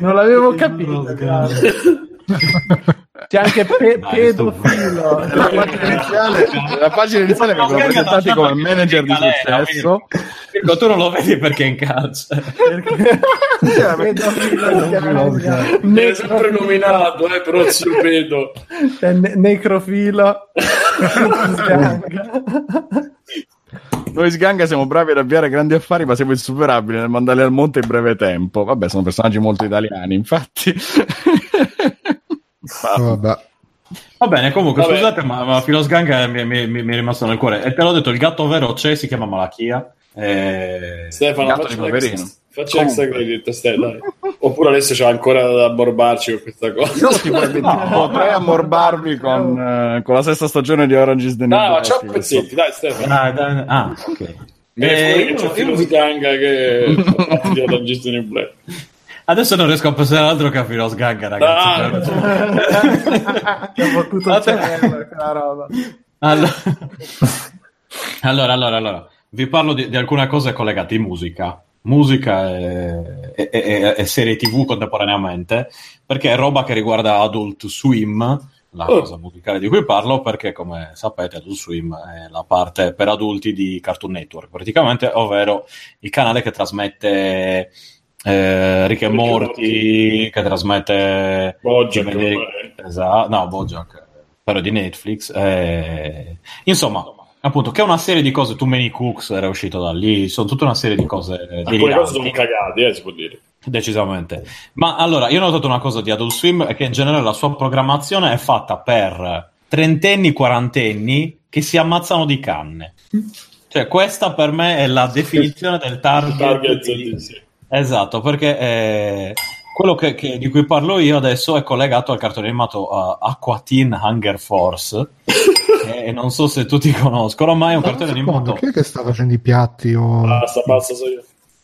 Non l'avevo capito. C'è anche pe- Dai, pedofilo. Nella pagina iniziale, nella pagina iniziale vengono presentati come manager di successo. Mirko, tu non lo vedi perché è in calcio. pedofilo Mi è sempre nominato, eh, però ci vedo. Ne- necrofilo. Noi Sganga siamo bravi ad avviare grandi affari, ma siamo insuperabili nel mandarli al monte in breve tempo. Vabbè, sono personaggi molto italiani, infatti. Vabbè. Va bene, comunque, Vabbè. scusate, ma, ma Filo Sganga mi, mi- mi- mi è rimasto nel cuore. E te l'ho detto, il gatto vero c'è, si chiama Malachia. Eh... Stefano, Gatto facci di un Poverino. extra, facci extra credit, Ste, dai. Oppure adesso c'è ancora da ammorbarci con questa cosa. Potrei ammorbarvi con, eh, con la sesta stagione di Orange is the New No, Black, facciamo che pezzetti, dai Stefano. Ah, dai, ah, ok. Eh, che io- c'è io Filo vi- Sganga che ti dà gestione in black. Adesso non riesco a pensare altro che a Filo Sganga, ragazzi. Ah, Ti ho fottuto il cervello quella roba. Allora, allora, allora, allora, vi parlo di, di alcune cose collegate in musica. Musica e, e- e- e serie TV contemporaneamente, perché è roba che riguarda Adult Swim, la Oh. cosa musicale di cui parlo, perché come sapete Adult Swim è la parte per adulti di Cartoon Network, praticamente, ovvero il canale che trasmette eh, Rick e Morty, che trasmette Bojack. Esatto, no, Bojack, però di Netflix. eh, Insomma, appunto, che è una serie di cose. Too Many Cooks era uscito da lì, sono tutta una serie di cose alcune cose sono cagate, eh, si può dire. decisamente. Ma allora, io ho notato una cosa di Adult Swim, è che in generale la sua programmazione è fatta per trentenni, quarantenni che si ammazzano di canne. Cioè, questa per me è la definizione del target. Target, di-. Esatto, perché eh, quello che- che- di cui parlo io adesso è collegato al cartone animato uh, Aqua Teen Hunger Force. e non so se tutti conoscono, ma è un cartone animato chi è che sta facendo i piatti? O... Basta, basta, so io.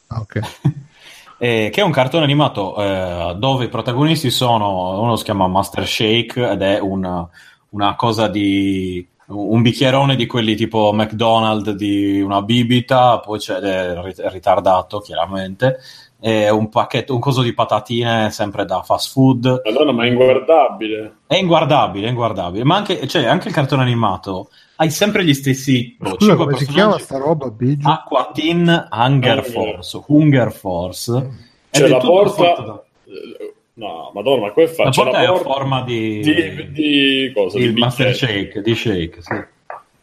Ah, ok. eh, che è un cartone animato eh, dove i protagonisti sono uno si chiama Master Shake ed è un- una cosa di un bicchierone di quelli tipo McDonald's di una bibita, poi c'è il rit- ritardato chiaramente, e un pacchetto, un coso di patatine sempre da fast food. Madonna, ma è inguardabile. È inguardabile, è inguardabile. Ma anche, cioè, anche il cartone animato hai sempre gli stessi Scusa, cinque come si chiama sta roba, Biggio? Aqua Teen Hunger. Force, Hunger Force. Ed C'è è la porta... da- Eh, No, madonna, ma come fa? La C'è porta è a forma di, di, di cosa? di di Master. Shake, di Shake, sì.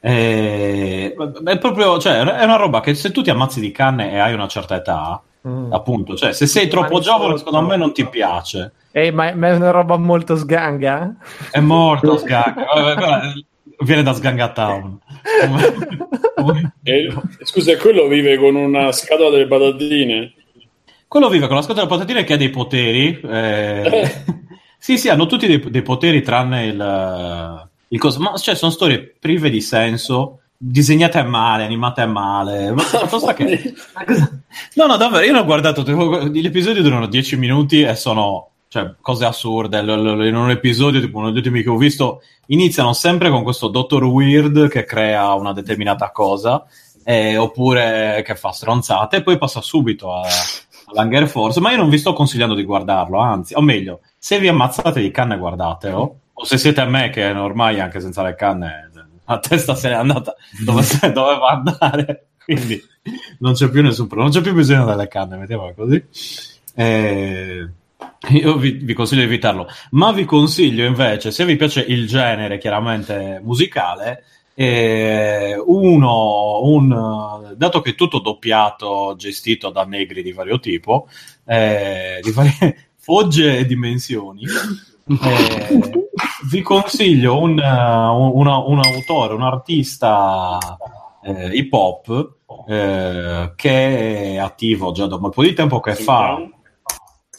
Eh, è proprio, cioè, è una roba che se tu ti ammazzi di canne e hai una certa età, Mm. appunto, cioè, se sei troppo giovane, secondo me non ti piace. Eh, ma, ma è una roba molto sganga? È morto Sganga, viene da Sganga Town. Come- E- scusa, e quello vive con una scatola delle patatine? Quello vive con la scatola di patatine che ha dei poteri. eh, sì, sì, hanno tutti dei, dei poteri tranne il, il coso. Ma cioè, sono storie prive di senso, disegnate male, animate male. Ma fatto sta che... No, no, davvero, io l'ho guardato, gli episodi durano 10 minuti e sono cioè, cose assurde. In un episodio, tipo uno degli ultimi che ho visto, iniziano sempre con questo Dottor Weird che crea una determinata cosa, eh, oppure che fa stronzate, e poi passa subito a, all'Hunger Force. Ma io non vi sto consigliando di guardarlo, anzi, o meglio, se vi ammazzate di canne, guardatelo. O se siete a me, che ormai anche senza le canne la testa se n'è andata dove doveva andare, quindi non c'è più nessun problema, non c'è più bisogno delle canne, mettiamola così. Eh, io vi, vi consiglio di evitarlo, ma vi consiglio invece, se vi piace il genere chiaramente musicale, eh, uno, un, dato che è tutto doppiato, gestito da negri di vario tipo, eh, di varie fogge e dimensioni, eh, vi consiglio un, uh, un, un autore, un artista eh, hip hop eh, che è attivo già da un po' di tempo che fa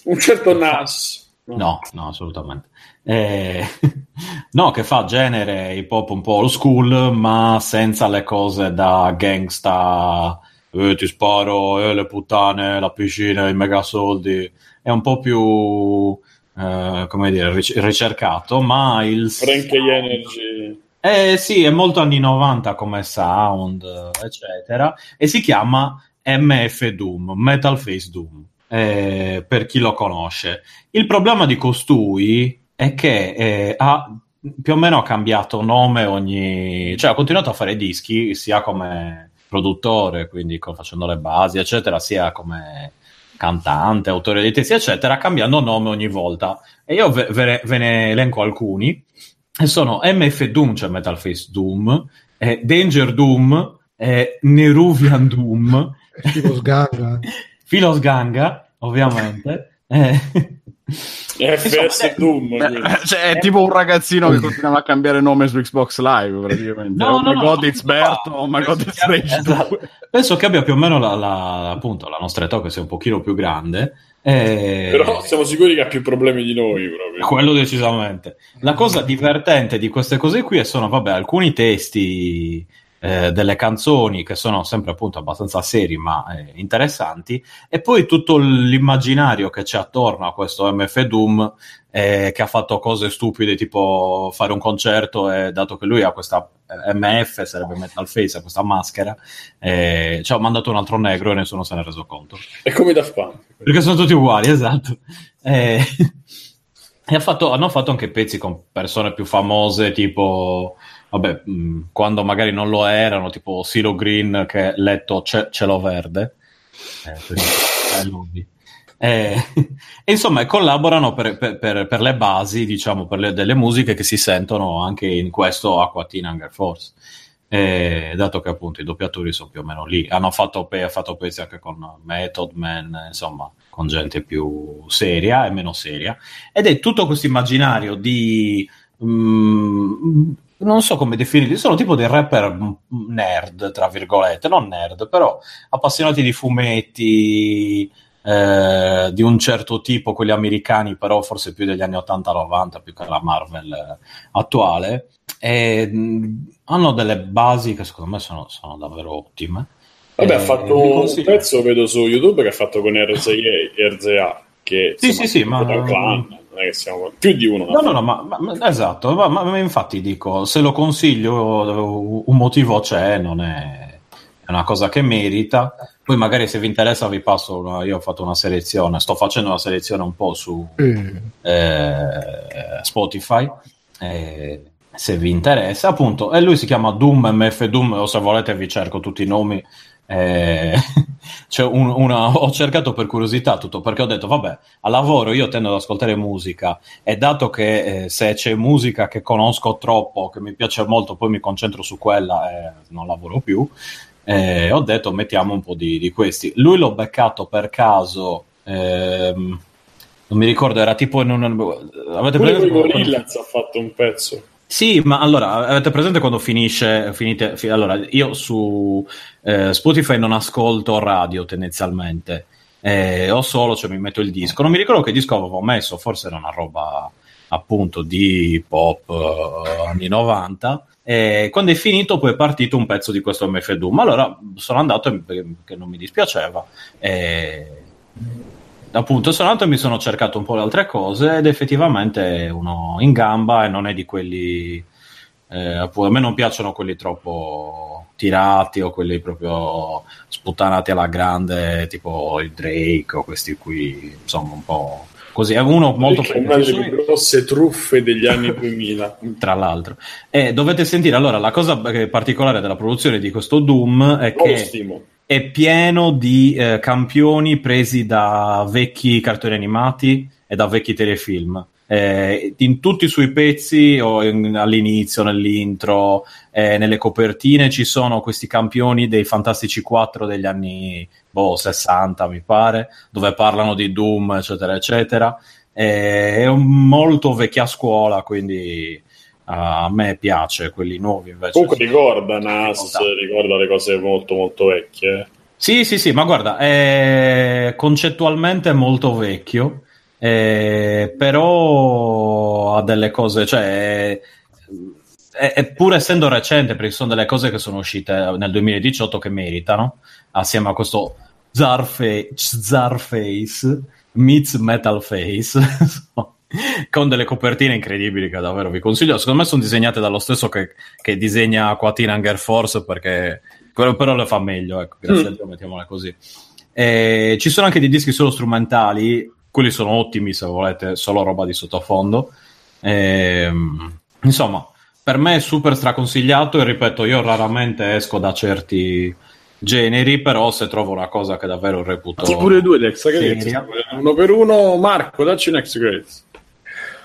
Un certo Nas. no, no, assolutamente eh, no, che fa genere hip hop un po' old school ma senza le cose da gangsta eh, ti sparo, eh, le puttane, la piscina, i mega soldi è un po' più eh, come dire, ric- ricercato ma il Frank Energy. eh sì, è molto anni 90 come sound, eccetera, e si chiama MF Doom, Metal Face Doom, eh, per chi lo conosce. Il problema di costui è che eh, ha più o meno ha cambiato nome ogni... cioè ha continuato a fare dischi sia come produttore, quindi facendo le basi, eccetera, sia come cantante, autore dei testi, eccetera, cambiando nome ogni volta. E io ve, ve ne- ve ne elenco alcuni e sono MF Doom, cioè Metal Face Doom, eh, Danger Doom, eh, Neruvian Doom, Tipo sganga. Philos Ganga, ovviamente. eh, FS Insomma, Doom. Eh, cioè, è tipo un ragazzino che continuava a cambiare nome su Xbox Live praticamente. No, oh no, my no, god, no, it's Berto, oh my god, it's penso che Rage abbia- 2. Penso che abbia più o meno la, la- appunto, la nostra età, che sia un pochino più grande. eh, Però siamo sicuri che ha più problemi di noi proprio. Quello decisamente. La cosa divertente di queste cose qui sono, vabbè, alcuni testi eh, delle canzoni che sono sempre appunto abbastanza seri ma eh, interessanti e poi tutto l'immaginario che c'è attorno a questo MF Doom eh, che ha fatto cose stupide tipo fare un concerto e dato che lui ha questa eh, MF, sarebbe Metal Face, ha questa maschera, eh, ci ha mandato un altro negro e nessuno se ne è reso conto. È come da Punk. Perché sono tutti uguali, esatto. Eh, e ha fatto- hanno fatto anche pezzi con persone più famose, tipo, vabbè, mh, quando magari non lo erano, tipo Silo Green che ha letto Ce- Cielo Verde. Eh, eh, e insomma, collaborano per, per- per- per le basi, diciamo, per le, delle musiche che si sentono anche in questo Aqua Teen Hunger Force. Eh, dato che appunto i doppiatori sono più o meno lì, hanno fatto, pe- ha fatto pezzi anche con Method Man, insomma, con gente più seria e meno seria. Ed è tutto questo immaginario di. mm, non so come definirli, sono tipo dei rapper mm, nerd, tra virgolette, non nerd, però appassionati di fumetti, eh, di un certo tipo, quelli americani, però forse più degli anni 80-90, più che la Marvel eh, attuale. E, mh, hanno delle basi che secondo me sono, sono davvero ottime. Vabbè, Eh, ha fatto vi un pezzo, vedo su YouTube, che ha fatto con RZA, RZA che Sì, insomma, sì, sì, ma- clan. Non è che siamo più di uno. No, no, no, ma, ma- esatto, ma, ma- ma infatti dico, se lo consiglio, un motivo c'è, non è, è una cosa che merita. Poi magari se vi interessa vi passo, una- io ho fatto una selezione, sto facendo una selezione un po' su Eh, eh, Spotify. eh, se vi interessa, appunto, e lui si chiama Doom MF Doom, o se volete vi cerco tutti i nomi. Eh, c'è un- una- ho cercato per curiosità tutto perché ho detto, vabbè, a lavoro io tendo ad ascoltare musica e dato che eh, se c'è musica che conosco troppo, che mi piace molto, poi mi concentro su quella e non lavoro più, eh, ho detto mettiamo un po' di, di questi. Lui l'ho beccato per caso. ehm, non mi ricordo, era tipo in un. Avete presente? con ha fatto un pezzo. Sì, ma allora avete presente quando finisce? Finite, fi- allora, io su eh, Spotify non ascolto radio tendenzialmente, eh, o solo cioè, mi metto il disco. Non mi ricordo che disco avevo messo, forse era una roba appunto di pop eh, anni 90. E quando è finito, poi è partito un pezzo di questo MF Doom. Allora sono andato perché non mi dispiaceva. E appunto sono andato e mi sono cercato un po' le altre cose ed effettivamente uno in gamba e non è di quelli eh, appunto, a me non piacciono quelli troppo tirati o quelli proprio sputtanati alla grande tipo il Drake o questi qui insomma un po' così è uno molto è una delle più grosse truffe degli anni 2000. tra l'altro e dovete sentire allora la cosa particolare della produzione di questo Doom è lo che stimo. è pieno di eh, campioni presi da vecchi cartoni animati e da vecchi telefilm. Eh, in tutti i suoi pezzi, o in- all'inizio, nell'intro, eh, nelle copertine, ci sono questi campioni dei Fantastici 4 degli anni boh, 60, mi pare, dove parlano di Doom, eccetera, eccetera. Eh, è molto vecchia scuola, quindi a me piace. Quelli nuovi invece. Comunque ricorda Nas, ricorda le cose molto molto vecchie. eh. Sì, sì, sì, ma guarda, è concettualmente molto vecchio, eh, però ha delle cose, cioè, è, è- pur essendo recente, perché sono delle cose che sono uscite nel 2018 che meritano, assieme a questo Zarface, Zarface meets Metal Face, con delle copertine incredibili che davvero vi consiglio. Secondo me sono disegnate dallo stesso che, che disegna Aquatina Hunger Force, perché quello però le fa meglio, ecco, grazie Mm. a Dio, mettiamola così. Eh, ci sono anche dei dischi solo strumentali, quelli sono ottimi se volete, solo roba di sottofondo. Ehm, insomma, per me è super straconsigliato e ripeto, io raramente esco da certi generi, però se trovo una cosa che davvero reputo... Sì, pure due Dex, che seria. uno per uno. Marco, dacci un ex grades.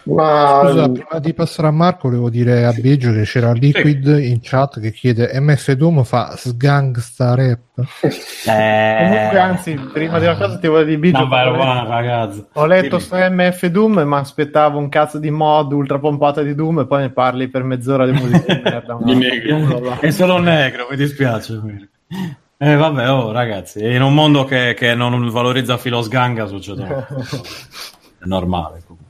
Ma Scusa, prima di passare a Marco, volevo dire a Biggio che c'era Liquid in chat che chiede MF Doom fa sgangsta rap. Eh, Comunque, anzi, prima di una cosa ti volevo dire, Biggio, ho letto- one, ragazzo. Ho letto su MF Doom, ma aspettavo un cazzo di mod ultra pompata di Doom e poi ne parli per mezz'ora di musica di merda. Di negri. È solo negro, mi dispiace. Eh, vabbè, oh, ragazzi, in un mondo che, che non valorizza filo sganga succedono. È normale. comunque.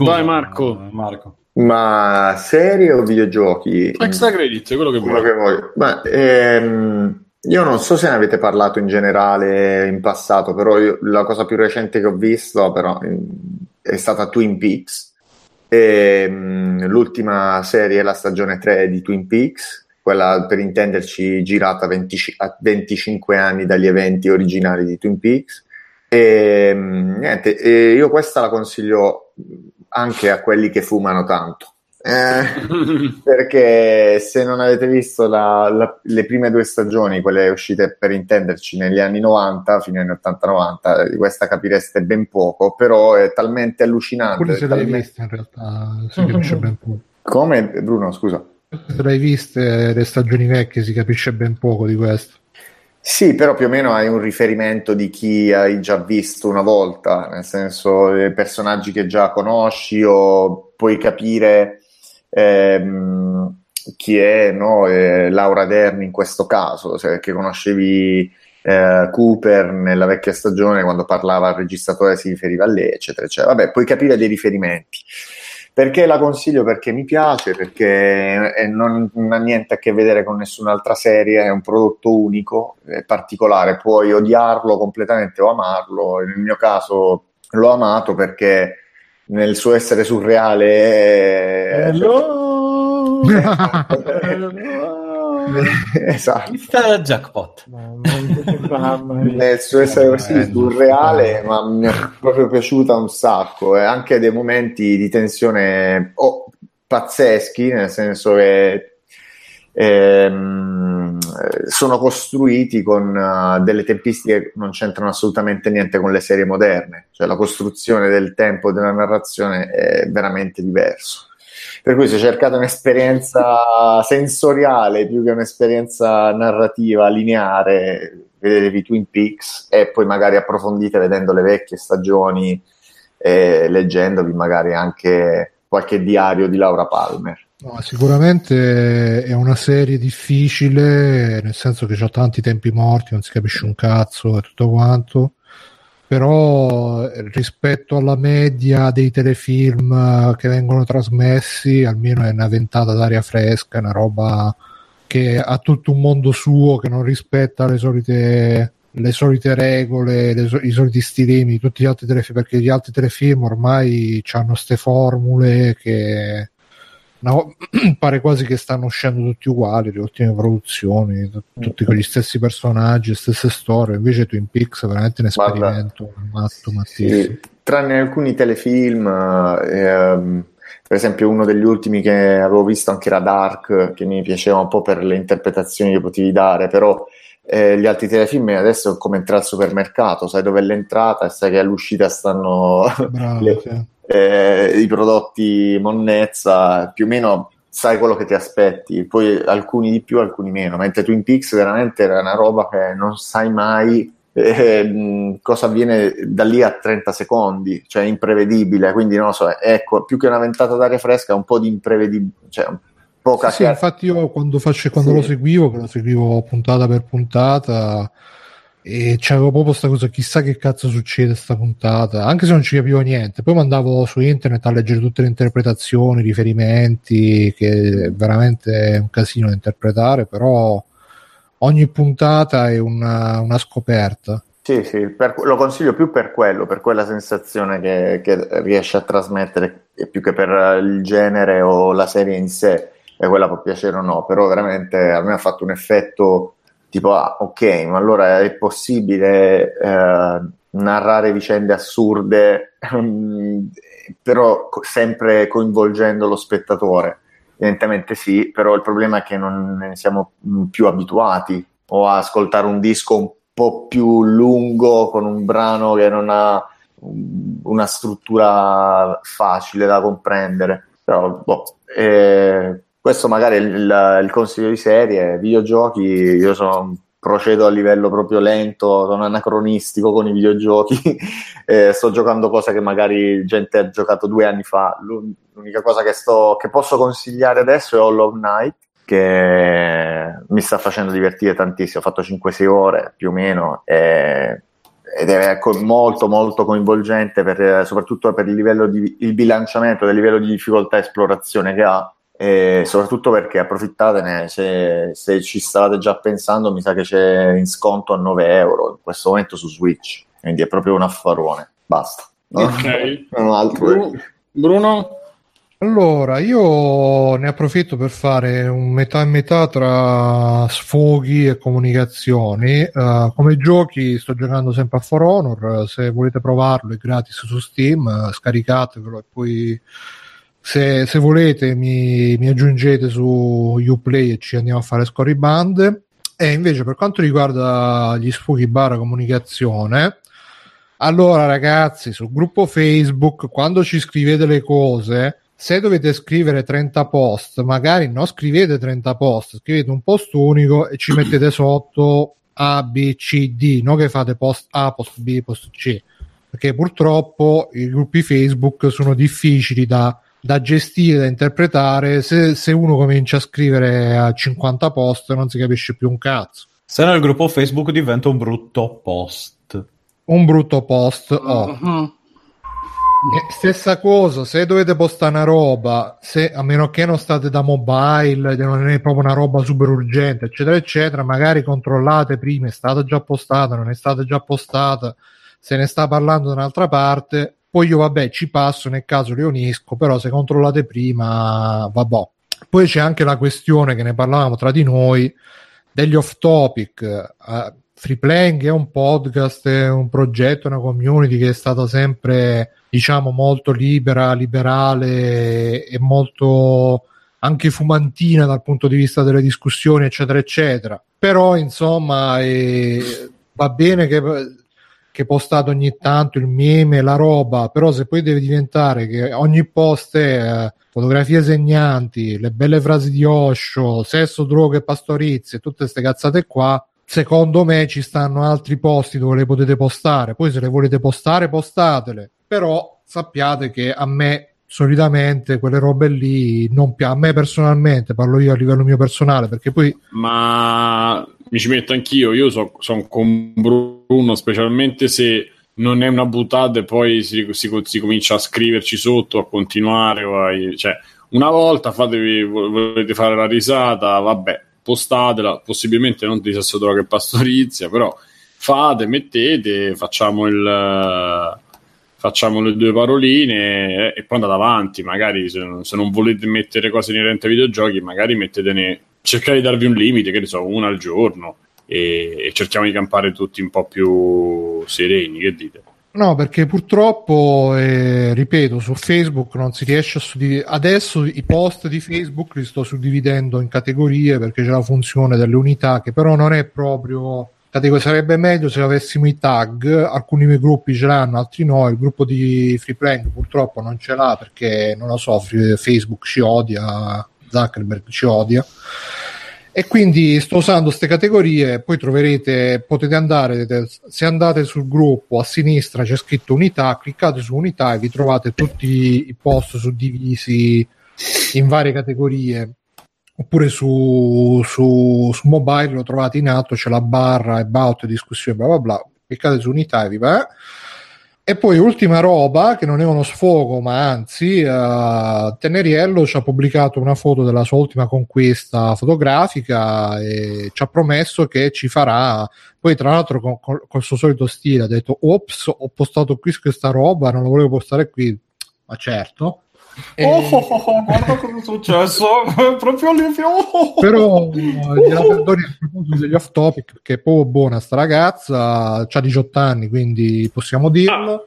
Scusa, Vai, Marco. Marco. Ma serie o videogiochi? Extra credit, quello che Quello vuoi. che voglio. Ma, ehm, io non so se ne avete parlato in generale in passato, però io- la cosa più recente che ho visto però, è stata Twin Peaks. Ehm, l'ultima serie è la stagione 3 di Twin Peaks, quella per intenderci girata 20 a 25 anni dagli eventi originali di Twin Peaks. E, niente, e io questa la consiglio anche a quelli che fumano tanto. Eh, perché se non avete visto la- la- le prime due stagioni, quelle uscite per intenderci negli anni 90, fino agli anni 80-90, di questa capireste ben poco, però è talmente allucinante. Pure se l'hai talmente- vista in realtà si capisce ben poco. Come Bruno, scusa. Se l'hai viste le stagioni vecchie si capisce ben poco di questo. Sì, però più o meno hai un riferimento di chi hai già visto una volta, nel senso eh, personaggi che già conosci o puoi capire ehm, chi è no, eh, Laura Dern in questo caso, cioè che conoscevi eh, Cooper nella vecchia stagione quando parlava al registratore si riferiva a lei, eccetera, eccetera. Vabbè, puoi capire dei riferimenti. Perché la consiglio? Perché mi piace, perché non, non ha niente a che vedere con nessun'altra serie, è un prodotto unico, particolare, puoi odiarlo completamente o amarlo. Nel mio caso l'ho amato perché nel suo essere surreale è... Hello! esatto Il jackpot. Mamma mia. nel suo essere così surreale, ma mi è proprio piaciuta un sacco. E anche dei momenti di tensione oh, pazzeschi, nel senso che ehm, sono costruiti con uh, delle tempistiche che non c'entrano assolutamente niente con le serie moderne. Cioè la costruzione del tempo della narrazione è veramente diverso. Per cui se cercate un'esperienza sensoriale più che un'esperienza narrativa lineare, vedetevi Twin Peaks e poi magari approfondite vedendo le vecchie stagioni e leggendovi magari anche qualche diario di Laura Palmer. No, sicuramente è una serie difficile, nel senso che c'ha tanti tempi morti, non si capisce un cazzo e tutto quanto. Però eh, rispetto alla media dei telefilm eh, che vengono trasmessi, almeno è una ventata d'aria fresca, una roba che ha tutto un mondo suo che non rispetta le solite, le solite regole, le so- i soliti stilemi tutti gli altri telefilm, perché gli altri telefilm ormai hanno queste formule che no, pare quasi che stanno uscendo tutti uguali, le ultime produzioni, t- tutti con gli stessi personaggi, le stesse storie, invece Twin Peaks è veramente un Guarda, esperimento matto, mattissimo. Sì, tranne alcuni telefilm, ehm, per esempio uno degli ultimi che avevo visto anche era Dark, che mi piaceva un po' per le interpretazioni che potevi dare, però eh, gli altri telefilm adesso è come entrare al supermercato, sai dove è l'entrata e sai che all'uscita stanno Bravo, le- sì. eh, i prodotti monnezza, più o meno sai quello che ti aspetti, poi alcuni di più, alcuni meno, mentre Twin Peaks veramente era una roba che non sai mai eh, cosa avviene da lì a 30 secondi, cioè imprevedibile, quindi non lo so, ecco, più che una ventata d'aria fresca, un po' di imprevedibilità, cioè poca Sì, sì, infatti io quando, faccio, quando Sì. lo seguivo, che lo seguivo puntata per puntata, e c'avevo proprio questa cosa, chissà che cazzo succede sta puntata, anche se non ci capivo niente. Poi mi andavo su internet a leggere tutte le interpretazioni, i riferimenti, che è veramente un casino da interpretare, però ogni puntata è una, una scoperta. Sì, sì, per- lo consiglio più per quello, per quella sensazione che, che riesce a trasmettere, più che per il genere o la serie in sé, e quella può piacere o no, però veramente a me ha fatto un effetto tipo, ah, ok, ma allora è possibile eh, narrare vicende assurde, però sempre coinvolgendo lo spettatore. Evidentemente sì, però il problema è che non ne siamo più abituati o a ascoltare un disco un po' più lungo con un brano che non ha una struttura facile da comprendere. Però, boh, eh, questo magari è il, il consiglio di serie, videogiochi, io sono, procedo a livello proprio lento, sono anacronistico con i videogiochi, eh, sto giocando cose che magari gente ha giocato due anni fa. L'un- L'unica cosa che, sto, che posso consigliare adesso è Hollow Knight, che mi sta facendo divertire tantissimo. Ho fatto 5-6 ore più o meno e- ed è molto molto coinvolgente per- soprattutto per il di il bilanciamento del livello di difficoltà e esplorazione che ha e soprattutto perché approfittatene se, se ci stavate già pensando mi sa che c'è in sconto a 9 euro in questo momento su Switch quindi è proprio un affarone basta no? Ok. non altro Bru- Bruno? Allora, io ne approfitto per fare un metà e metà tra sfoghi e comunicazioni. Eh, come giochi sto giocando sempre a For Honor, se volete provarlo è gratis su Steam, eh, scaricatevelo e poi se, se volete mi, mi aggiungete su Uplay e ci andiamo a fare scorribande. E invece per quanto riguarda gli sfoghi barra comunicazione, allora ragazzi, sul gruppo Facebook, quando ci scrivete le cose, se dovete scrivere 30 post, magari non scrivete 30 post, scrivete un post unico e ci mettete sotto A, B, C, D, non che fate post A, post B, post C, perché purtroppo i gruppi Facebook sono difficili da, da gestire, da interpretare. Se, se uno comincia a scrivere a 50 post non si capisce più un cazzo. Se no il gruppo Facebook diventa un brutto post. Un brutto post. Oh. Eh, Stessa cosa, se dovete postare una roba, se, a meno che non state da mobile, che non è proprio una roba super urgente, eccetera, eccetera, magari controllate prima, è stata già postata, non è stata già postata, se ne sta parlando da un'altra parte, poi io vabbè ci passo nel caso le unisco, però se controllate prima, vabbè. Poi c'è anche la questione che ne parlavamo tra di noi degli off topic. Uh, Free Playing è un podcast, è un progetto, una community che è stata sempre, diciamo, molto libera, liberale e molto anche fumantina dal punto di vista delle discussioni, eccetera, eccetera. Però, insomma, eh, va bene che, che postate ogni tanto il meme, la roba, però se poi deve diventare che ogni post è eh, fotografie segnanti, le belle frasi di Osho, sesso, droga e pastorizia, tutte queste cazzate qua, secondo me ci stanno altri posti dove le potete postare. Poi se le volete postare, postatele. Però sappiate che a me solitamente quelle robe lì non piace. A me personalmente, parlo io a livello mio personale, perché poi... Ma mi ci metto anch'io, io sono so con Bruno, specialmente se non è una buttata e poi si, si, si, comincia a scriverci sotto, a continuare. A, cioè, una volta fatevi, volete fare la risata, vabbè, postatela, possibilmente non di sesso droga e pastorizia, però fate, mettete, facciamo il facciamo le due paroline e poi andate avanti. Magari se, se non volete mettere cose inerenti ai videogiochi, magari mettetene, cercate di darvi un limite, che ne so, una al giorno e, e cerchiamo di campare tutti un po' più sereni. Che dite? No, perché purtroppo, eh, ripeto, su Facebook non si riesce a suddividere. Adesso i post di Facebook li sto suddividendo in categorie perché c'è la funzione delle unità che però non è proprio Dico, sarebbe meglio se avessimo i tag, alcuni miei gruppi ce l'hanno, altri no. Il gruppo di Free Playing purtroppo non ce l'ha perché non lo so, Facebook ci odia, Zuckerberg ci odia. E quindi sto usando queste categorie, poi troverete, potete andare, se andate sul gruppo a sinistra c'è scritto unità, cliccate su unità e vi trovate tutti i post suddivisi in varie categorie oppure su, su, su, mobile lo trovate in alto, c'è la barra about discussione bla bla bla, cliccate su unità e vi va. E poi ultima roba, che non è uno sfogo, ma anzi, uh, Teneriello ci ha pubblicato una foto della sua ultima conquista fotografica e ci ha promesso che ci farà. Poi, tra l'altro, con, con, col suo solito stile, ha detto: Ops, ho postato qui questa roba, non la volevo postare qui. Ma certo, e... Oh, oh, oh, guarda cosa è successo, proprio lì. Però gliela perdoni a proposito degli off topic, perché è proprio buona sta ragazza, ha 18 anni, quindi possiamo dirlo. Ah.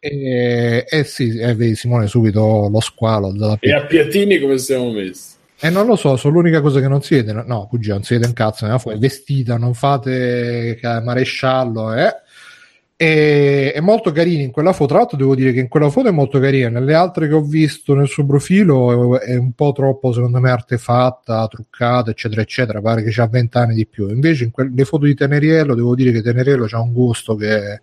E, e sì, eh, vedi Simone subito lo squalo. E a Piatini come siamo messi? E non lo so, sono l'unica cosa che non si vede. No, cugino, non si vede un cazzo, è vestita, non fate maresciallo, eh e, è molto carina in quella foto. Tra l'altro, devo dire che in quella foto è molto carina. Nelle altre che ho visto nel suo profilo è, è un po' troppo, secondo me, artefatta, truccata, eccetera, eccetera. Pare che ha 20 anni di più. Invece, in que- le foto di Teneriello, devo dire che Teneriello ha un gusto che,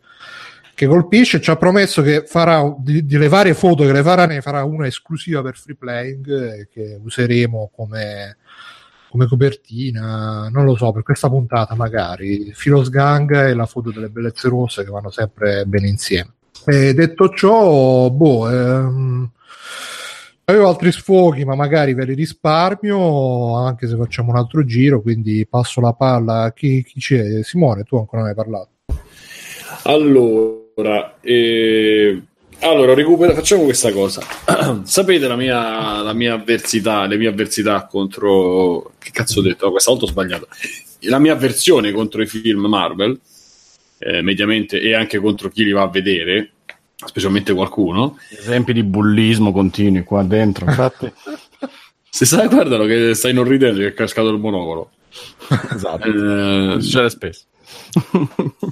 che colpisce. Ci ha promesso che farà di, di, le varie foto che le farà, ne farà una esclusiva per free playing eh, che useremo come come copertina, non lo so, per questa puntata magari, Filos Gang e la foto delle bellezze rosse che vanno sempre bene insieme. E detto ciò, boh, ehm, avevo altri sfoghi, ma magari ve li risparmio, anche se facciamo un altro giro, quindi passo la palla. Chi, chi c'è? Simone, tu ancora non hai parlato. Allora, eh, allora, recupera, facciamo questa cosa. Sapete la mia, la mia avversità, le mie avversità contro... Che cazzo ho detto? Oh, questa volta ho sbagliato. La mia avversione contro i film Marvel, eh, mediamente, e anche contro chi li va a vedere, specialmente qualcuno. Esempi di bullismo continui qua dentro, infatti. Se sai, guardalo che stai non ridendo che è cascato il monocolo. esatto. Eh, succede spesso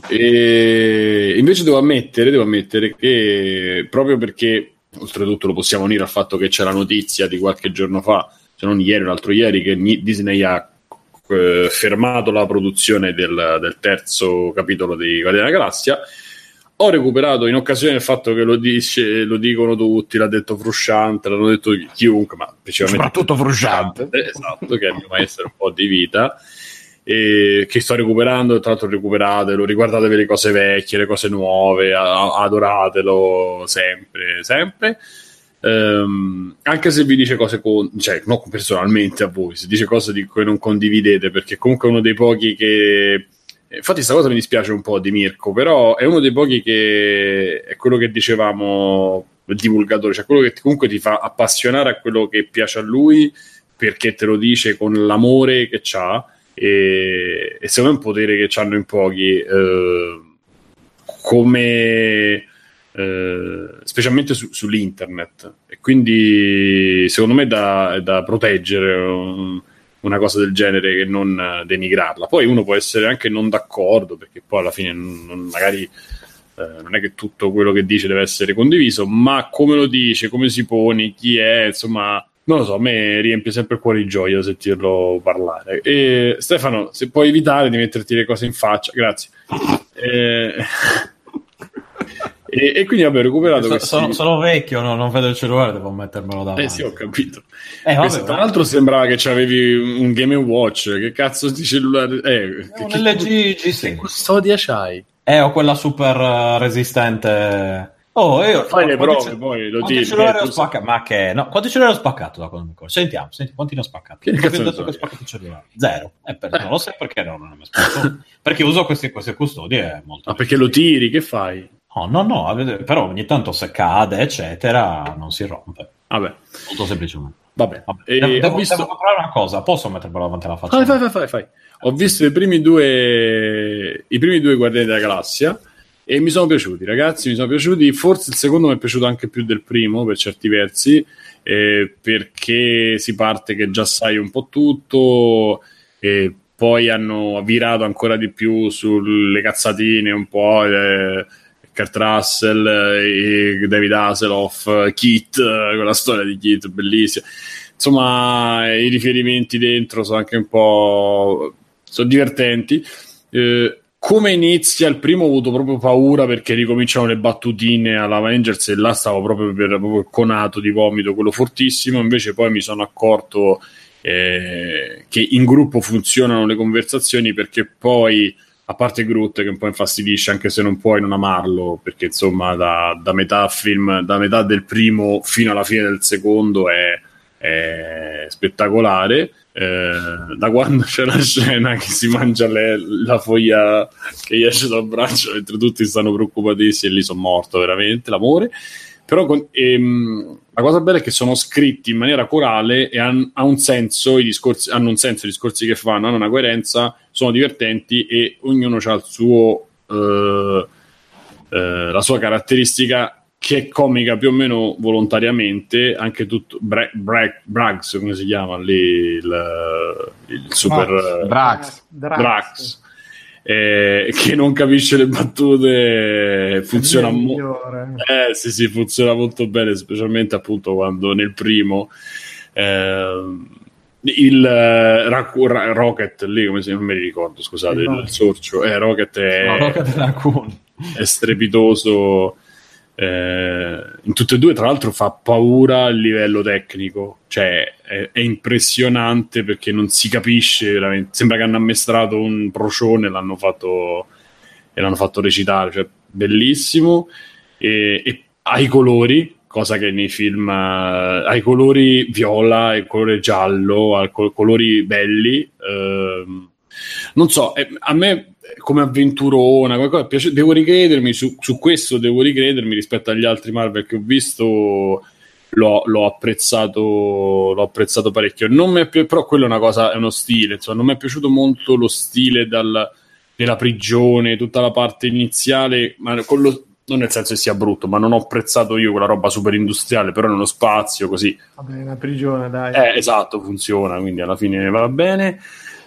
e invece devo ammettere, devo ammettere che proprio perché oltretutto lo possiamo unire al fatto che c'è la notizia di qualche giorno fa, se non ieri o l'altro ieri, che Disney ha eh, fermato la produzione del, del, terzo capitolo di Guardiani della Galassia. Ho recuperato in occasione del fatto che lo, dice, lo dicono tutti, l'ha detto Frusciante, l'hanno detto chiunque, ma principalmente soprattutto Frusciante, esatto, che è il mio maestro un po' di vita e che sto recuperando, tra l'altro recuperatelo, riguardatevi le cose vecchie, le cose nuove, adoratelo sempre, sempre. Um, anche se vi dice cose con, cioè non personalmente a voi, se dice cose di cui non condividete, perché comunque è uno dei pochi che Infatti, questa cosa mi dispiace un po' di Mirko, però è uno dei pochi che è quello che dicevamo il divulgatore, cioè quello che comunque ti fa appassionare a quello che piace a lui perché te lo dice con l'amore che ha e, e secondo me è un potere che hanno in pochi eh, come eh, specialmente su, sull'internet. E quindi secondo me è da, è da proteggere um, una cosa del genere che non denigrarla. Poi uno può essere anche non d'accordo perché poi alla fine non, magari eh, non è che tutto quello che dice deve essere condiviso ma come lo dice, come si pone, chi è insomma non lo so, a me riempie sempre il cuore di gioia sentirlo parlare. E Stefano, se puoi evitare di metterti le cose in faccia, grazie. E, e, e quindi vabbè, ho recuperato. So, questi... sono, sono, vecchio, no? non vedo il cellulare, devo mettermelo davanti. Eh sì, ho capito. Eh, vabbè, Questo, tra l'altro sembrava che avevi un Game Watch. Che cazzo di cellulare? Eh, un che, LG G6. Che custodia c'hai? Eh, ho quella super uh, resistente Oh, io fai le prove, ce... poi lo tiri. cellulare ho spaccato? Ma che no, quanti cellulari ho spaccato da quando mi ricordo? Sentiamo, senti, quanti ne ho spaccato? Che cazzo detto che ho spaccato il cellulare? Zero. Eh, per... eh. Non lo so perché no, non ho mai spaccato. perché uso queste, queste custodie molto. Ma perché lo tiri? Che fai? No, no, no, però ogni tanto se cade, eccetera, non si rompe. Vabbè. Molto semplicemente. Vabbè. Vabbè. E devo, devo, visto... devo comprare una cosa, posso mettermelo davanti alla faccia? Fai, fai, fai, fai. Ho visto i primi due i primi due Guardiani della Galassia e mi sono piaciuti, ragazzi, mi sono piaciuti. Forse il secondo mi è piaciuto anche più del primo per certi versi, eh, perché si parte che già sai un po' tutto, e poi hanno virato ancora di più sulle cazzatine un po'. Eh, Kurt Russell, eh, David Hasselhoff, Kit, quella storia di Kit, bellissima. Insomma, i riferimenti dentro sono anche un po' sono divertenti. Eh, come inizia il primo? Ho avuto proprio paura perché ricominciano le battutine alla Avengers e là stavo proprio per proprio conato di vomito, quello fortissimo, invece poi mi sono accorto eh, che in gruppo funzionano le conversazioni perché poi a parte Groot che un po' infastidisce anche se non puoi non amarlo perché insomma da, da metà film da metà del primo fino alla fine del secondo è, è spettacolare eh, da quando c'è la scena che si mangia le, la foglia che gli esce dal braccio mentre tutti stanno preoccupatissimi e lì sono morto veramente l'amore. Però con, ehm, la cosa bella è che sono scritti in maniera corale e han, ha un senso discorsi, hanno un senso i discorsi che fanno hanno una coerenza sono divertenti e ognuno ha il suo eh, eh, la sua caratteristica che è comica più o meno volontariamente, anche tutto Bra- Bra- Brax, come si chiama lì il, il super Brax, Drax, Drax eh, che non capisce le battute, funziona molto eh, sì, sì, funziona molto bene, specialmente appunto quando nel primo eh, il uh, Ra- Rocket lì, come si non mi ricordo, scusate, il, il sorcio, eh, Rocket è, no, Rocket è strepitoso eh, in tutte e due, tra l'altro, fa paura a livello tecnico, cioè è, è, impressionante perché non si capisce veramente. Sembra che hanno ammestrato un procione l'hanno fatto, e l'hanno fatto recitare, cioè bellissimo. E, e ha colori, cosa che nei film uh, ha i colori viola, il colore giallo, ha colori belli. Uh, non so, eh, a me come avventurona, qualcosa piace, devo ricredermi su, su, questo, devo ricredermi rispetto agli altri Marvel che ho visto. L'ho, l'ho, apprezzato, l'ho apprezzato parecchio. Non mi è pi- però quello è una cosa, è uno stile. Insomma, non mi è piaciuto molto lo stile dal, della prigione, tutta la parte iniziale, ma lo, non nel senso che sia brutto, ma non ho apprezzato io quella roba super industriale, però nello spazio così. Vabbè, una prigione, dai. Eh, esatto, funziona, quindi alla fine va bene.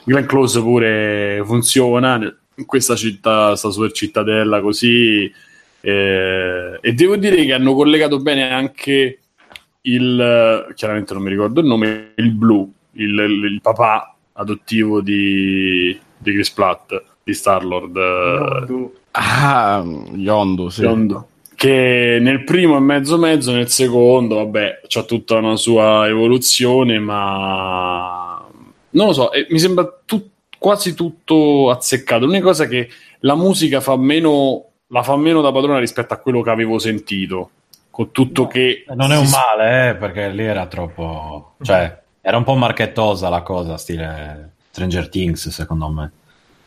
Glenn Close pure funziona questa città, questa super cittadella così. Eh, e devo dire che hanno collegato bene anche il chiaramente non mi ricordo il nome, il blu, il, il, il papà adottivo di, di Chris Platt, di Star Lord. Ah, Yondu, sì. Yondu che nel primo è mezzo mezzo, nel secondo, vabbè, c'ha tutta una sua evoluzione, ma non lo so, mi sembra tutto quasi tutto azzeccato. L'unica cosa è che la musica fa meno, la fa meno da padrona rispetto a quello che avevo sentito. Con tutto no, che. Non è un male, eh, perché lì era troppo. cioè, era un po' marchettosa la cosa, stile Stranger Things, secondo me.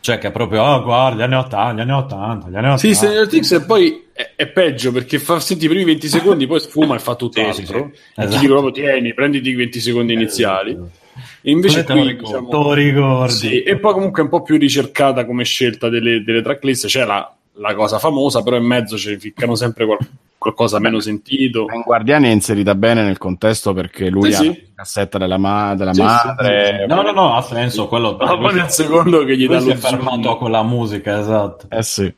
Cioè che proprio, oh guarda, gli anni 80, gli anni 80, gli anni 80. Sì, Stranger Things e poi è, è peggio perché fa senti i primi 20 secondi, poi sfuma e fa tutt'altro. Sì, sì, sì. E ti Esatto. dico proprio, tieni, prenditi i 20 secondi iniziali. E invece Te lo qui, ricordi, diciamo, te lo ricordi. Sì, e poi comunque è un po' più ricercata come scelta delle, delle tracklist. C'è la, la cosa famosa, però in mezzo ci ficcano sempre qual- qualcosa meno sentito. In Guardiani è inserita bene nel contesto perché lui Sì, ha sì. la cassetta della, ma- della Sì, sì, madre. No, no, no, ha senso quello. Ma poi nel secondo che gli dà si lo è fermato zoom. a quella musica, esatto. Eh sì.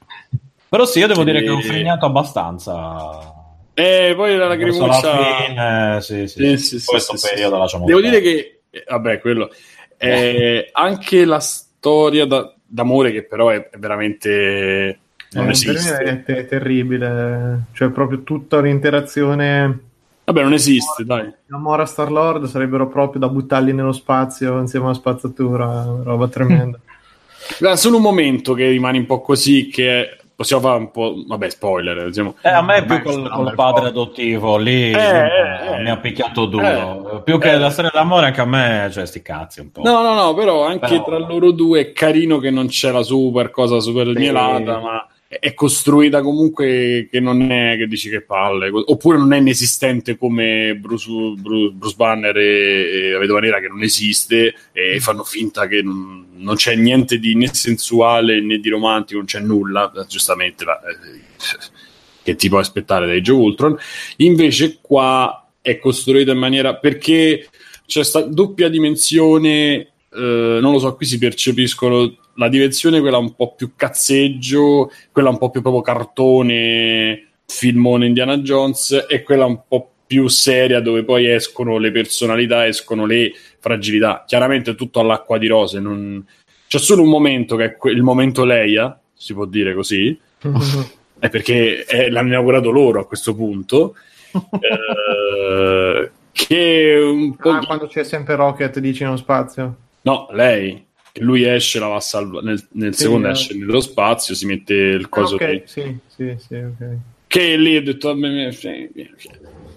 Però sì, io devo dire che ho fregnato abbastanza. E poi la la fine, sì, sì. Sì, sì, sì, Questo sì, sì, periodo sì. lasciamo Devo dire che, eh, vabbè, quello. eh, anche la storia da- d'amore, che però è, è veramente. Non Eh, esiste. per me è te- terribile, cioè proprio tutta l'interazione. Vabbè, non esiste, dai. Amore a Star Lord sarebbero proprio da buttarli nello spazio insieme alla spazzatura, roba tremenda. Solo un momento che rimane un po' così, che possiamo fare un po'. Vabbè, spoiler. Diciamo. Eh, a me è più col, col padre adottivo lì Eh, mi, eh, mi ha picchiato duro. eh, più che eh. la storia d'amore, anche a me, cioè, sti cazzi un po'. No, no, no, però anche Però- tra loro due è carino che non c'è la super cosa super mielata, ma è- costruita comunque che non è che dici che palle, oppure non è inesistente come Bruce, Bruce, Bruce Banner e, e la Vedova Nera che non esiste e fanno finta che non, non c'è niente di né sensuale né di romantico, non c'è nulla, giustamente, la- eh, che ti puoi aspettare dai Joe Ultron. Invece qua è costruita in maniera perché c'è sta doppia dimensione, eh, non lo so, qui si percepiscono la dimensione quella un po' più cazzeggio, quella un po' più proprio cartone, filmone Indiana Jones e quella un po' più seria dove poi escono le personalità, escono le fragilità. Chiaramente tutto all'acqua di rose, non... c'è solo un momento che è que- il momento Leia, si può dire così, è perché è, l'hanno inaugurato loro a questo punto. eh, che un po' Ah, quando c'è sempre Rocket dici nello spazio. No, lei lui esce, la va a salvare nel, nel Sì, secondo eh. esce nello spazio, si mette il Ah, coso ok, lì. sì, sì, sì, ok. che lì ho detto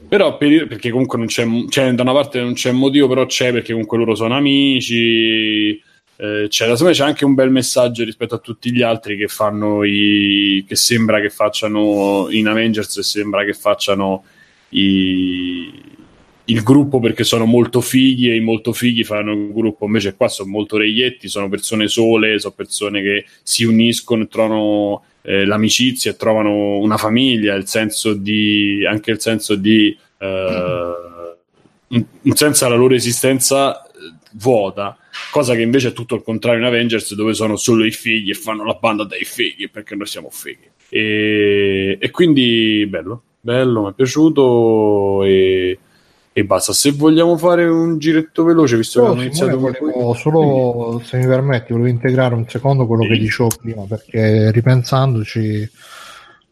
però per- perché comunque non c'è, cioè, da una parte non c'è motivo però c'è perché comunque loro sono amici eh, c'è, me c'è anche un bel messaggio rispetto a tutti gli altri che fanno i che sembra che facciano in Avengers e sembra che facciano i, il gruppo perché sono molto fighi e i molto fighi fanno il gruppo. Invece qua sono molto reietti sono persone sole sono persone che si uniscono trovano eh, l'amicizia trovano una famiglia il senso di anche il senso di eh, un, un senso alla loro esistenza eh, vuota cosa che invece è tutto il contrario in Avengers dove sono solo i figli e fanno la banda dei fighi perché noi siamo fighi e, e quindi bello. Bello mi è piaciuto e, e basta se vogliamo fare un giretto veloce visto che Però, abbiamo Simone, iniziato con volevo solo, se mi permetti, volevo integrare un secondo quello Sì. che dicevo prima, perché ripensandoci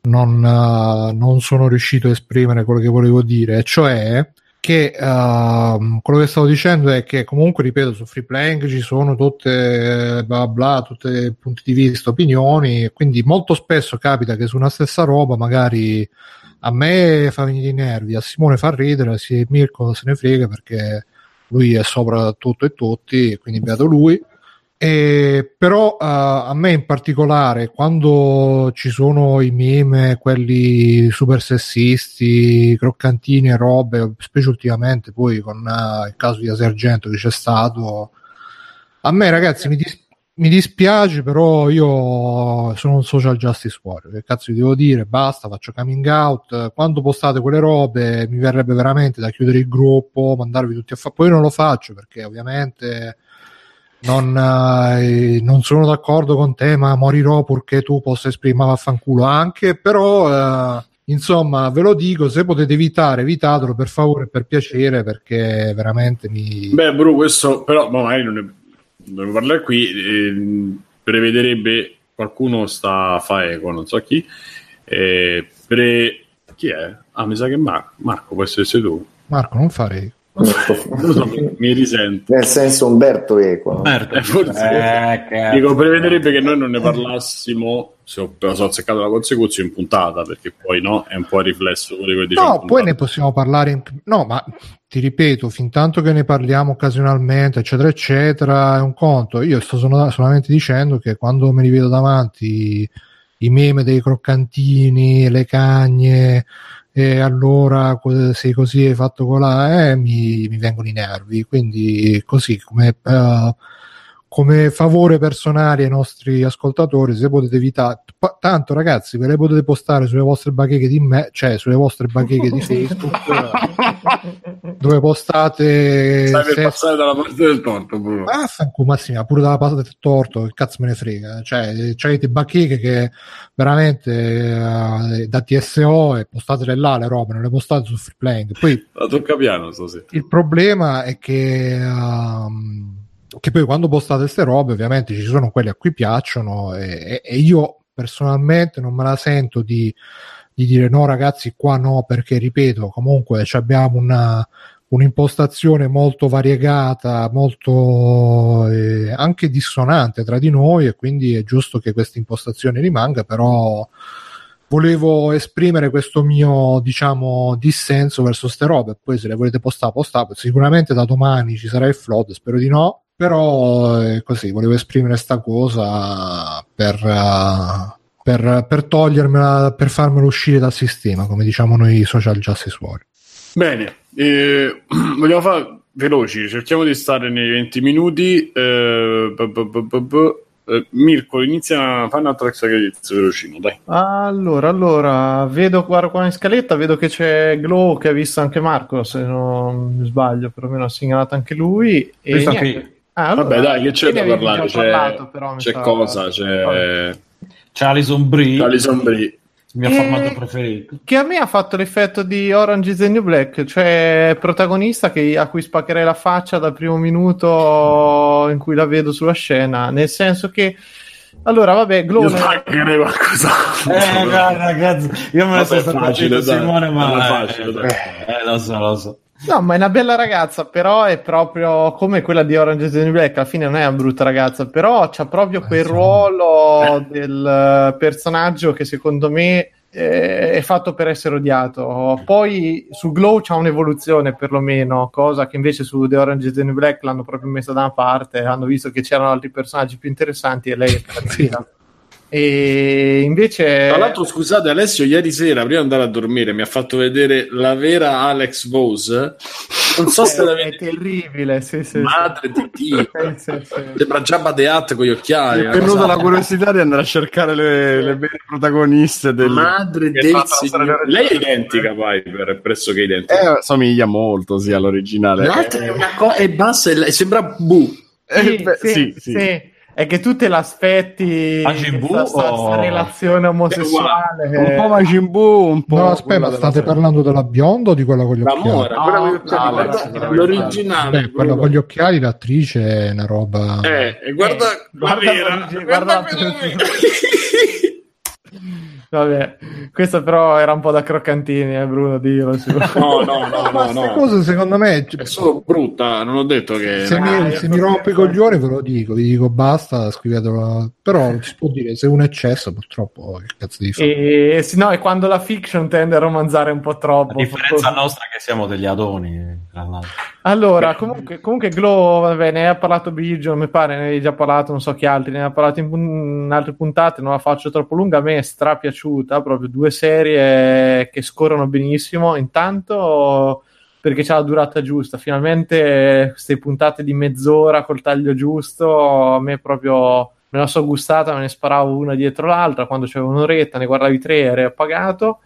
non, eh, non sono riuscito a esprimere quello che volevo dire, cioè che ehm, quello che stavo dicendo è che comunque, ripeto, su free playing ci sono tutte eh, bla bla, tutti punti di vista, opinioni, quindi molto spesso capita che su una stessa roba magari a me fa venire i nervi, a Simone fa ridere, si Mirko se ne frega perché lui è sopra tutto e tutti, quindi beato lui. E, però eh, a me in particolare, quando ci sono i meme, quelli super sessisti, croccantini e robe, specie ultimamente, poi con eh, il caso di Asergento che c'è stato, a me ragazzi mi, dis- mi dispiace, però io sono un social justice warrior. Che cazzo vi devo dire? Basta, faccio coming out. Quando postate quelle robe, mi verrebbe veramente da chiudere il gruppo, mandarvi tutti a fare. Poi non lo faccio perché ovviamente non, eh, non sono d'accordo con te, ma morirò purché tu possa esprimere vaffanculo anche. Però, eh, insomma, ve lo dico: se potete evitare, evitatelo per favore, per piacere, perché veramente mi. Beh, Bru, questo però ma magari non ne dobbiamo parlare qui. ehm, prevederebbe qualcuno sta fa eco, non so chi. eh, pre, chi è? Ah, mi sa che Mar- Marco può essere tu. Marco, non fare. So, mi, risento. Nel senso Umberto Eco. Umberto, Eh, forse- eh, Dico, prevederebbe che noi non ne parlassimo, se ho, se ho azzeccato la consecuzione, in puntata, perché poi no, è un po' il riflesso quello che. No, poi ne possiamo parlare. In... No, ma ti ripeto, fin tanto che ne parliamo occasionalmente, eccetera, eccetera, è un conto. Io sto sono- solamente dicendo che quando me li vedo davanti i meme dei croccantini, le cagne, e allora sei così hai fatto colà, eh, mi, mi vengono i nervi. Quindi, così come. eh, come favore personale ai nostri ascoltatori, se potete evitare, pa- tanto ragazzi, ve le potete postare sulle vostre bacheche di me, cioè sulle vostre bacheche di Facebook, dove postate Stai per se- passare dalla parte del torto, Bruno. Vaffanculo, ma sì, ma pure dalla parte del torto, che cazzo me ne frega. Cioè, avete bacheche che veramente eh, da TSO e postatele là le robe, non le postate su free playing. Poi La tocca piano stasera. il problema è che, ehm, che poi quando postate queste robe, ovviamente ci sono quelli a cui piacciono e, e- io personalmente non me la sento di, di dire no ragazzi qua no perché ripeto comunque abbiamo una un'impostazione molto variegata, molto eh, anche dissonante tra di noi e quindi è giusto che questa impostazione rimanga, però volevo esprimere questo mio diciamo dissenso verso ste robe. Poi se le volete postare postate. Sicuramente da domani ci sarà il flood spero di no però eh, così volevo esprimere sta cosa per, eh, per, per togliermela per farmela uscire dal sistema come diciamo noi social justice warrior Bene, eh, vogliamo fare veloci, cerchiamo di stare nei 20 minuti. Eh, bu- bu- bu- bu- bu- eh, Mirko, inizia, fai un altro extra credits velocino, dai. Allora, allora, vedo guardo qua in scaletta, vedo che c'è Glow che ha visto anche Marco, se non mi sbaglio, perlomeno ha segnalato anche lui. E Visto anche niente. Ah, allora, Vabbè, dai, che c'è da parlare? C'è, parlato, però, c'è sa- cosa, c'è C'è Alison Brie, Alison Brie. il mio Eh, formato preferito. Che a me ha fatto l'effetto di Orange is the New Black, cioè protagonista che- a cui spaccherei la faccia dal primo minuto in cui la vedo sulla scena, nel senso che allora vabbè, Glow Io qualcos'altro. Eh, guarda, ragazzi, io me ne Vabbè, sono stato facile, dai. Simone, ma Vabbè, eh, facile, dai. eh, lo so, lo so. No, ma è una bella ragazza, però è proprio come quella di Orange is the New Black. Alla fine non è una brutta ragazza, però c'ha proprio quel Eh, sì. ruolo del eh, personaggio che secondo me è fatto per essere odiato. Poi su Glow c'ha un'evoluzione perlomeno, cosa che invece su The Orange is the New Black l'hanno proprio messa da una parte. Hanno visto che c'erano altri personaggi più interessanti e lei è caratterizzata. E invece Tra l'altro, scusate, Alessio, ieri sera, prima di andare a dormire, mi ha fatto vedere la vera Alex Vose. Non so se è, è l'avete terribile. Sì, sì, madre di Dio. sì. Sì, sì, sì. Sembra the Hutt con gli occhiali. Mi è venuta la curiosità di andare a cercare le, le vere protagoniste del... Madre è del la signore. Lei è identica, Piper, è pressoché identica. Eh, somiglia molto, sì, all'originale. L'altra è una cosa, è bassa e la- sembra Bu. Eh, Sì, beh, sì, sì, sì. È che tu te l'aspetti Majin Buu o- relazione omosessuale. Un po' Majin Buu, un po'... no aspetta della state serie. parlando della bionda o di quella con gli La occhiali? Mora, No, quella con gli occhiali, Alex, guarda, veramente. l'originale. Beh, quella con gli occhiali l'attrice è una roba Eh, e guarda, Eh, la guarda vera. l'origi- Guarda guarda- quella vera. Vabbè, questo però era un po' da croccantini, eh, Bruno, dillo su. No, no, no, no, no. cose secondo me È solo brutta, non ho detto che... se, mi, se mi rompe i coglioni ve lo dico vi dico basta scrivetelo però si può dire se è un eccesso purtroppo che cazzo di fare E no, è quando la fiction tende a romanzare un po' troppo. A differenza nostra che siamo degli adoni, tra l'altro. Allora, comunque, comunque Glow, vabbè, ne ha parlato Biggio, mi pare, ne hai già parlato, non so chi altri, ne ha parlato in, in altre puntate, non la faccio troppo lunga, a me è strapiaciuta, proprio due serie che scorrono benissimo, intanto perché c'ha la durata giusta, finalmente queste puntate di mezz'ora col taglio giusto, a me proprio me la so gustata, me ne sparavo una dietro l'altra, quando c'avevo un'oretta ne guardavi tre, eri appagato,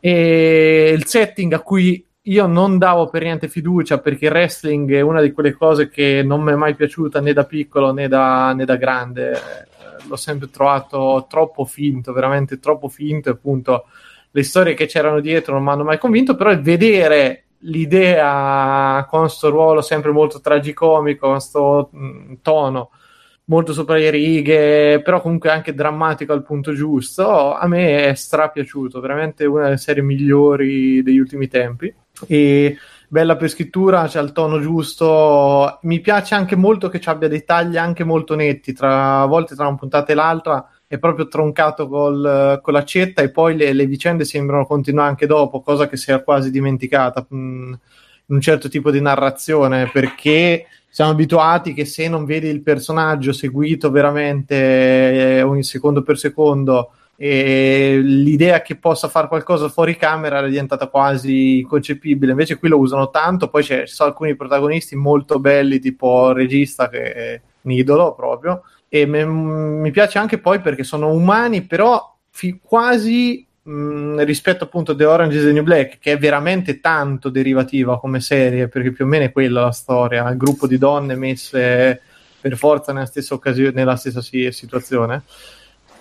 e il setting a cui io non davo per niente fiducia perché il wrestling è una di quelle cose che non mi è mai piaciuta né da piccolo né da, né da grande. L'ho sempre trovato troppo finto, veramente troppo finto. Appunto, le storie che c'erano dietro non mi hanno mai convinto. Però il vedere l'idea con sto ruolo sempre molto tragicomico, con sto mh, tono molto sopra le righe, però comunque anche drammatico al punto giusto. A me è strapiaciuto, veramente una delle serie migliori degli ultimi tempi. E bella per scrittura, c'è il tono giusto. Mi piace anche molto che ci abbia dei tagli anche molto netti, tra a volte tra una puntata e l'altra è proprio troncato col, con l'accetta e poi le, le, vicende sembrano continuare anche dopo, cosa che si è quasi dimenticata mh, in un certo tipo di narrazione, perché siamo abituati che se non vedi il personaggio seguito veramente eh, ogni secondo per secondo e l'idea che possa fare qualcosa fuori camera è diventata quasi inconcepibile. Invece qui lo usano tanto, poi ci sono alcuni protagonisti molto belli, tipo il regista che è un idolo proprio, e me, mi piace anche poi perché sono umani, però fi- quasi mh, rispetto appunto a The Orange is the New Black, che è veramente tanto derivativa come serie, perché più o meno è quella la storia, il gruppo di donne messe per forza nella stessa, occasione, nella stessa situazione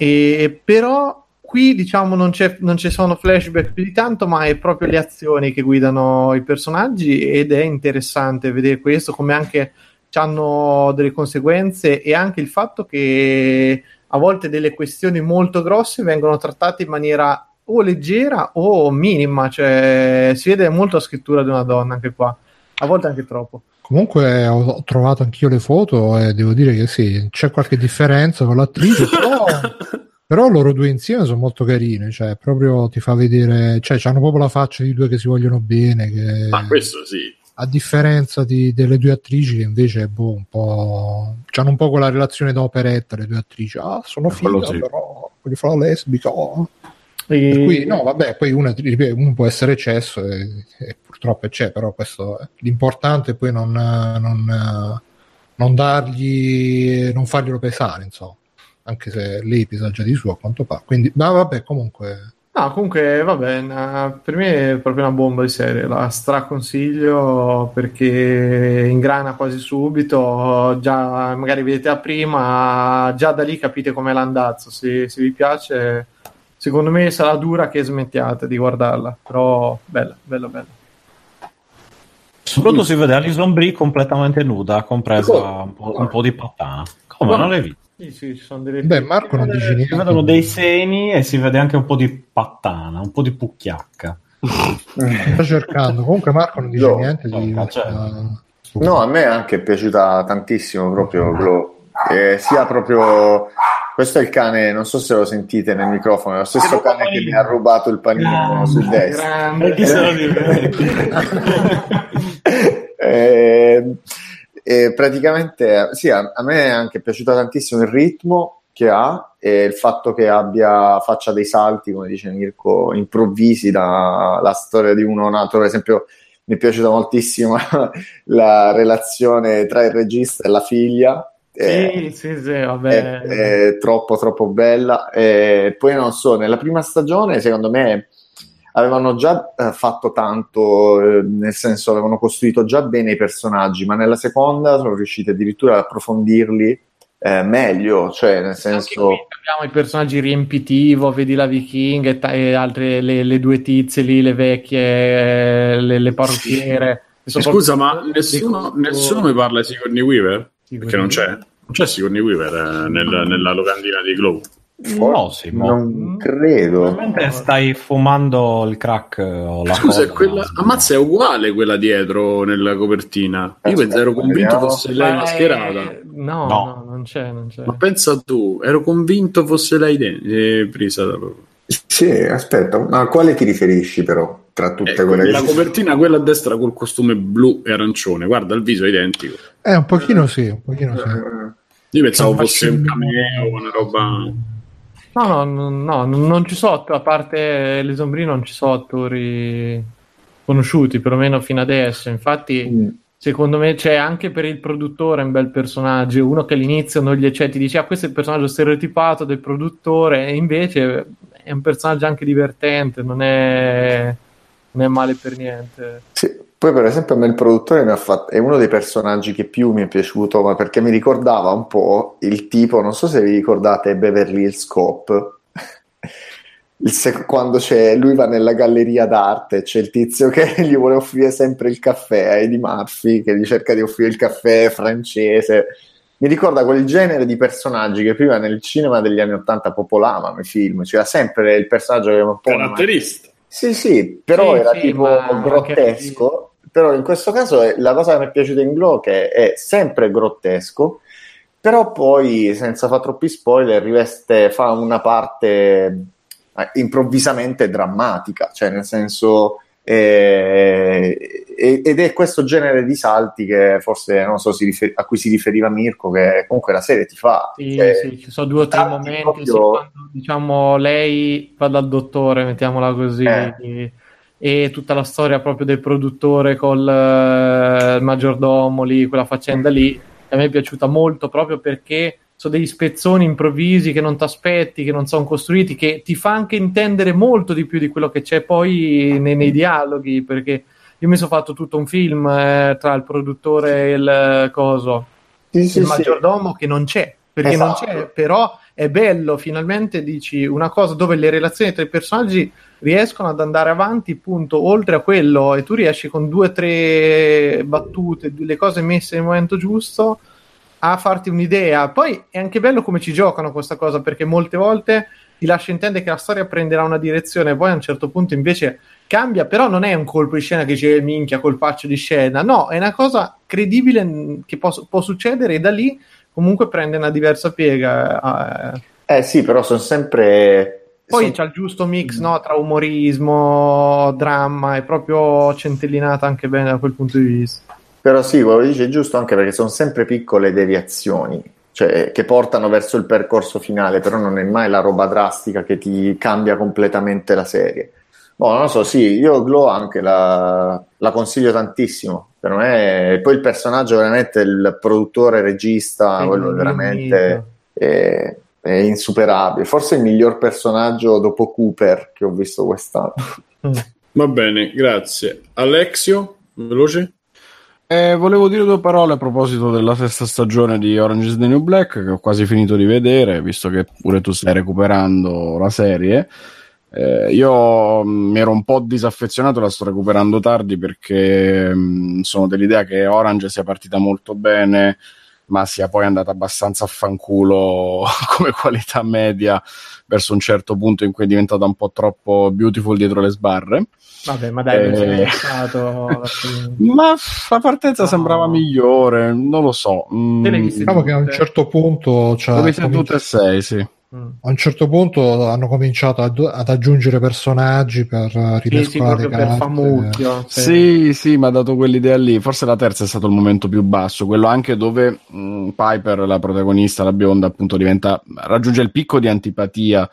e, però qui diciamo non, non, ci sono flashback più di tanto, ma è proprio le azioni che guidano i personaggi ed è interessante vedere questo, come anche hanno delle conseguenze e anche il fatto che a volte delle questioni molto grosse vengono trattate in maniera o leggera o minima, cioè si vede molto la scrittura di una donna anche qua, a volte anche troppo. Comunque ho trovato anch'io le foto e devo dire che sì, c'è qualche differenza con l'attrice, però, però loro due insieme sono molto carine, cioè proprio ti fa vedere, cioè hanno proprio la faccia di due che si vogliono bene. Che, Ma questo sì. A differenza di, delle due attrici che invece boh, un po', hanno un po' quella relazione da operetta, le due attrici, ah sono fighe sì. però quelli fa la lesbica, oh. E... Cui, no, vabbè, poi uno, uno può essere eccesso e, e purtroppo c'è, però questo è l'importante è poi non, non, non dargli, non farglielo pesare, insomma, anche se lei pesa già di suo a quanto pare. Quindi, ma vabbè, comunque... No, comunque, vabbè, una, per me è proprio una bomba di serie, la straconsiglio perché ingrana quasi subito, già magari vedete a prima, già da lì capite com'è l'andazzo, se, se vi piace secondo me sarà dura che smettiate di guardarla, però bella, bella, bella. Soprattutto si vede Alison Brie completamente nuda, compresa un po', un po', di pattana. Come non l'hai visto? Sì, sì, ci sono delle... Beh, Marco non dice niente. Si vedono dei seni e si vede anche un po' di pattana, un po' di pucchiacca. Sto cercando. Comunque Marco non dice no, niente di... No, no, a me è anche piaciuta tantissimo proprio Glow. Eh, sia proprio questo è il cane, non so se lo sentite nel microfono, è lo stesso cane panino. che mi ha rubato il panino sul destro. eh, eh, praticamente, sì, a, a, me è anche piaciuto tantissimo il ritmo che ha e il fatto che abbia faccia dei salti, come dice Mirko, improvvisi dalla storia di uno nato, per esempio mi è piaciuta moltissimo la relazione tra il regista e la figlia sì, sì, sì, vabbè. È, è troppo, troppo bella. E poi non so, nella prima stagione, secondo me, avevano già eh, fatto tanto, eh, nel senso, avevano costruito già bene i personaggi, ma nella seconda sono riusciti addirittura ad approfondirli eh, meglio, cioè nel senso... abbiamo i personaggi riempitivo, vedi la Viking e, ta- e altre, le, le, due tizie lì, le vecchie, le, le parrucchiere. Sì. Scusa, ma nessuno, nessuno mi parla di Sigourney Weaver? Perché non c'è? Non c'è Sigourney Weaver eh, nel, nella locandina di Glow. No, non credo. Probabilmente stai fumando il crack o la Scusa, cosa, quella... no? ammazza è uguale quella dietro nella copertina. Io pensavo, ero convinto vediamo. fosse lei mascherata. Eh, no, no, no, non, c'è, non c'è. Ma pensa tu, ero convinto fosse lei de- eh, presa da Sì, aspetta, ma a quale ti riferisci però? Tra tutte ecco, quelle la copertina, quella a destra col costume blu e arancione, guarda il viso è identico. Eh, un pochino sì, un pochino sì. Eh, io pensavo fosse un cameo, una roba. No, no, no, no, non ci so, a parte le sombrine non ci sono attori conosciuti, perlomeno fino adesso. Infatti, mm. secondo me c'è anche per il produttore un bel personaggio, uno che all'inizio non gli accetti, dice ah questo è il personaggio stereotipato del produttore, e invece è un personaggio anche divertente, non è, non è male per niente. Sì. Poi, per esempio, a me il produttore mi ha fatto, è uno dei personaggi che più mi è piaciuto, ma perché mi ricordava un po' il tipo, non so se vi ricordate Beverly Hills Cop, sec- quando c'è, lui va nella galleria d'arte, c'è il tizio che gli vuole offrire sempre il caffè a Eddie Murphy, che gli cerca di offrire il caffè francese. Mi ricorda quel genere di personaggi che prima nel cinema degli anni Ottanta popolavano i film, c'era sempre il personaggio che era un po'... Caratterista. Sì, sì, però sì, era sì, tipo grottesco però in questo caso è, la cosa che mi è piaciuta in Glow che è sempre grottesco, però poi senza fare troppi spoiler riveste, fa una parte eh, improvvisamente drammatica, cioè nel senso eh, ed è questo genere di salti che forse non so rifer- a cui si riferiva Mirko che comunque la serie ti fa sì, cioè, sì ci sono due o tre momenti proprio... quando, diciamo lei va dal dottore mettiamola così eh. e tutta la storia proprio del produttore col uh, maggiordomo lì quella faccenda lì a me è piaciuta molto proprio perché sono degli spezzoni improvvisi che non ti aspetti, che non sono costruiti, che ti fa anche intendere molto di più di quello che c'è poi nei, nei dialoghi, perché io mi sono fatto tutto un film eh, tra il produttore e il coso, sì, sì, il maggiordomo sì. che non c'è, perché esatto. non c'è, però è bello, finalmente dici una cosa dove le relazioni tra i personaggi riescono ad andare avanti, appunto, oltre a quello, e tu riesci con due o tre battute, le cose messe nel momento giusto, a farti un'idea. Poi è anche bello come ci giocano questa cosa, perché molte volte ti lascia intendere che la storia prenderà una direzione, e poi a un certo punto invece cambia, però non è un colpo di scena che dice minchia, colpaccio di scena, no, è una cosa credibile che può, può succedere e da lì comunque prende una diversa piega. Eh, eh sì, però sono sempre poi sì. c'è il giusto mix no, tra umorismo, dramma, è proprio centellinata anche bene da quel punto di vista. Però sì, quello che dice è giusto anche perché sono sempre piccole deviazioni, cioè che portano verso il percorso finale, però non è mai la roba drastica che ti cambia completamente la serie. Boh, non lo so, sì, io Glow anche la, la consiglio tantissimo. Per me, poi il personaggio veramente, il produttore, regista, quello veramente è, è, insuperabile. Forse il miglior personaggio dopo Cooper che ho visto quest'anno. Va bene, grazie. Alexio, veloce? Eh, volevo dire due parole a proposito della sesta stagione di Orange is the New Black, che ho quasi finito di vedere, visto che pure tu stai recuperando la serie. Eh, io mi ero un po' disaffezionato, la sto recuperando tardi perché mh, sono dell'idea che Orange sia partita molto bene, ma sia poi andata abbastanza a fanculo come qualità media verso un certo punto in cui è diventata un po' troppo beautiful dietro le sbarre. Vabbè, ma dai, eh... stato... ma la partenza no. sembrava migliore, non lo so. Mm. Diciamo che a un certo punto... Cioè, L'ho viste tutte e sei, sì. Mm. A un certo punto hanno cominciato ad, ad aggiungere personaggi per rimescolare sì, sì, per famucchio, sì. sì, sì, ma ha dato quell'idea lì. Forse la terza è stato il momento più basso, quello anche dove mh, mm, Piper, la protagonista, la bionda, appunto diventa raggiunge il picco di antipatia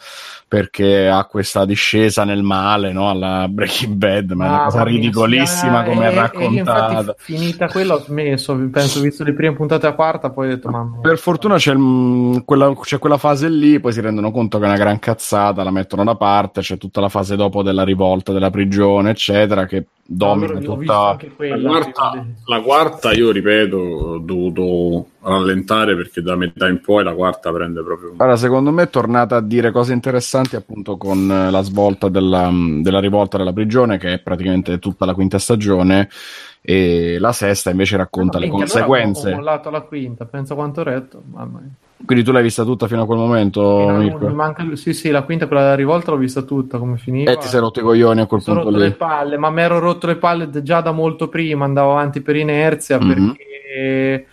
perché ha questa discesa nel male, no? alla Breaking Bad, ma ah, è una cosa ridicolissima come è raccontata. finita quella ho smesso, penso, visto le prime puntate a quarta, poi ho detto mamma. Per fortuna c'è, quella, c'è quella fase lì, poi si rendono conto che è una gran cazzata, la mettono da parte, c'è tutta la fase dopo della rivolta, della prigione, eccetera, che domina no, tutta quella, la, quarta, la quarta, io ripeto, ho dovuto rallentare perché da metà in poi la quarta prende proprio. Allora, secondo me è tornata a dire cose interessanti appunto con la svolta della, della rivolta della prigione, che è praticamente tutta la quinta stagione. E la sesta invece racconta no, le conseguenze. Ho mollato la quinta, penso quanto ho retto. Mamma mia. Quindi tu l'hai vista tutta fino a quel momento? No, manca, sì, sì, la quinta, quella della rivolta l'ho vista tutta come finiva. E ti sei rotto i coglioni a quel punto rotto lì. le palle, ma mi ero rotto le palle già da molto prima, andavo avanti per inerzia mm-hmm. perché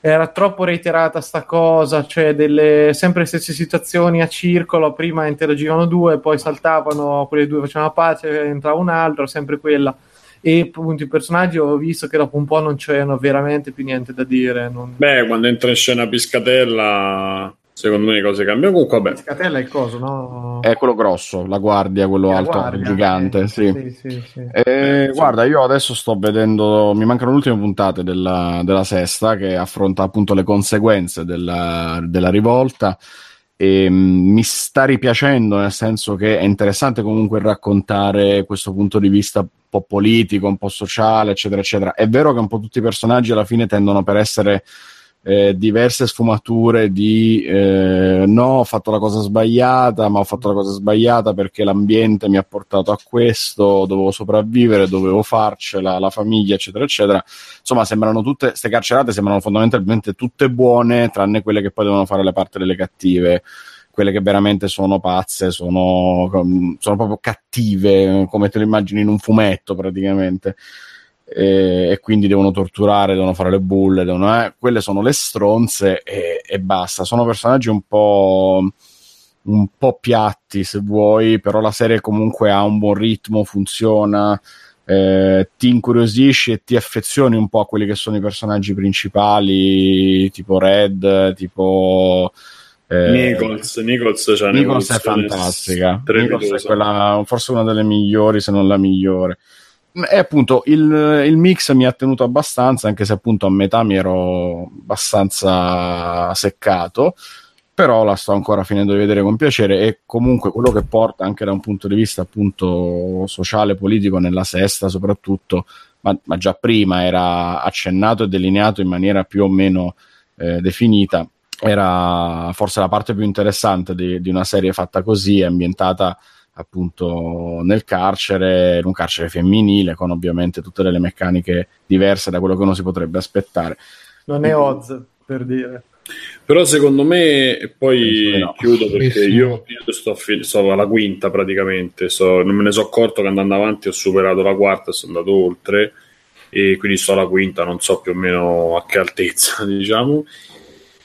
era troppo reiterata sta cosa, cioè delle sempre le stesse situazioni a circolo, prima interagivano due, poi saltavano, quelle due facevano la pace, entrava un altro, sempre quella e appunto i personaggi ho visto che dopo un po' non c'erano veramente più niente da dire. Non... Beh, quando entra in scena Piscatella, secondo me le cose cambiano. Comunque, vabbè. Piscatella è il coso, no? È quello grosso, la guardia, quello la alto, guardia, gigante. Eh, sì. Sì, sì, sì. Eh, guarda, io adesso sto vedendo, mi mancano le ultime puntate della, della sesta che affronta appunto le conseguenze della, della rivolta e mm, mi sta ripiacendo nel senso che è interessante comunque raccontare questo punto di vista un po' politico, un po' sociale, eccetera, eccetera. È vero che un po' tutti i personaggi alla fine tendono per essere eh, diverse sfumature di eh, no, ho fatto la cosa sbagliata, ma ho fatto la cosa sbagliata perché l'ambiente mi ha portato a questo, dovevo sopravvivere, dovevo farcela, la famiglia, eccetera, eccetera. Insomma, sembrano tutte, queste carcerate sembrano fondamentalmente tutte buone, tranne quelle che poi devono fare le parti delle cattive quelle che veramente sono pazze, sono, sono proprio cattive, come te le immagini in un fumetto praticamente. E, e quindi devono torturare, devono fare le bulle, devono, eh, quelle sono le stronze e, e basta. Sono personaggi un po' un po' piatti se vuoi, però la serie comunque ha un buon ritmo, funziona, eh, ti incuriosisci e ti affezioni un po' a quelli che sono i personaggi principali, tipo Red, tipo... Eh, Nichols, Nichols, cioè Nichols è fantastica. Nichols è quella, forse una delle migliori, se non la migliore. E appunto il, il, mix mi ha tenuto abbastanza, anche se appunto a metà mi ero abbastanza seccato però la sto ancora finendo di vedere con piacere e comunque quello che porta anche da un punto di vista appunto sociale, politico nella sesta soprattutto, ma, ma già prima era accennato e delineato in maniera più o meno eh, definita, era forse la parte più interessante di, di una serie fatta così, ambientata appunto nel carcere, in un carcere femminile, con ovviamente tutte delle meccaniche diverse da quello che uno si potrebbe aspettare. Non è Oz, per dire. Però secondo me, e poi no. chiudo perché io, io sto, sto, alla quinta praticamente, so, non me ne sono accorto che andando avanti ho superato la quarta e sono andato oltre e quindi sto alla quinta, non so più o meno a che altezza diciamo.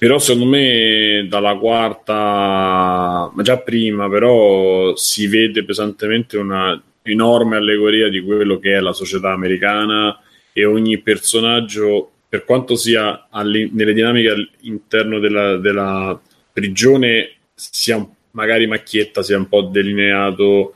Però secondo me dalla quarta, già prima, però si vede pesantemente una enorme allegoria di quello che è la società americana e ogni personaggio per quanto sia nelle dinamiche all'interno della, della prigione sia magari macchietta, sia un po' delineato,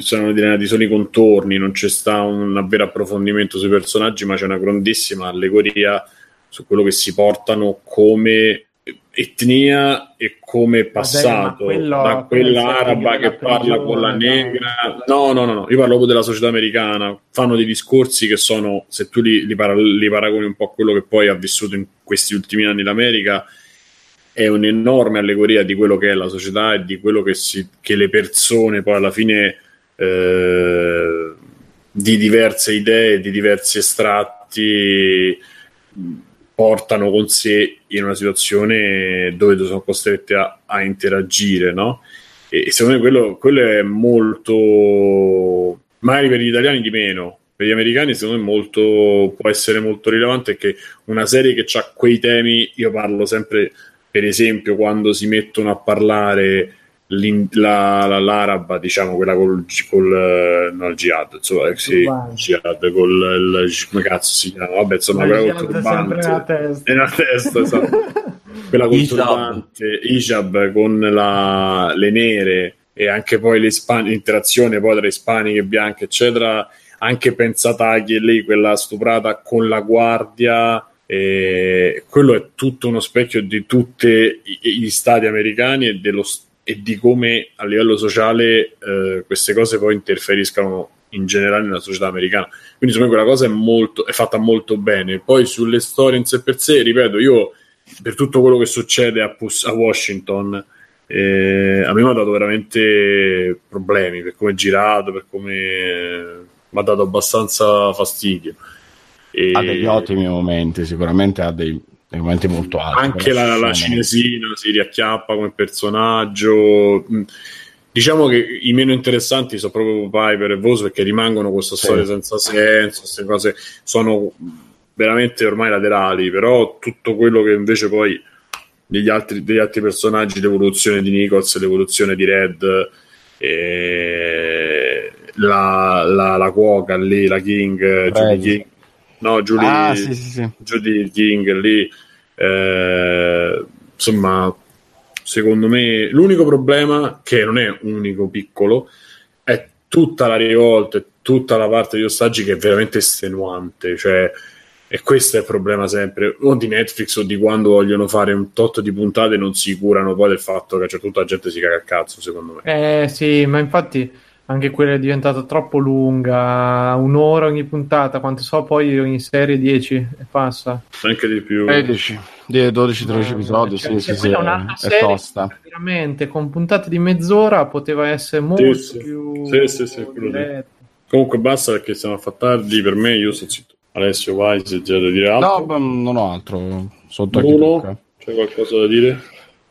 sono delineati solo i contorni, non c'è sta un vero approfondimento sui personaggi, ma c'è una grandissima allegoria su quello che si portano come etnia e come passato. Vabbè, quello, da quella araba che parla con la negra. No no no no io parlo proprio della società americana. Fanno dei discorsi che sono se tu li, li, para- li paragoni un po' a quello che poi ha vissuto in questi ultimi anni l'America è un'enorme allegoria di quello che è la società e di quello che, si, che le persone poi alla fine eh, di diverse idee di diversi estratti portano con sé in una situazione dove sono costretti a, a interagire, no? E, secondo me quello, quello, è molto, magari per gli italiani di meno, per gli americani secondo me molto, può essere molto rilevante che una serie che ha quei temi, io parlo sempre per esempio quando si mettono a parlare la, la, l'araba, diciamo quella col, col no, il jihad, insomma, eh, sì, jihad col il, come cazzo si chiama? Vabbè, insomma, quella col turbante nella testa, nella testa esatto. quella col turbante, Ijab con la, le nere e anche poi l'interazione poi tra ispaniche, bianche, eccetera. Anche pensata che lei, quella stuprata con la guardia, e quello è tutto uno specchio di tutti gli stati americani e dello Stato e di come a livello sociale eh, queste cose poi interferiscano in generale nella società americana. Quindi secondo me quella cosa è, molto, è fatta molto bene. Poi sulle storie in sé per sé, ripeto, io per tutto quello che succede a, Pus- a Washington, eh, a me mi ha dato veramente problemi per come è girato, per come eh, mi ha dato abbastanza fastidio. E... Ha degli ottimi momenti, sicuramente ha dei nei momenti molto alti. Anche la, la cinesina si riacchiappa come personaggio. Mm, diciamo che i meno interessanti sono proprio Piper e Vos perché rimangono questa sì. storia senza senso, queste cose sono veramente ormai laterali, però tutto quello che invece poi degli altri, degli altri personaggi, l'evoluzione di Nichols, l'evoluzione di Red, e la, la, la cuoca lì, la King, Judy King, no, Julie, ah, sì, sì, sì. Judy King lì, eh, insomma, secondo me l'unico problema, che non è unico piccolo, è tutta la rivolta e tutta la parte di ostaggi che è veramente estenuante, cioè e questo è il problema sempre, o di Netflix o di quando vogliono fare un tot di puntate non si curano poi del fatto che c'è tutta la gente si caga il cazzo, secondo me. Eh sì, ma infatti anche quella è diventata troppo lunga, un'ora ogni puntata, quanto so poi ogni serie 10 e passa. Anche di più. 13, 12-13 episodi, cioè, sì, sì, sì, è, tosta. Veramente, con puntate di mezz'ora poteva essere molto sì, più... Sì, sì, sì, Comunque basta perché siamo a far tardi, per me io sono zitto. Alessio, vai se c'è da dire altro. No, non ho altro, sotto Bruno, c'è qualcosa da dire?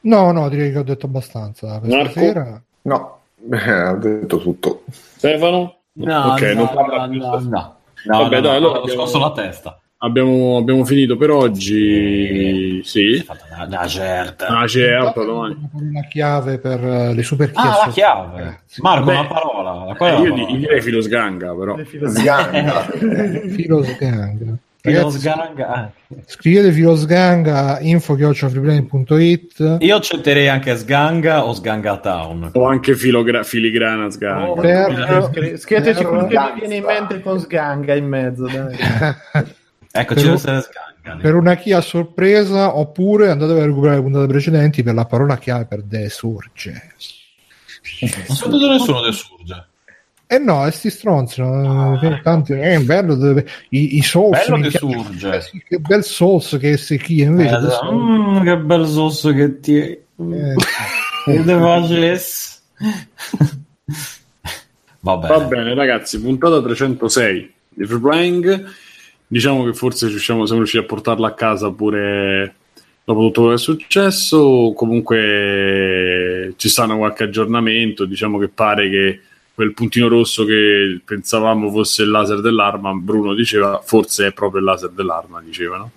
No, no, direi che ho detto abbastanza per Marco? stasera. No, Beh, ha detto tutto. Stefano? No, okay, no, non parla no, no, no. No, Vabbè, no, dai, no, allora ho abbiamo- scosso la testa. Abbiamo, abbiamo finito per oggi. Sì. Una, una certa. Ah, certo, domani. Una chiave per eh, le super key. Ah, la chiave. Marco, Beh, una parola. Eh, io parola? di- direi filo sganga, però. Sganga. Filos Gang. Ragazzi, sganga. ah. scrivete Filos Gang info chiocciolafreeplane.it Io accetterei anche Sganga o Sganga Town. O anche filogra- filigrana sganga. Oh, Per- scri- Scriveteci quello che vi viene in mente con sganga in mezzo. Dai. Ecco, Per ci deve essere Sganga. per una chi a sorpresa oppure andate a recuperare le puntate precedenti per la parola chiave per De Surge. Non da nessuno che surge. Eh no, e sti stronzi, no? Eh, tanti, eh, bello, dove- i, i Souls, Bello che surge. eh sì, che bel Souls che se chi invece Eh, adesso- mm, che bel sosso che ti... eh, Che te faces? Va bene. Va bene, ragazzi, puntata 306 di Free Playing. Diciamo che forse riusciamo, siamo riusciti a portarla a casa pure dopo tutto quello che è successo. Comunque ci stanno qualche aggiornamento. Diciamo che pare che quel puntino rosso che pensavamo fosse il laser dell'arma, Bruno diceva forse è proprio il laser dell'arma, dicevano.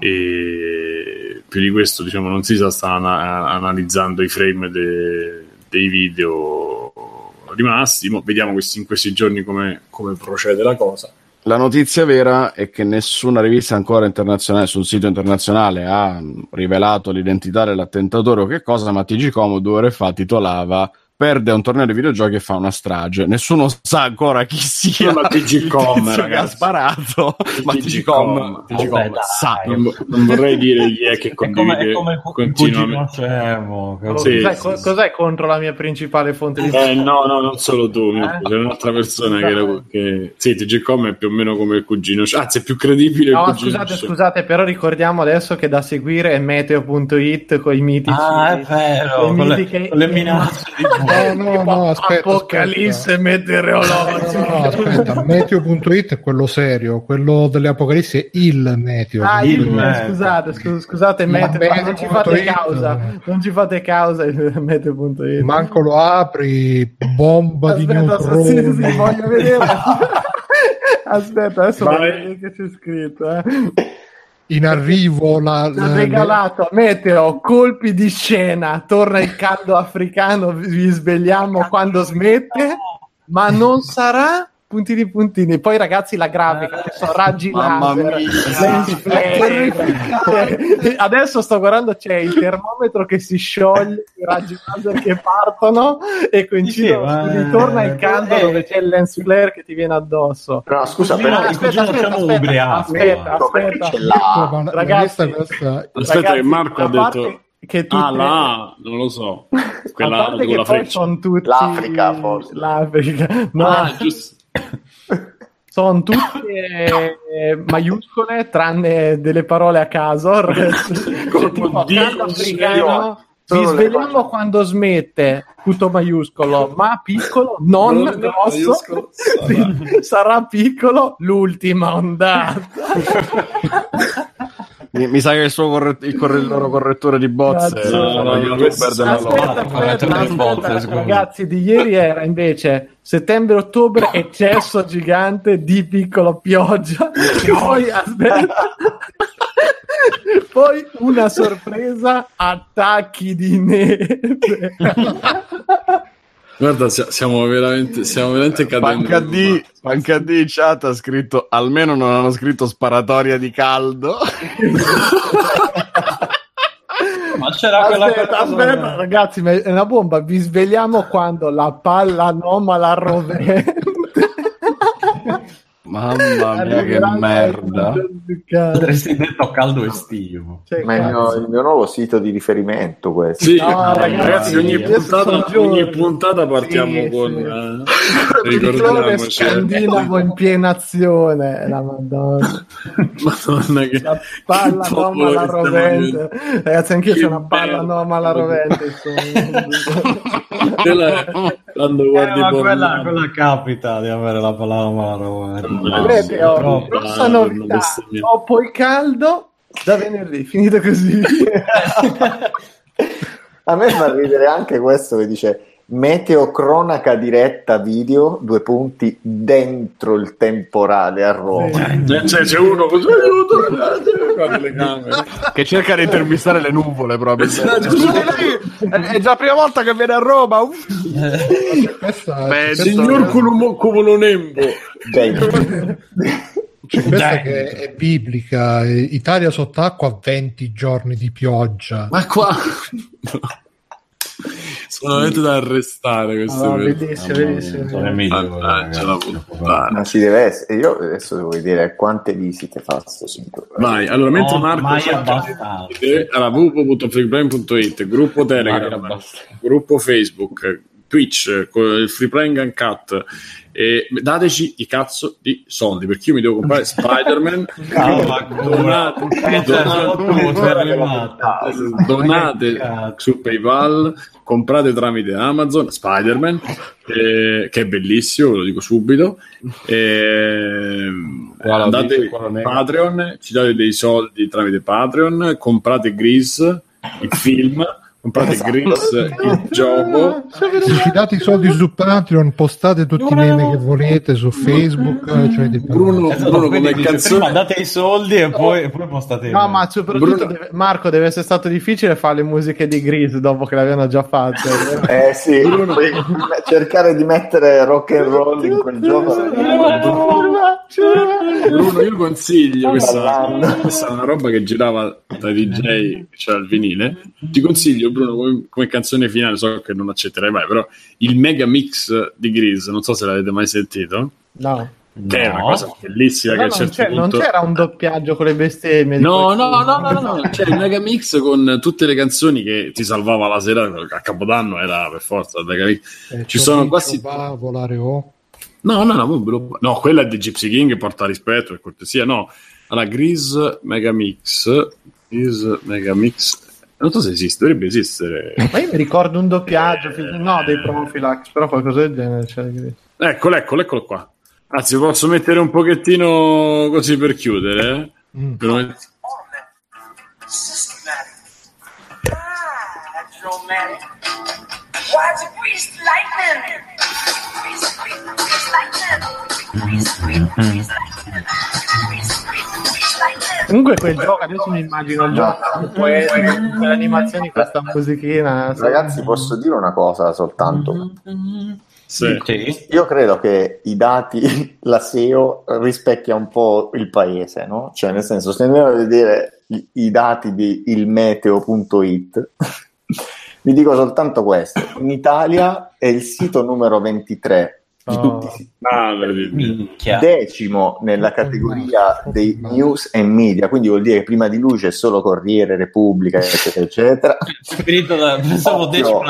E più di questo, diciamo, non si sa, sta ana- analizzando i frame de- dei video rimasti. Mo vediamo questi, in questi giorni come, come procede la cosa. La notizia vera è che nessuna rivista ancora internazionale sul sito internazionale ha rivelato l'identità dell'attentatore o che cosa, ma TG Com due ore fa titolava perde un torneo di videogiochi e fa una strage. Nessuno sa ancora chi sia Ma TG il Com, tizio che ha ragazzi. sparato, ma TG TG Com, Com. TG Com Vabbè, dai. sa. Non, non vorrei dire chi è che È come, condivide è come il cugino continuamente. che- Sì, cos'è, sì, co- sì. cos'è contro la mia principale fonte di Eh, no, no, non solo tu, Eh? c'è un'altra persona che, era, che... Sì, TG.com è più o meno come il cugino Anzi, è più credibile il No, scusate, scusate, però ricordiamo adesso che da seguire è meteo.it con i mitici. Ah, è vero, le con le, con le minacce di No, no, no, aspetta, Apocalisse aspetta. meteorologica. No, no, aspetta, meteo.it è quello serio, quello delle apocalissi è il meteo. Ah, Il meteo. scusate, scus- scusate, meteo, meteo non ci fate it. causa, non ci fate causa il meteo.it. Manco lo apri, bomba di Aspetta, neutroni. sì, sì, voglio vedere. Aspetta, adesso Vai. che c'è scritto. Eh. In arrivo la, la- regalato meteo, colpi di scena, torna il caldo africano, vi svegliamo quando smette, ma non sarà puntini puntini. Poi ragazzi la grafica, che sono raggi Mamma laser, mia. lens flare. Adesso sto guardando c'è il termometro che si scioglie, i raggi laser che partono e coincidono, Sì, ritorna il caldo eh. dove c'è il lens flare che ti viene addosso. No, scusa, però il cugino scemo ubriaco. aspetta, aspetta. ce l'ha? ma- ma Ragazzi, Aspetta, Ragazzi, che Marco ha a parte detto. che tutte- Ah, là, non lo so. a Quella parte con che la poi freccia. sono tutti L'Africa, forse. l'Africa no, Ah, giusto. sono tutte eh, maiuscole tranne delle parole a caso. Tipo, Dio, africano vi svegliamo quando smette tutto maiuscolo. Ma piccolo non Non grosso Quindi sarà piccolo l'ultima ondata Mi, mi sa che il, suo corret- il, corre- il loro correttore di bozze No, no, no, aspetta. Aspetta, aspetta, ragazzi, di ieri era invece settembre-ottobre eccesso gigante di piccola pioggia. Poi aspetta. Poi una sorpresa, attacchi di neve. Guarda, sia- siamo veramente, stiamo veramente cadendo. Panca D, Panca D in chat ha scritto almeno non hanno scritto sparatoria di caldo. Ma c'era quella Aspetta, cosa- aspetta, ragazzi, ma è una bomba. Vi svegliamo quando la palla anomala rovente. Mamma mia che merda. Potresti detto caldo estivo. Cioè, Ma è il mio, il mio nuovo sito di riferimento questo. Sì, No, ragazzi, ragazzi, ogni, puntata, ogni puntata partiamo Sì, con. sì. eh, Ricordiamo ricordiamoci. scandinavo in piena azione la madonna Madonna, che. la palla che stiamo rovente ragazzi anch'io c'ho una palla bello. anomala rovente. Quella- Quando Eh, guardi ma porno- quella, quella capita di avere la palama No, Vedete, sì, oh, troppo, grossa novità. dopo il caldo da venerdì finito così. A me fa ridere anche questo che dice Meteocronaca diretta video, due punti dentro il temporale a Roma. Eh, cioè, c'è uno così, aiuto, che cerca di intervistare le nuvole proprio. Esatto. È già la prima volta che viene a Roma. Penso- Signor Cumulonembo. Dentro. c'è questa che è biblica. Italia sott'acqua a 20 giorni di pioggia. Ma qua... Sono veramente da arrestare queste No, cose. bellissimo, bellissimo. Mannaggia la puttana. Ma ci deve essere. Io adesso devo vedere quante visite fa sto sito. Vai, allora mentre No, Marco cerca allora, www.freeplane.it, gruppo Telegram, gruppo Facebook, Twitch, co- il Free Playing Uncut. E dateci i cazzo di soldi perché io mi devo comprare Spider-Man. Ma donate, donate, donate su PayPal, comprate tramite Amazon Spider-Man, eh, che è bellissimo, ve lo dico subito. E, Qua lo andate dice, nega. Patreon, ci date dei soldi tramite Patreon, comprate Grease, il film, comprate Esatto. Grease, il gioco. Se ci date i soldi su Patreon, postate tutti i meme che volete su Facebook. eh, cioè di- Bruno, Esatto, Bruno come canzone prima date i soldi e poi, e poi postate No, ma soprattutto Bruno- deve- Marco deve essere stato difficile fare le musiche di Grease dopo che le avevano già fatte. Eh sì, poi cercare di mettere rock and roll in quel gioco. Bruno, io consiglio questa, questa è una roba che girava da DJ, cioè al vinile. Ti consiglio, Bruno, come, come canzone finale, so che non accetterai mai, però il mega mix di Grease, non so se l'avete mai sentito, No. che è una cosa bellissima. No, che a non, un certo c'è- non punto... c'era un doppiaggio con le bestemmie. No, no, no, no, no, no, c'è il mega mix con tutte le canzoni che ti salvava la sera a Capodanno, era per forza il mega mix. eh, Ci sono quasi va a volare o. No, no, no, lo- no, quella è di Gypsy King, porta rispetto per cortesia, no. Allora, Grease Megamix, Grease Megamix, non so se esiste, dovrebbe esistere. Ma io mi ricordo un doppiaggio, fi- no, dei Profilax, però qualcosa del genere. c'è Grease. Eccolo, eccolo, eccolo qua. Anzi, posso mettere un pochettino così per chiudere? eh? Mm. Per met- Systematic. Ah, Comunque quel gioco, adesso mi immagino il gioco tutte le animazioni, questa musichina. Ragazzi, posso dire una cosa soltanto? Sì. Sì. Io credo che i dati, la SEO rispecchia un po' il paese, no? Cioè, nel senso, se andiamo a vedere i, i dati di ilmeteo.it, vi dico soltanto questo. In Italia è il sito numero 23 di Oh. tutti i siti. Ah, decimo nella categoria dei news e media, quindi vuol dire che prima di lui c'è solo Corriere, Repubblica, eccetera, eccetera. Da, pensavo decimo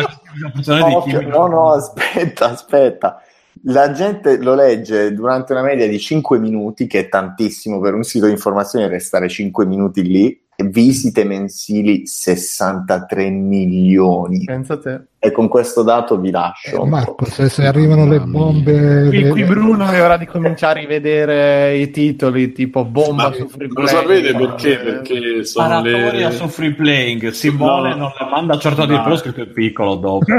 no, no, aspetta, aspetta. La gente lo legge durante una media di 5 minuti, che è tantissimo per un sito di informazione restare 5 minuti lì, visite mensili 63 milioni. Pensa a te. E con questo dato vi lascio. Eh, Marco, se, se arrivano le bombe. Qui, qui Bruno è ora di cominciare a rivedere i titoli tipo bomba Ma su Free lo Play. sapete perché? Eh, Perché sono Paratoria le... su free playing Simone No. non la manda certo di No. però scritto in piccolo dopo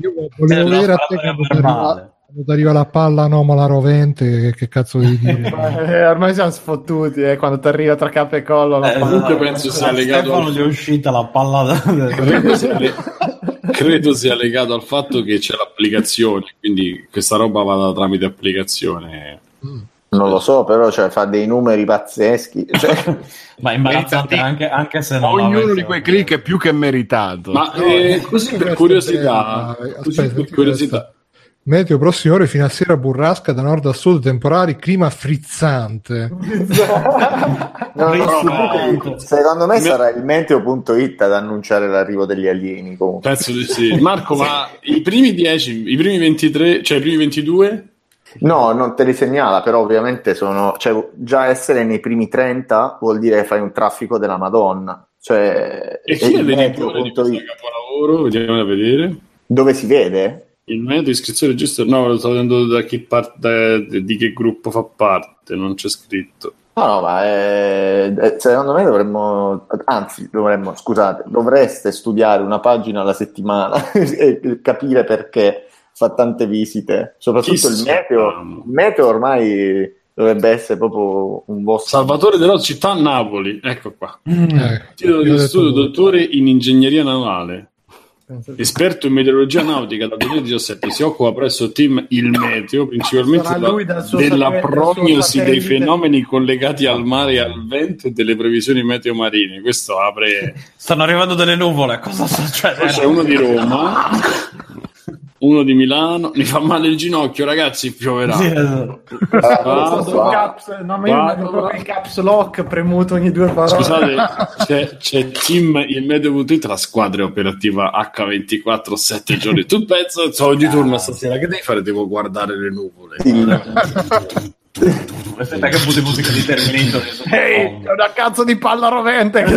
Io volevo vedere a te paratoria quando arriva, la palla anomala rovente, che, cazzo devi dire? Eh, ormai siamo sfottuti eh, quando ti arriva tra capo e collo la Eh, palla. comunque penso sia legato Stefano al- gli è uscita la palla da... credo sia, le- credo sia legato al fatto che c'è l'applicazione, quindi questa roba vada tramite applicazione. Non lo so, però cioè, fa dei numeri pazzeschi. Cioè, ma imbarazzante anche, anche se non Ognuno di quei click è più che meritato. Ma eh, così per curiosità, Aspetta, così per aspetta. curiosità. Meteo prossime ore fino a sera burrasca da nord a sud, temporali, clima frizzante. no, no, secondo me sarà il meteo.it ad annunciare l'arrivo degli alieni. Comunque. Penso di sì. Marco, ma i primi 10, i primi 23, cioè i primi 22? No, non te li segnala, però ovviamente sono, cioè, già essere nei primi 30 vuol dire che fai un traffico della Madonna. Cioè, E chi è il l'editore di questo meteo.it. capolavoro? Vediamo da vedere. dove si vede? Il metodo iscrizione registro, no, lo sto vedendo da chi parte, di che gruppo fa parte, non c'è scritto. No, no, ma eh, eh, secondo me dovremmo, anzi, dovremmo, scusate, dovreste studiare una pagina alla settimana e capire perché fa tante visite, soprattutto il meteo. Il meteo ormai dovrebbe essere proprio un vostro... Salvatore della città Napoli, ecco qua. Eh, Titolo io ho di studio dottore in ingegneria navale. Esperto in meteorologia nautica dal 2017, si occupa presso team Il Meteo principalmente Sarà della- prognosi dei fenomeni collegati al mare e al vento e delle previsioni meteo marine. Questo apre. Stanno arrivando delle nuvole. Cosa succede? C'è uno di Roma, uno di Milano. Mi fa male il ginocchio, ragazzi. Pioverà. Sì, esatto. Vado. Caps, no, ma io vedo proprio il caps lock premuto ogni due parole. Scusate, c'è, c'è team il meteo.it, la squadra operativa H24 7 giorni. Tu pensa, sono di turno stasera, che devi fare? Devo guardare le nuvole. Aspetta che butti musica di Terminator. Ehi, è una cazzo di palla rovente.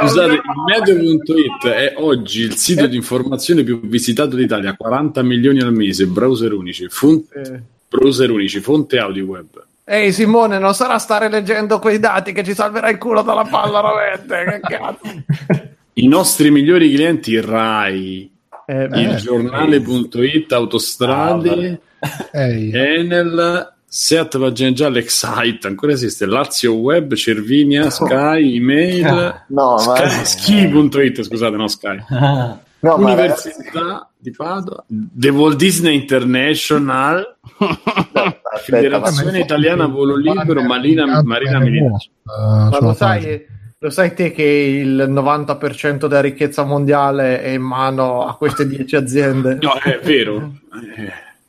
Scusate, il meteo.it è oggi il sito di informazione più visitato d'Italia, 40 milioni al mese, browser unici, fon- browser unici, fonte audio web. Ehi Simone, non sarà stare leggendo quei dati che ci salverà il culo dalla palla rovente. Che cazzo? I nostri migliori clienti Rai, Eh, il giornale.it, Autostrade, Ehi, Enel, Seat Pagine Gialle, Excite, ancora esiste, Lazio Web, Cervinia, Sky, Email, No, Sky, Ski.it, scusate, no Sky. No, Università di Padova, The Walt Disney International, aspetta, Federazione Italiana Volo Libero, Marina, Marina Militare. Ma lo sai, lo sai te che il 90% della ricchezza mondiale è in mano a queste 10 aziende? No, è vero.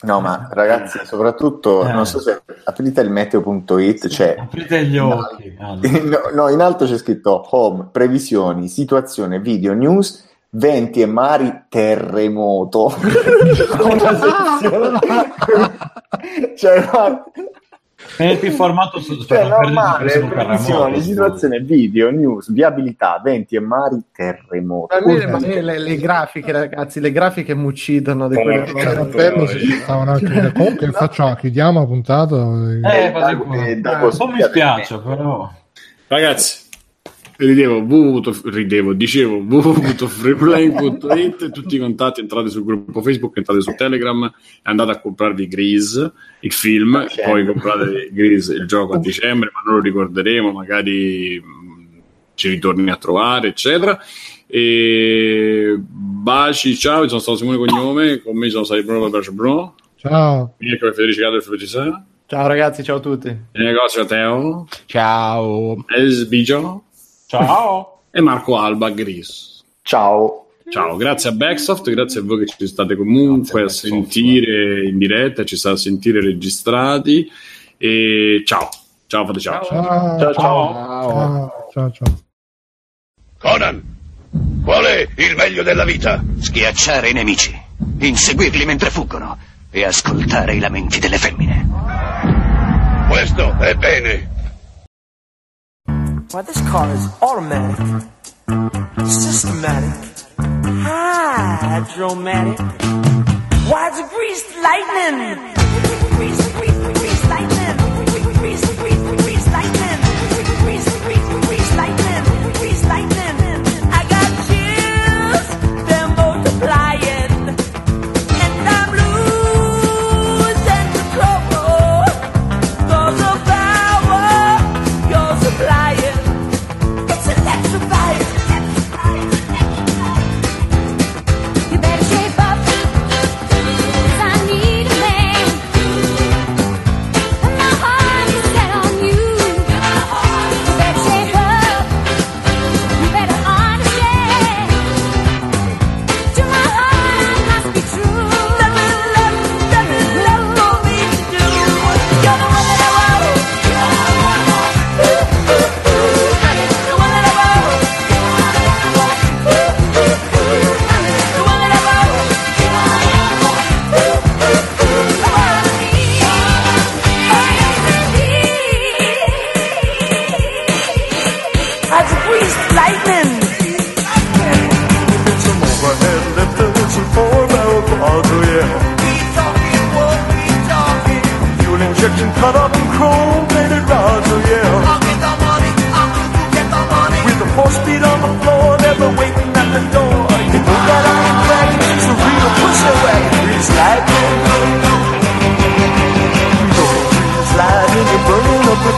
Eh, No, ma ragazzi, soprattutto, Eh. non so se aprite il meteo.it, c'è Aprite gli occhi. Ah, no. No, no, in alto c'è scritto home, previsioni, situazione, video, news, venti e mari, terremoto. Una sezione. cioè, guarda, Metti il formato su cioè, normale, terremoto. situazione, video, news, viabilità, venti e mari, terremoto. Ma le, ma le- le- grafiche, ragazzi, le grafiche mi uccidono di quelle Porca cose. Appello si stavano a chiudere. Comunque facciamo, chiudiamo la puntata. Eh, Eh, da- eh, da un po' mi spiace, però. Ragazzi, ridevo, www, ridevo, dicevo www.freeplay.it, tutti i contatti, entrate sul gruppo Facebook, entrate su Telegram e andate a comprarvi Grease, il film, Dicembre. poi comprate Grease, il gioco a dicembre, ma non lo ricorderemo, magari ci ritorni a trovare, eccetera. E baci, ciao, io sono stato Simone Cognome, con me sono stati Bruno Bacio Bruno, Ciao. Mirko e Ciao ragazzi, ciao a tutti. il negozio Teo, Ciao. Esbigio Ciao. e Marco Alba Gris. Ciao. Ciao, grazie a Backsoft, grazie a voi che ci state comunque a Grazie a sentire in diretta, ci state a sentire registrati e ciao, ciao, fate ciao. Ciao. Ciao, ciao. Ciao. Ciao. ciao. Conan, qual è il meglio della vita? Schiacciare i nemici, inseguirli mentre fuggono e ascoltare i lamenti delle femmine. Questo è bene. Why, this car is automatic, systematic, hydromatic. Why, it's greased lightning. Grease, grease, grease lightning.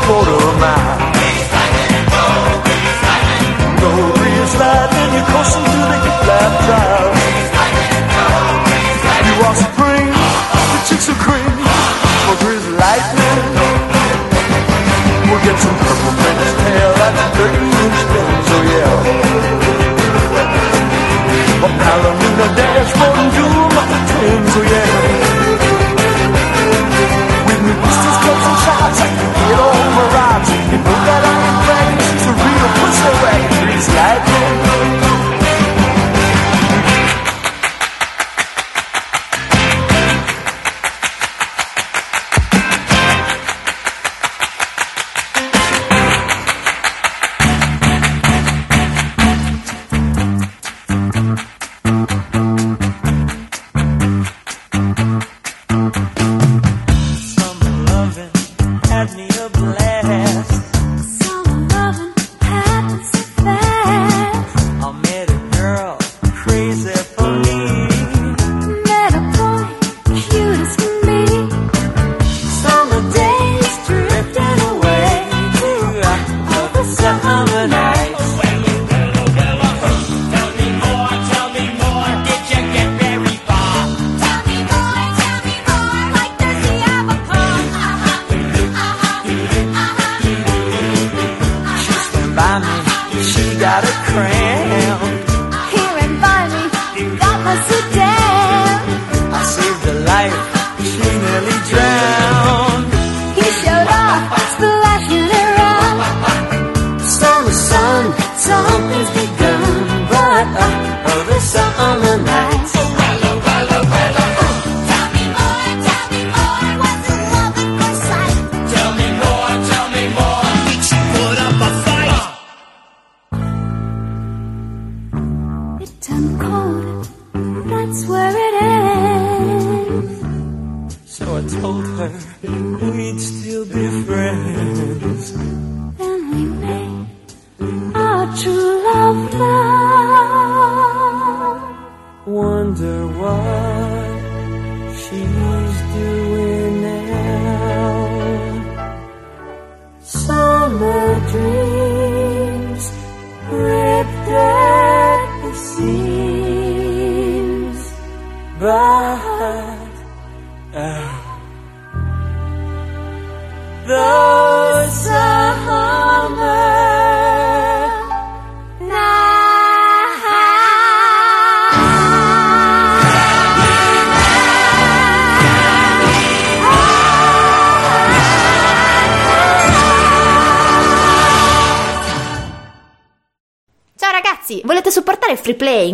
quarter mile. Nobody's lightning, you're crossing It's like